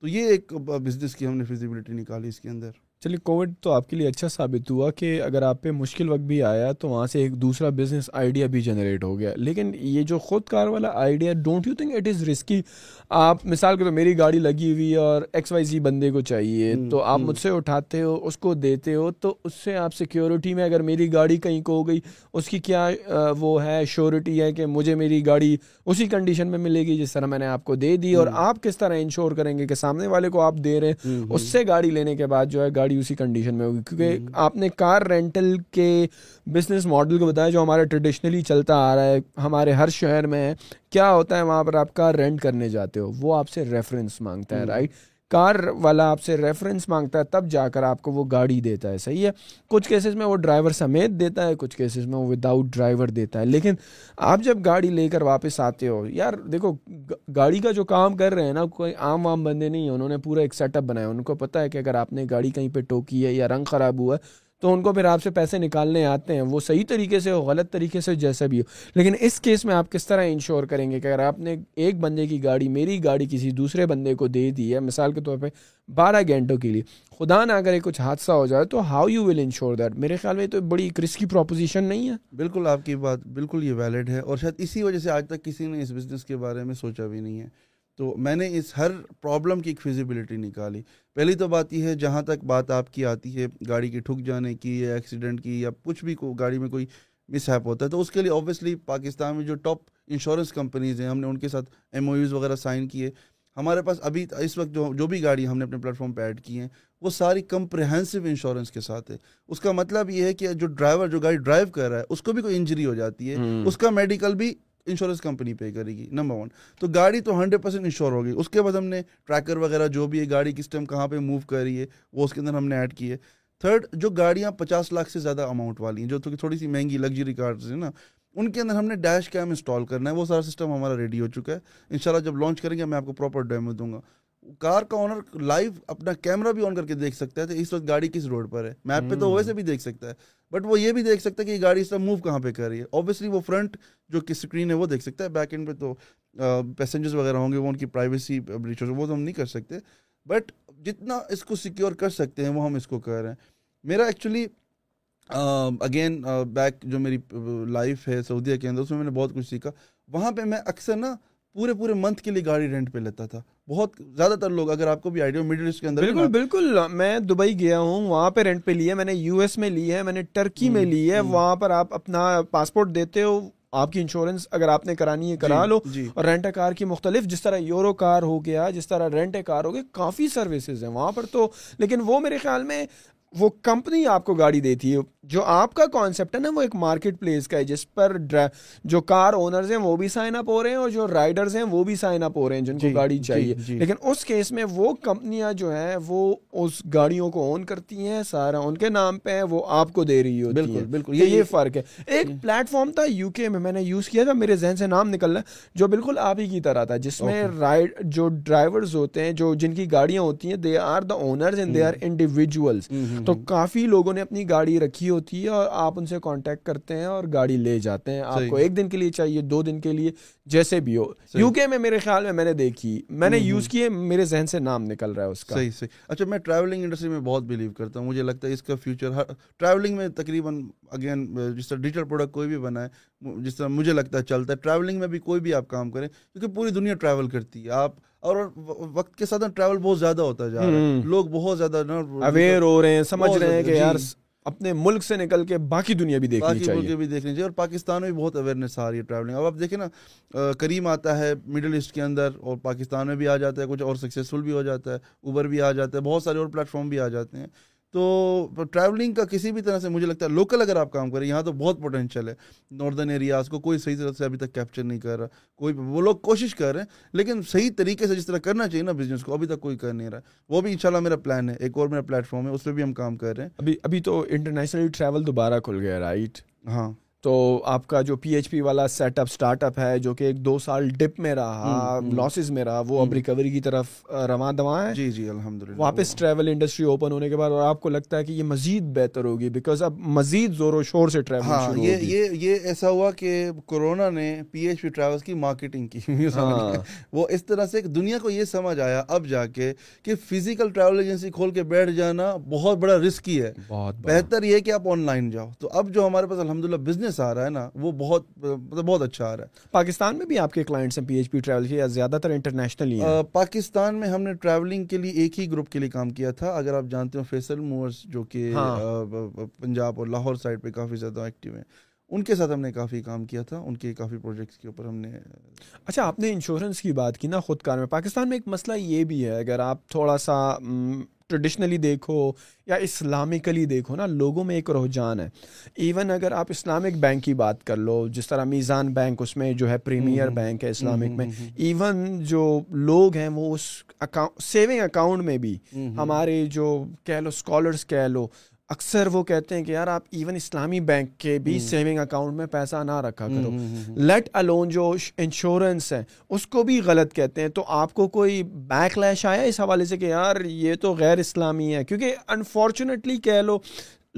Speaker 4: تو یہ ایک بزنس کی ہم نے فیزیبلٹی نکالی اس کے اندر
Speaker 5: چلیے کووڈ تو آپ کے لیے اچھا ثابت ہوا کہ اگر آپ پہ مشکل وقت بھی آیا تو وہاں سے ایک دوسرا بزنس آئیڈیا بھی جنریٹ ہو گیا لیکن یہ جو خود کار والا idea don't you think it is risky آپ مثال کے تو میری گاڑی لگی ہوئی اور ایکس وائی زی بندے کو چاہیے تو آپ مجھ سے اٹھاتے ہو اس کو دیتے ہو تو اس سے آپ سیکیورٹی میں اگر میری گاڑی کہیں کو ہو گئی اس کی کیا وہ ہے شیورٹی ہے کہ مجھے میری گاڑی اسی کنڈیشن میں ملے گی جس طرح میں نے آپ کو دے دی اور آپ کس طرح انشور کریں گے کہ سامنے والے کو آپ دے رہے ہیں اس سے گاڑی لینے کے بعد جو ہے گاڑی اسی کنڈیشن میں ہوگی کیونکہ آپ نے کار رینٹل کے بزنس ماڈل کو بتایا جو ہمارا ٹریڈیشنلی چلتا آ رہا ہے ہمارے ہر شہر میں کیا ہوتا ہے وہاں پر آپ کار رینٹ کرنے جاتے ہو وہ آپ سے ریفرنس مانگتا ہے رائٹ کار والا آپ سے ریفرنس مانگتا ہے تب جا کر آپ کو وہ گاڑی دیتا ہے صحیح ہے کچھ کیسز میں وہ ڈرائیور سمیت دیتا ہے کچھ کیسز میں وہ وداؤٹ ڈرائیور دیتا ہے لیکن آپ جب گاڑی لے کر واپس آتے ہو یار دیکھو گاڑی کا جو کام کر رہے ہیں نا کوئی عام وام بندے نہیں ہیں انہوں نے پورا ایک سیٹ اپ بنایا ان کو پتا ہے کہ اگر آپ نے گاڑی کہیں پہ ٹوکی ہے یا رنگ خراب ہوا ہے تو ان کو پھر آپ سے پیسے نکالنے آتے ہیں وہ صحیح طریقے سے ہو غلط طریقے سے جیسا بھی ہو لیکن اس کیس میں آپ کس طرح انشور کریں گے کہ اگر آپ نے ایک بندے کی گاڑی میری گاڑی کسی دوسرے بندے کو دے دی ہے مثال کے طور پہ بارہ گھنٹوں کے لیے خدا نہ کرے کچھ حادثہ ہو جائے تو how you will insure that میرے خیال میں تو بڑی ایک رسکی پروپوزیشن نہیں ہے بالکل آپ کی بات بالکل یہ ویلڈ ہے اور شاید اسی وجہ سے آج تک کسی نے اس بزنس کے بارے میں سوچا بھی نہیں ہے تو میں نے اس ہر پرابلم کی ایک فیزیبلٹی نکالی پہلی تو بات یہ ہے جہاں تک بات آپ کی آتی ہے گاڑی کی ٹھک جانے کی یا ایکسیڈنٹ کی یا کچھ بھی کو گاڑی میں کوئی مس ہیپ ہوتا ہے تو اس کے لیے اوبیسلی پاکستان میں جو ٹاپ انشورنس کمپنیز ہیں ہم نے ان کے ساتھ ایم او یوز وغیرہ سائن کیے ہمارے پاس ابھی اس وقت جو جو بھی گاڑی ہم نے اپنے پلیٹ فارم پہ ایڈ کی ہیں وہ ساری کمپریہنسو انشورنس کے ساتھ ہے اس کا مطلب یہ ہے کہ جو ڈرائیور جو گاڑی ڈرائیو کر رہا ہے اس کو بھی کوئی انجری ہو جاتی ہے اس کا میڈیکل بھی انشورنس کمپنی پے کرے گی نمبر ون تو گاڑی تو ہنڈریڈ پرسینٹ انشور ہوگی اس کے بعد ہم نے ٹریکر وغیرہ جو بھی ہے گاڑی کس ٹائم کہاں پہ موو کر رہی ہے وہ اس کے اندر ہم نے ایڈ کی ہے تھرڈ جو گاڑیاں پچاس لاکھ سے زیادہ اماؤنٹ والی ہیں جو کہ تھوڑی سی مہنگی لگژری کارز ہیں نا ان کے اندر ہم نے ڈیش کیم انسٹال کرنا ہے وہ سارا سسٹم ہمارا ریڈی ہو چکا ہے ان شاء اللہ جب لانچ کریں گے میں آپ کو پراپر ڈیمو دوں گا کار کا آنر لائف اپنا کیمرہ بھی آن کر کے دیکھ سکتا ہے تو اس وقت گاڑی کس روڈ پر ہے میپ پہ تو hmm. ویسے بھی دیکھ سکتا ہے بٹ وہ یہ بھی دیکھ سکتا ہے کہ یہ گاڑی اس طرح موو کہاں پہ کر رہی ہے اوبیسلی وہ فرنٹ جو کہ اسکرین ہے وہ دیکھ سکتا ہے بیک اینڈ پہ تو پیسنجرز وغیرہ ہوں گے وہ ان کی پرائیویسی بریچ وہ تو ہم نہیں کر سکتے بٹ جتنا اس کو سیکیور کر سکتے ہیں وہ ہم اس کو کر رہے ہیں میرا ایکچولی اگین بیک جو میری لائف ہے سعودیہ کے اندر اس میں میں نے بہت کچھ سیکھا وہاں پہ میں اکثر نا پورے پورے منتھ کے لیے گاڑی رینٹ پہ لیتا تھا بہت زیادہ تر لوگ اگر آپ کو بھی آئیڈیا مڈل ایسٹ کے اندر بالکل بالکل میں دبئی گیا ہوں وہاں پہ رینٹ پہ لی ہے میں نے یو ایس میں لی ہے میں نے ٹرکی میں لی ہے وہاں پر آپ اپنا پاسپورٹ دیتے ہو آپ کی انشورنس اگر آپ نے کرانی ہے کرا جی، لو جی۔ اور رینٹ کار کی مختلف جس طرح یورو کار ہو گیا جس طرح رینٹ کار ہو گیا کافی سروسز ہیں وہاں پر تو لیکن وہ میرے خیال میں وہ کمپنی آپ کو گاڑی دیتی ہے جو آپ کا کانسیپٹ ہے نا وہ ایک مارکیٹ پلیس کا ہے جس پر جو کار اونرز ہیں وہ بھی سائن اپ ہو رہے ہیں اور جو رائڈرز ہیں وہ بھی سائن اپ ہو رہے ہیں جن کو جی، گاڑی جی، چاہیے جی۔ لیکن اس کیس میں وہ کمپنیاں جو ہیں وہ اس گاڑیوں کو اون کرتی ہیں سارا ان کے نام پہ وہ آپ کو دے رہی ہوتی بالکل بالکل یہ فرق ہے ایک پلیٹ فارم تھا یو کے میں میں نے یوز کیا تھا میرے ذہن سے نام نکلنا جو بالکل آپ ہی کی طرح تھا جس میں رائڈ جو ڈرائیورز ہوتے ہیں جو جن کی گاڑیاں ہوتی ہیں they are and they are individuals تو کافی لوگوں نے اپنی گاڑی رکھی ہوتی ہے اور آپ ان سے کانٹیکٹ کرتے ہیں اور گاڑی لے جاتے ہیں آپ کو ایک دن کے لیے چاہیے دو دن کے لیے جیسے بھی ہو یو کے میں میرے خیال میں میں نے دیکھی میں نے یوز کیے میرے ذہن سے نام نکل رہا ہے اس کا صحیح صحیح اچھا میں ٹریولنگ انڈسٹری میں بہت بلیو کرتا ہوں مجھے لگتا ہے اس کا فیوچر ہر ٹریولنگ میں تقریباً اگین جس طرح ڈیجیٹل پروڈکٹ کوئی بھی بنا ہے جس طرح مجھے لگتا ہے چلتا ہے ٹریولنگ میں بھی کوئی بھی آپ کام کریں کیونکہ پوری دنیا ٹریول کرتی ہے آپ اور وقت کے ساتھ ٹریول بہت زیادہ ہوتا جا رہا ہے لوگ بہت زیادہ اویئر ہو رہے رہے ہیں ہیں سمجھ کہ جی۔ یار اپنے ملک سے نکل کے باقی دنیا بھی دیکھ چاہیے اور پاکستان میں بھی بہت اویئرنیس آ رہی ہے ٹریولنگ اب آپ دیکھیں نا کریم آتا ہے مڈل ایسٹ کے اندر اور پاکستان میں بھی آ جاتا ہے کچھ اور سکسیزفل بھی ہو جاتا ہے اوبر بھی آ جاتا ہے بہت سارے اور پلیٹفارم بھی آ جاتے ہیں تو ٹریولنگ کا کسی بھی طرح سے مجھے لگتا ہے لوکل اگر آپ کام کریں یہاں تو بہت پوٹینشیل ہے ناردرن ایریاز کو کوئی صحیح طرح سے ابھی تک کیپچر نہیں کر رہا کوئی وہ لوگ کوشش کر رہے ہیں لیکن صحیح طریقے سے جس طرح کرنا چاہیے نا بزنس کو ابھی تک کوئی کر نہیں رہا وہ بھی ان شاء اللہ میرا پلان ہے ایک اور میرا فارم ہے اس پہ بھی ہم کام کر رہے ہیں ابھی ابھی تو انٹرنیشنل ٹریول دوبارہ کھل گیا رائٹ ہاں تو آپ کا جو پی ایچ پی والا سیٹ اپ اسٹارٹ اپ ہے جو کہ ایک دو سال ڈپ میں رہا لاسز میں رہا وہ اب ریکوری کی طرف رواں جی جی الحمد للہ واپس ٹریول انڈسٹری اوپن ہونے کے بعد اور آپ کو لگتا ہے کہ یہ مزید بہتر ہوگی بیکاز مزید زور و شور سے ٹریول ہاں، یہ ایسا ہوا کہ کورونا نے پی ایچ پی ٹریولس کی مارکیٹنگ کی ہاں۔ وہ اس طرح سے دنیا کو یہ سمجھ آیا اب جا کے کہ فیزیکل ٹریول ایجنسی کھول کے بیٹھ جانا بہت بڑا رسکی ہے بہتر یہ کہ آپ آن لائن جاؤ تو اب جو ہمارے پاس الحمد للہ بزنس ایکسپیرینس آ رہا ہے نا وہ بہت مطلب بہت اچھا آ رہا ہے پاکستان میں بھی آپ کے کلائنٹس ہیں پی ایچ پی ٹریول کے یا زیادہ تر انٹرنیشنل ہی ہیں پاکستان میں ہم نے ٹریولنگ کے لیے ایک ہی گروپ کے لیے کام کیا تھا اگر آپ جانتے ہیں فیصل مورس جو کہ ہاں۔ پنجاب اور لاہور سائڈ پہ کافی زیادہ ایکٹیو ہیں ان کے ساتھ ہم نے کافی کام کیا تھا ان کے کافی پروجیکٹس کے اوپر ہم نے اچھا آپ نے انشورنس کی بات کی نا خود کار میں پاکستان میں ایک مسئلہ یہ بھی ہے اگر آپ تھوڑا سا ٹریڈیشنلی دیکھو یا اسلامکلی دیکھو نا لوگوں میں ایک رجحان ہے ایون اگر آپ اسلامک بینک کی بات کر لو جس طرح میزان بینک اس میں جو ہے پریمیئر بینک ہے اسلامک میں ایون جو لوگ ہیں وہ اس اکاؤنٹ سیونگ اکاؤنٹ میں بھی ہمارے جو کہہ لو اسکالرس کہہ لو اکثر وہ کہتے ہیں کہ یار آپ ایون اسلامی بینک کے بھی سیونگ اکاؤنٹ میں پیسہ نہ رکھا کرو لیٹ الون جو انشورنس ہے اس کو بھی غلط کہتے ہیں تو آپ کو کوئی بیک لیش آیا اس حوالے سے کہ یار یہ تو غیر اسلامی ہے کیونکہ انفارچونیٹلی کہہ لو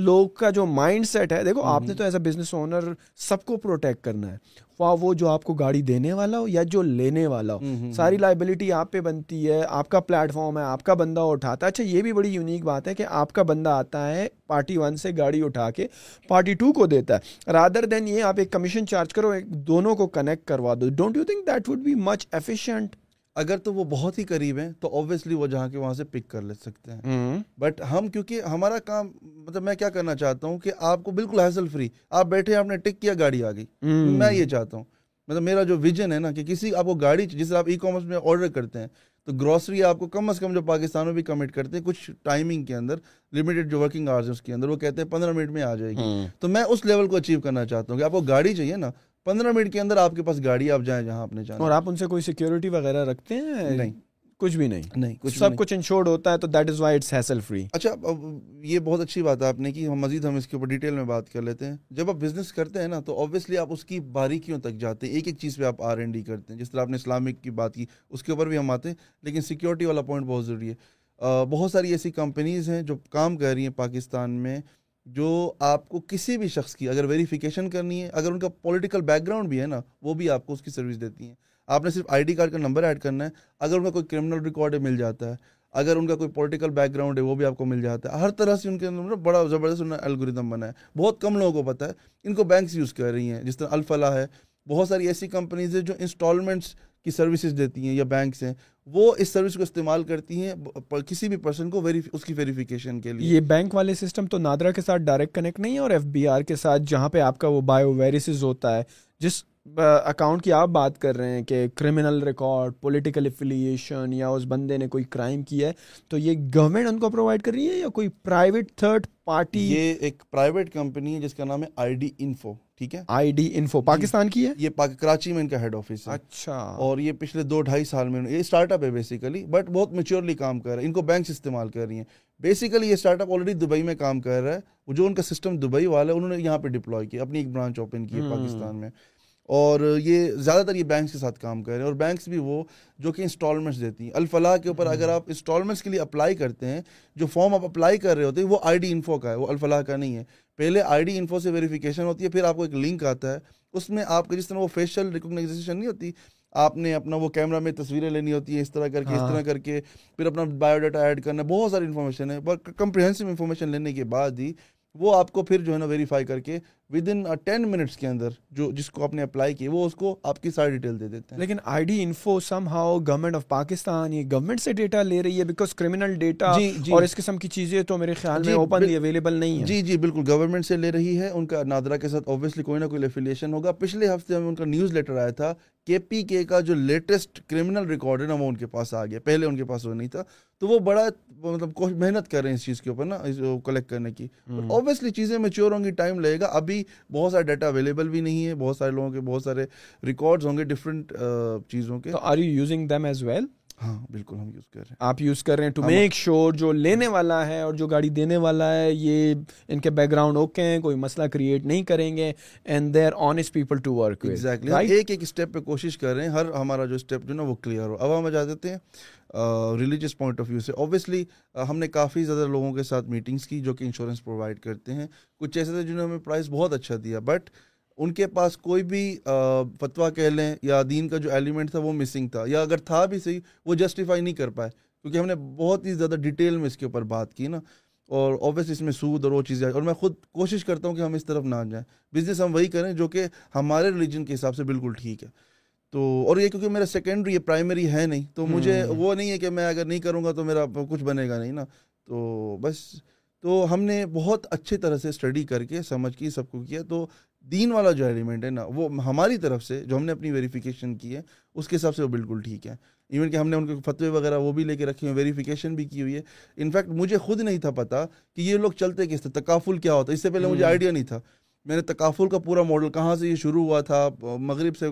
Speaker 5: لوگ کا جو مائنڈ سیٹ ہے دیکھو آپ نے تو ایز اے بزنس اونر سب کو پروٹیکٹ کرنا ہے خواہ وہ جو آپ کو گاڑی دینے والا ہو یا جو لینے والا ہو ساری لائبلٹی آپ پہ بنتی ہے آپ کا پلیٹ فارم ہے آپ کا بندہ اٹھاتا ہے اچھا یہ بھی بڑی یونیک بات ہے کہ آپ کا بندہ آتا ہے پارٹی ون سے گاڑی اٹھا کے پارٹی ٹو کو دیتا ہے رادر دین یہ آپ ایک کمیشن چارج کرو ایک دونوں کو کنیکٹ کروا دو don't you think that would be much efficient اگر تو وہ بہت ہی قریب ہیں تو اوبیسلی وہ جہاں کے وہاں سے پک کر لے سکتے ہیں بٹ ہم کیونکہ ہمارا کام مطلب میں کیا کرنا چاہتا ہوں کہ آپ کو بالکل حاصل فری آپ بیٹھے آپ نے ٹک کیا گاڑی آ گئی میں یہ چاہتا ہوں مطلب میرا جو ویژن ہے نا کہ کسی آپ کو گاڑی جسے آپ ای کامرس میں آرڈر کرتے ہیں تو گروسری آپ کو کم از کم جو پاکستان میں بھی کمٹ کرتے ہیں کچھ ٹائمنگ کے اندر لمیٹڈ جو ورکنگ آورس اس کے اندر وہ کہتے ہیں پندرہ منٹ میں آ جائے گی تو میں اس لیول کو اچیو کرنا چاہتا ہوں کہ آپ کو گاڑی چاہیے نا پندرہ منٹ کے اندر آپ کے پاس گاڑی آپ جائیں جہاں آپ نے جانا اور آپ ان سے کوئی سیکیورٹی وغیرہ رکھتے ہیں نہیں کچھ بھی نہیں نہیں کچھ سب کچھ انشورڈ ہوتا ہے تو that is why it's hassle free اچھا یہ بہت اچھی بات ہے آپ نے کہ مزید ہم اس کے اوپر ڈیٹیل میں بات کر لیتے ہیں جب آپ بزنس کرتے ہیں نا تو آبویسلی آپ اس کی باریکیوں تک جاتے ہیں ایک ایک چیز پہ آپ آر این ڈی کرتے ہیں جس طرح آپ نے اسلامک کی بات کی اس کے اوپر بھی ہم آتے ہیں لیکن سیکیورٹی والا پوائنٹ بہت ضروری ہے بہت ساری ایسی کمپنیز ہیں جو کام کر رہی ہیں پاکستان میں جو آپ کو کسی بھی شخص کی اگر ویریفیکیشن کرنی ہے اگر ان کا پولیٹیکل بیک گراؤنڈ بھی ہے نا وہ بھی آپ کو اس کی سروس دیتی ہیں آپ نے صرف آئی ڈی کارڈ کا نمبر ایڈ کرنا ہے اگر ان کا کوئی کرمنل ریکارڈ ہے مل جاتا ہے اگر ان کا کوئی پولیٹیکل بیک گراؤنڈ ہے وہ بھی آپ کو مل جاتا ہے ہر طرح سے ان کے اندر بڑا زبردست انہیں الگوریدم بنا ہے بہت کم لوگوں کو پتا ہے ان کو بینکس یوز کر رہی ہیں جس طرح الفلا ہے بہت ساری ایسی کمپنیز ہیں جو انسٹالمنٹس کی سروسز دیتی ہیں یا بینکس ہیں وہ اس سروس کو استعمال کرتی ہیں کسی بھی پرسن کو اس کی ویریفیکیشن کے لیے یہ بینک والے سسٹم تو نادرا کے ساتھ ڈائریکٹ کنیکٹ نہیں ہے اور ایف بی آر کے ساتھ جہاں پہ آپ کا وہ بایو ویریسز ہوتا ہے جس اکاؤنٹ کی آپ بات کر رہے ہیں کہ کرمنل ریکارڈ پولیٹیکل افیلیشن یا اس بندے نے کوئی کرائم کیا ہے تو یہ گورنمنٹ ان کو کر رہی ہے یا کوئی پرائیویٹ پرائیویٹ تھرڈ پارٹی یہ ایک کمپنی ہے جس کا نام ہے I I D D info info ٹھیک ہے ہے جی۔ پاکستان کی یہ کراچی میں ان کا ہیڈ آفس اچھا اور یہ پچھلے دو ڈھائی سال میں یہ اپ ہے بیسیکلی بٹ بہت میچیورلی کام کر رہا ہے ان کو بینکس استعمال کر رہی ہیں بیسیکلی یہ اسٹارٹ اپ آلریڈی دبئی میں کام کر رہا ہے جو ان کا سسٹم دبئی والا انہوں نے یہاں پہ ڈپلوائے کیا اپنی ایک برانچ اوپن کی ہے پاکستان میں اور یہ زیادہ تر یہ بینکس کے ساتھ کام کر رہے ہیں اور بینکس بھی وہ جو کہ انسٹالمنٹس دیتی ہیں الفلاح کے اوپر اگر آپ انسٹالمنٹس کے لیے اپلائی کرتے ہیں جو فارم آپ اپلائی کر رہے ہوتے ہیں وہ آئی ڈی انفو کا ہے وہ الفلاح کا نہیں ہے پہلے آئی ڈی انفو سے ویریفیکیشن ہوتی ہے پھر آپ کو ایک لنک آتا ہے اس میں آپ کے جس طرح وہ فیشیل ریکوگنائزیشن نہیں ہوتی آپ نے اپنا وہ کیمرہ میں تصویریں لینی ہوتی ہیں اس طرح کر کے اس طرح ہاں۔ کر کے پھر اپنا بایو ڈیٹا ایڈ کرنا بہت ساری انفارمیشن ہے کمپریہنسو انفارمیشن لینے کے بعد ہی وہ آپ کو پھر جو ہے نا ویریفائی کر کے ود ان ٹین منٹس کے اندر جو جس کو آپ نے اپلائی کی وہ اس کو آپ کی ساری ڈیٹیل دے دیتے ہیں لیکن I D info somehow government of Pakistan یہ گورنمنٹ سے ڈیٹا لے رہی ہے بیکاز کرمنل ڈیٹا اور اس قسم کی چیزیں تو میرے خیال میں اوپنلی جی، اویلیبل نہیں جی جی بالکل گورنمنٹ سے لے رہی ہے ان کا نادرا کے ساتھ اوبیسلی کوئی نہ کوئی افیلیشن ہوگا پچھلے ہفتے میں ان کا نیوز لیٹر آیا تھا کے پی کے کا جو لیٹسٹ کرمنل ریکارڈ ہے نا وہ ان کے پاس آ گیا پہلے ان کے پاس وہ نہیں تھا تو وہ بڑا مطلب محنت کر رہے ہیں اس چیز کے اوپر نا کلیکٹ کرنے کی اوبیسلی چیزیں میچیور ہوں گی ٹائم لگے گا ابھی بہت سارا ڈیٹا اویلیبل بھی نہیں ہے بہت سارے لوگوں کے بہت سارے ریکارڈز ہوں گے ڈفرنٹ چیزوں کے are you using them as well ہاں بالکل ہم یوز کر رہے ہیں آپ یوز کر رہے ہیں ٹو میک شیور جو لینے والا ہے اور جو گاڑی دینے والا ہے یہ ان کے بیک گراؤنڈ اوکے ہیں کوئی مسئلہ کریٹ نہیں کریں گے and they are honest people to work exactly ایک ایک اسٹیپ پہ کوشش کر رہے ہیں ہر ہمارا جو اسٹیپ جو ہے نا وہ کلیئر ہو اب ہم جا دیتے ہیں ریلیجیس پوائنٹ آف ویو سے اوبیسلی ہم نے کافی زیادہ لوگوں کے ساتھ میٹنگس کی جو کہ انشورنس پرووائڈ کرتے ہیں کچھ ایسے تھے جنہوں نے ہمیں پرائز بہت اچھا دیا بٹ ان کے پاس کوئی بھی فتویٰ کہہ لیں یا دین کا جو ایلیمنٹ تھا وہ مسنگ تھا یا اگر تھا بھی صحیح وہ جسٹیفائی نہیں کر پائے کیونکہ ہم نے بہت ہی زیادہ ڈیٹیل میں اس کے اوپر بات کی نا اور اوبیس اس میں سود اور وہ چیزیں اور میں خود کوشش کرتا ہوں کہ ہم اس طرف نہ جائیں بزنس ہم وہی کریں جو کہ ہمارے ریلیجن کے حساب سے بالکل ٹھیک ہے تو اور یہ کیونکہ میرا سیکنڈری پرائمری ہے نہیں تو مجھے وہ نہیں ہے کہ میں اگر نہیں کروں گا تو میرا کچھ بنے گا نہیں نا تو بس تو ہم نے بہت اچھی طرح سے اسٹڈی کر کے سمجھ کے سب کو کیا تو دین والا جو ایلیمنٹ ہے نا وہ ہماری طرف سے جو ہم نے اپنی ویریفیکیشن کی ہے اس کے حساب سے وہ بالکل ٹھیک ہے ایون کہ ہم نے ان کے فتوے وغیرہ وہ بھی لے کے رکھے ہوئے ہیں ویریفیکیشن بھی کی ہوئی ہے انفیکٹ مجھے خود نہیں تھا پتا کہ یہ لوگ چلتے کس طرح تکافل کیا ہوتا ہے اس سے پہلے مجھے آئیڈیا نہیں تھا میں نے تقافل کا پورا ماڈل کہاں سے یہ شروع ہوا تھا مغرب سے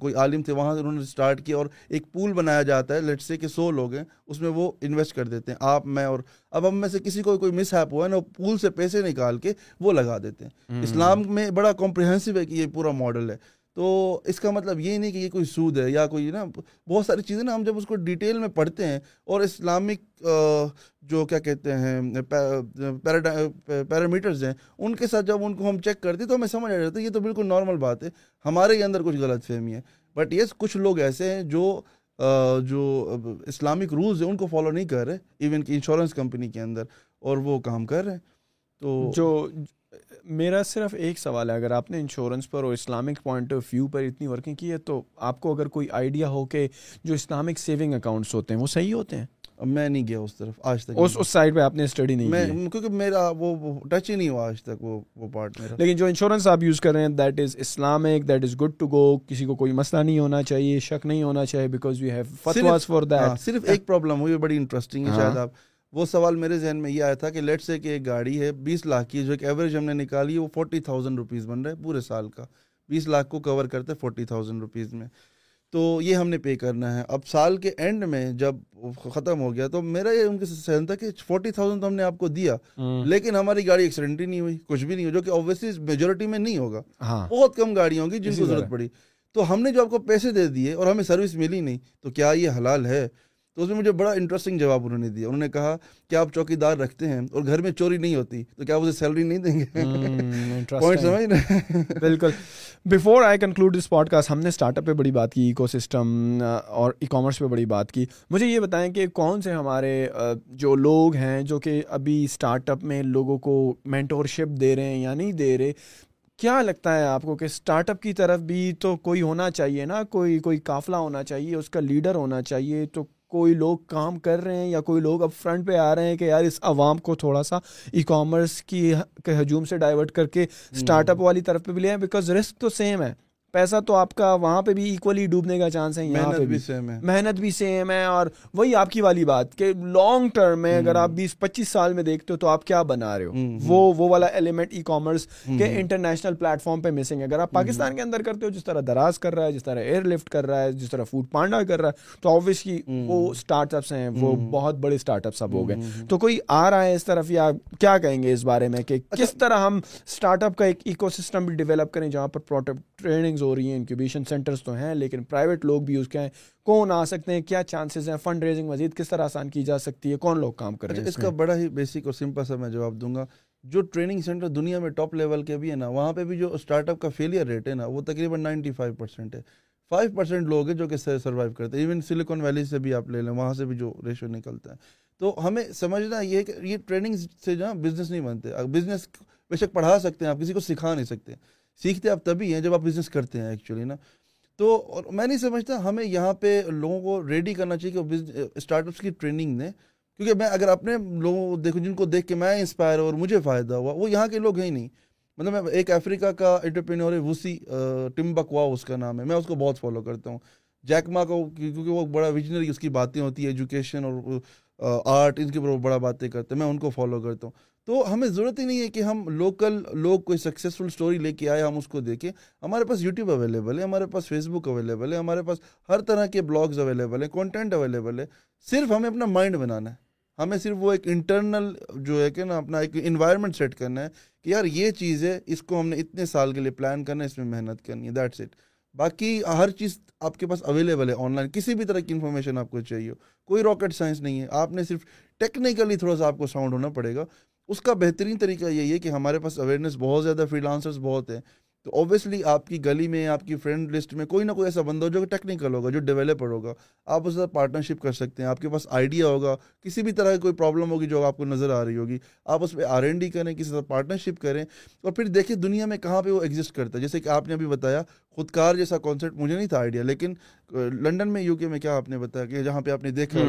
Speaker 5: کوئی عالم تھے وہاں سے انہوں نے اسٹارٹ کیا اور ایک پول بنایا جاتا ہے سے کہ سو لوگ ہیں اس میں وہ انویسٹ کر دیتے ہیں آپ میں اور اب ہم میں سے کسی کو کوئی مس ہیپ ہوا ہے نا وہ پول سے پیسے نکال کے وہ لگا دیتے ہیں اسلام میں بڑا کمپریہنسو ہے کہ یہ پورا ماڈل ہے تو اس کا مطلب یہ نہیں کہ یہ کوئی سود ہے یا کوئی نا بہت ساری چیزیں نا ہم جب اس کو ڈیٹیل میں پڑھتے ہیں اور اسلامک جو کیا کہتے ہیں پیرامیٹرز ہیں ان کے ساتھ جب ان کو ہم چیک کرتے تو ہمیں سمجھ آ جاتا ہے یہ تو بالکل نارمل بات ہے ہمارے ہی اندر کچھ غلط فہمی ہے بٹ یس کچھ لوگ ایسے ہیں جو جو اسلامک رولز ہیں ان کو فالو نہیں کر رہے ایون کہ انشورنس کمپنی کے اندر اور وہ کام کر رہے ہیں تو جو میرا صرف ایک سوال ہے اگر آپ نے انشورنس پر اور اسلامک پوائنٹ آف ویو پر اتنی ورکنگ کی ہے تو آپ کو اگر کوئی آئیڈیا ہو کہ جو اسلامک سیونگ اکاؤنٹس ہوتے ہیں وہ صحیح ہوتے ہیں اب میں نہیں گیا اس طرف آج تک اس اس سائڈ پہ آپ نے اسٹڈی نہیں میں کیونکہ میرا وہ ٹچ ہی نہیں ہوا آج تک وہ وہ پارٹ میرا لیکن جو انشورنس آپ یوز کر رہے ہیں that is Islamic that is good to go کسی کو کوئی مسئلہ نہیں ہونا چاہیے شک نہیں ہونا چاہیے because we have فتواز for that صرف ایک پرابلم ہوئی بڑی انٹرسٹنگ ہے ہاں۔ شاید آپ وہ سوال میرے ذہن میں یہ آیا تھا کہ لیٹ سے کہ ایک گاڑی ہے بیس لاکھ کی جو ایک ایوریج ہم نے نکالی ہے وہ فورٹی تھاؤزینڈ روپیز بن رہا ہے پورے سال کا بیس لاکھ کو کور کرتے فورٹی تھاؤزینڈ روپیز میں تو یہ ہم نے پے کرنا ہے اب سال کے اینڈ میں جب ختم ہو گیا تو میرا یہ ان کے سہن تھا کہ فورٹی تھاؤزینڈ تو ہم نے آپ کو دیا لیکن ہماری گاڑی ایکسیڈنٹ ہی نہیں ہوئی کچھ بھی نہیں ہوئی جو کہ اوبیسلی میجورٹی میں نہیں ہوگا ہاں۔ بہت کم گاڑی گی جن کو ضرورت پڑی تو ہم نے جو آپ کو پیسے دے دیے اور ہمیں سروس ملی نہیں تو کیا یہ حلال ہے تو اس میں مجھے بڑا انٹرسٹنگ جواب انہوں نے دیا انہوں نے کہا کہ آپ چوکی دار رکھتے ہیں اور گھر میں چوری نہیں ہوتی تو کیا آپ اسے سیلری نہیں دیں گے بالکل before I conclude this podcast ہم نے اسٹارٹ اپ پہ بڑی بات کی اکو سسٹم اور ای کامرس پہ بڑی بات کی مجھے یہ بتائیں کہ کون سے ہمارے جو لوگ ہیں جو کہ ابھی اسٹارٹ اپ میں لوگوں کو مینٹور شپ دے رہے ہیں یا نہیں دے رہے کیا لگتا ہے آپ کو کہ اسٹارٹ اپ کی طرف بھی تو کوئی ہونا چاہیے نا کوئی کوئی قافلہ ہونا چاہیے اس کا لیڈر ہونا چاہیے تو کوئی لوگ کام کر رہے ہیں یا کوئی لوگ اب فرنٹ پہ آ رہے ہیں کہ یار اس عوام کو تھوڑا سا ای کامرس کی ہجوم سے ڈائیورٹ کر کے اسٹارٹ اپ والی طرف پہ بھی لے آئیں بیکاز رسک تو سیم ہے پیسہ تو آپ کا وہاں پہ بھی ایکولی ڈوبنے کا چانس ہے محنت بھی سیم ہے اور وہی آپ کی والی بات کہ لانگ ٹرم میں اگر آپ آپ بیس پچیس سال میں دیکھتے ہو ہو تو کیا بنا رہے وہ والا ایلیمنٹ ای کامرس کے انٹرنیشنل پلیٹ فارم پہ مسنگ ہے اگر آپ پاکستان کے اندر کرتے ہو جس طرح دراز کر رہا ہے جس طرح ایئر لفٹ کر رہا ہے جس طرح فوڈ پانڈا کر رہا ہے تو آبویسلی وہ اسٹارٹ اپس ہیں وہ بہت بڑے اسٹارٹ اپ ہو گئے تو کوئی آ رہا ہے اس طرف یا کیا کہیں گے اس بارے میں کہ اچھا۔ کس طرح ہم اسٹارٹ اپ کا ایک ایکو سسٹم بھی ڈیولپ کریں جہاں پروڈکٹ ٹریننگز ہو رہی ہیں انکیوبیشن سینٹرز تو ہیں لیکن پرائیویٹ لوگ بھی اس کے ہیں کون آ سکتے ہیں کیا چانسز ہیں فنڈ ریزنگ مزید کس طرح آسان کی جا سکتی ہے کون لوگ کام کر رہے ہیں اچھا، اس کا بڑا ہی بیسک اور سمپل سا میں جواب دوں گا جو ٹریننگ سینٹر دنیا میں ٹاپ لیول کے بھی ہیں نا وہاں پہ بھی جو اسٹارٹ اپ کا فیلئر ریٹ ہے نا وہ تقریباً نائنٹی فائیو پرسینٹ ہے فائیو پرسینٹ لوگ ہیں جو کہ سروائیو کرتے ہیں ایون سلیکون ویلی سے بھی آپ لے لیں وہاں سے بھی جو ریشو نکلتا ہے تو ہمیں سمجھنا یہ کہ یہ ٹریننگ سے جو ہے بزنس نہیں بنتے بزنس بے شک پڑھا سکتے ہیں آپ کسی کو سکھا نہیں سکتے سیکھتے آپ تبھی ہیں جب آپ بزنس کرتے ہیں ایکچولی نا تو میں نہیں سمجھتا ہمیں یہاں پہ لوگوں کو ریڈی کرنا چاہیے کہ اسٹارٹ اپس کی ٹریننگ دیں کیونکہ میں اگر اپنے لوگوں کو دیکھوں جن کو دیکھ کے میں انسپائر ہوں اور مجھے فائدہ ہوا وہ یہاں کے لوگ ہیں ہی نہیں مطلب میں ایک افریقہ کا انٹرپرینور ہے وسیع ٹمبکوا اس کا نام ہے میں اس کو بہت فالو کرتا ہوں جیک کو کیونکہ وہ بڑا ویژنری اس کی باتیں ہوتی ہیں ایجوکیشن اور آرٹ ان کے اوپر وہ بڑا باتیں کرتے ہیں میں ان کو فالو کرتا ہوں تو ہمیں ضرورت ہی نہیں ہے کہ ہم لوکل لوگ کوئی سکسیزفل اسٹوری لے کے آئے ہم اس کو دیکھیں ہمارے پاس یوٹیوب اویلیبل ہے ہمارے پاس فیس بک اویلیبل ہے ہمارے پاس ہر طرح کے بلاگز اویلیبل ہیں کانٹینٹ اویلیبل ہے صرف ہمیں اپنا مائنڈ بنانا ہے ہمیں صرف وہ ایک انٹرنل جو ہے کہ نا اپنا ایک انوائرمنٹ سیٹ کرنا ہے کہ یار یہ چیز ہے اس کو ہم نے اتنے سال کے لیے پلان کرنا ہے اس میں محنت کرنی ہے دیٹس اٹ باقی ہر چیز آپ کے پاس اویلیبل ہے آن لائن کسی بھی طرح کی انفارمیشن آپ کو چاہیے کوئی راکٹ سائنس نہیں ہے آپ نے صرف ٹیکنیکلی تھوڑا سا آپ کو ساؤنڈ ہونا پڑے گا اس کا بہترین طریقہ یہی ہے کہ ہمارے پاس اویئرنیس بہت زیادہ فری لانسرس بہت ہیں تو اوبیسلی آپ کی گلی میں آپ کی فرینڈ لسٹ میں کوئی نہ کوئی ایسا بندہ ہو جو ٹیکنیکل ہوگا جو ڈیولپر ہوگا آپ اس طرح پارٹنرشپ کر سکتے ہیں آپ کے پاس آئیڈیا ہوگا کسی بھی طرح کی کوئی پرابلم ہوگی جو آپ کو نظر آ رہی ہوگی آپ اس پہ آر این ڈی کریں کسی طرح پارٹنرشپ کریں اور پھر دیکھیں دنیا میں کہاں پہ وہ ایگزٹ کرتا ہے جیسے کہ آپ نے ابھی بتایا خود کار جیسا کانسیپٹ مجھے نہیں تھا آئیڈیا لیکن لنڈن میں یو کے میں کیا آپ نے بتایا کہ جہاں پہ آپ نے دیکھا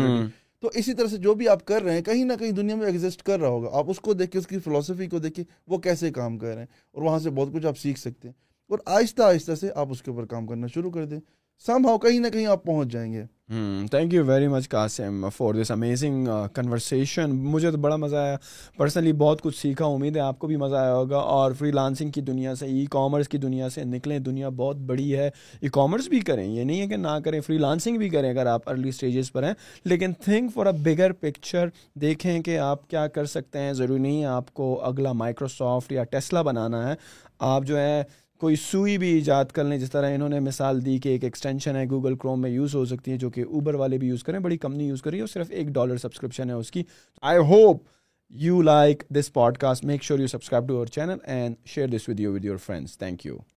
Speaker 5: تو اسی طرح سے جو بھی آپ کر رہے ہیں کہیں نہ کہیں دنیا میں ایگزسٹ کر رہا ہوگا آپ اس کو دیکھ کے اس کی فلاسفی کو دیکھیں وہ کیسے کام کر رہے ہیں اور وہاں سے بہت کچھ آپ سیکھ سکتے ہیں اور آہستہ آہستہ سے آپ اس کے اوپر کام کرنا شروع کر دیں سم ہاؤ کہیں نہ کہیں آپ پہنچ جائیں گے thank you very much Qasim for this amazing conversation مجھے تو بڑا مزہ آیا پرسنلی بہت کچھ سیکھا امید ہے آپ کو بھی مزہ آیا ہوگا اور فری لانسنگ کی دنیا سے ای کامرس کی دنیا سے نکلیں دنیا بہت بڑی ہے ای کامرس بھی کریں یہ نہیں ہے کہ نہ کریں فری لانسنگ بھی کریں اگر آپ ارلی اسٹیجز پر ہیں لیکن think for a bigger picture دیکھیں کہ آپ کیا کر سکتے ہیں ضروری نہیں ہے آپ کو اگلا مائکروسافٹ یا ٹیسلا بنانا ہے آپ جو ہے کوئی سوئی بھی ایجاد کر لیں جس طرح انہوں نے مثال دی کہ ایک ایکسٹینشن ہے گوگل کروم میں یوز ہو سکتی ہے جو کہ اوبر والے بھی یوز کریں بڑی یوز کر یوز کری اور صرف ایک ڈالر سبسکرپشن ہے اس کی I hope you like this podcast make sure you subscribe to our channel and share this video with your friends thank you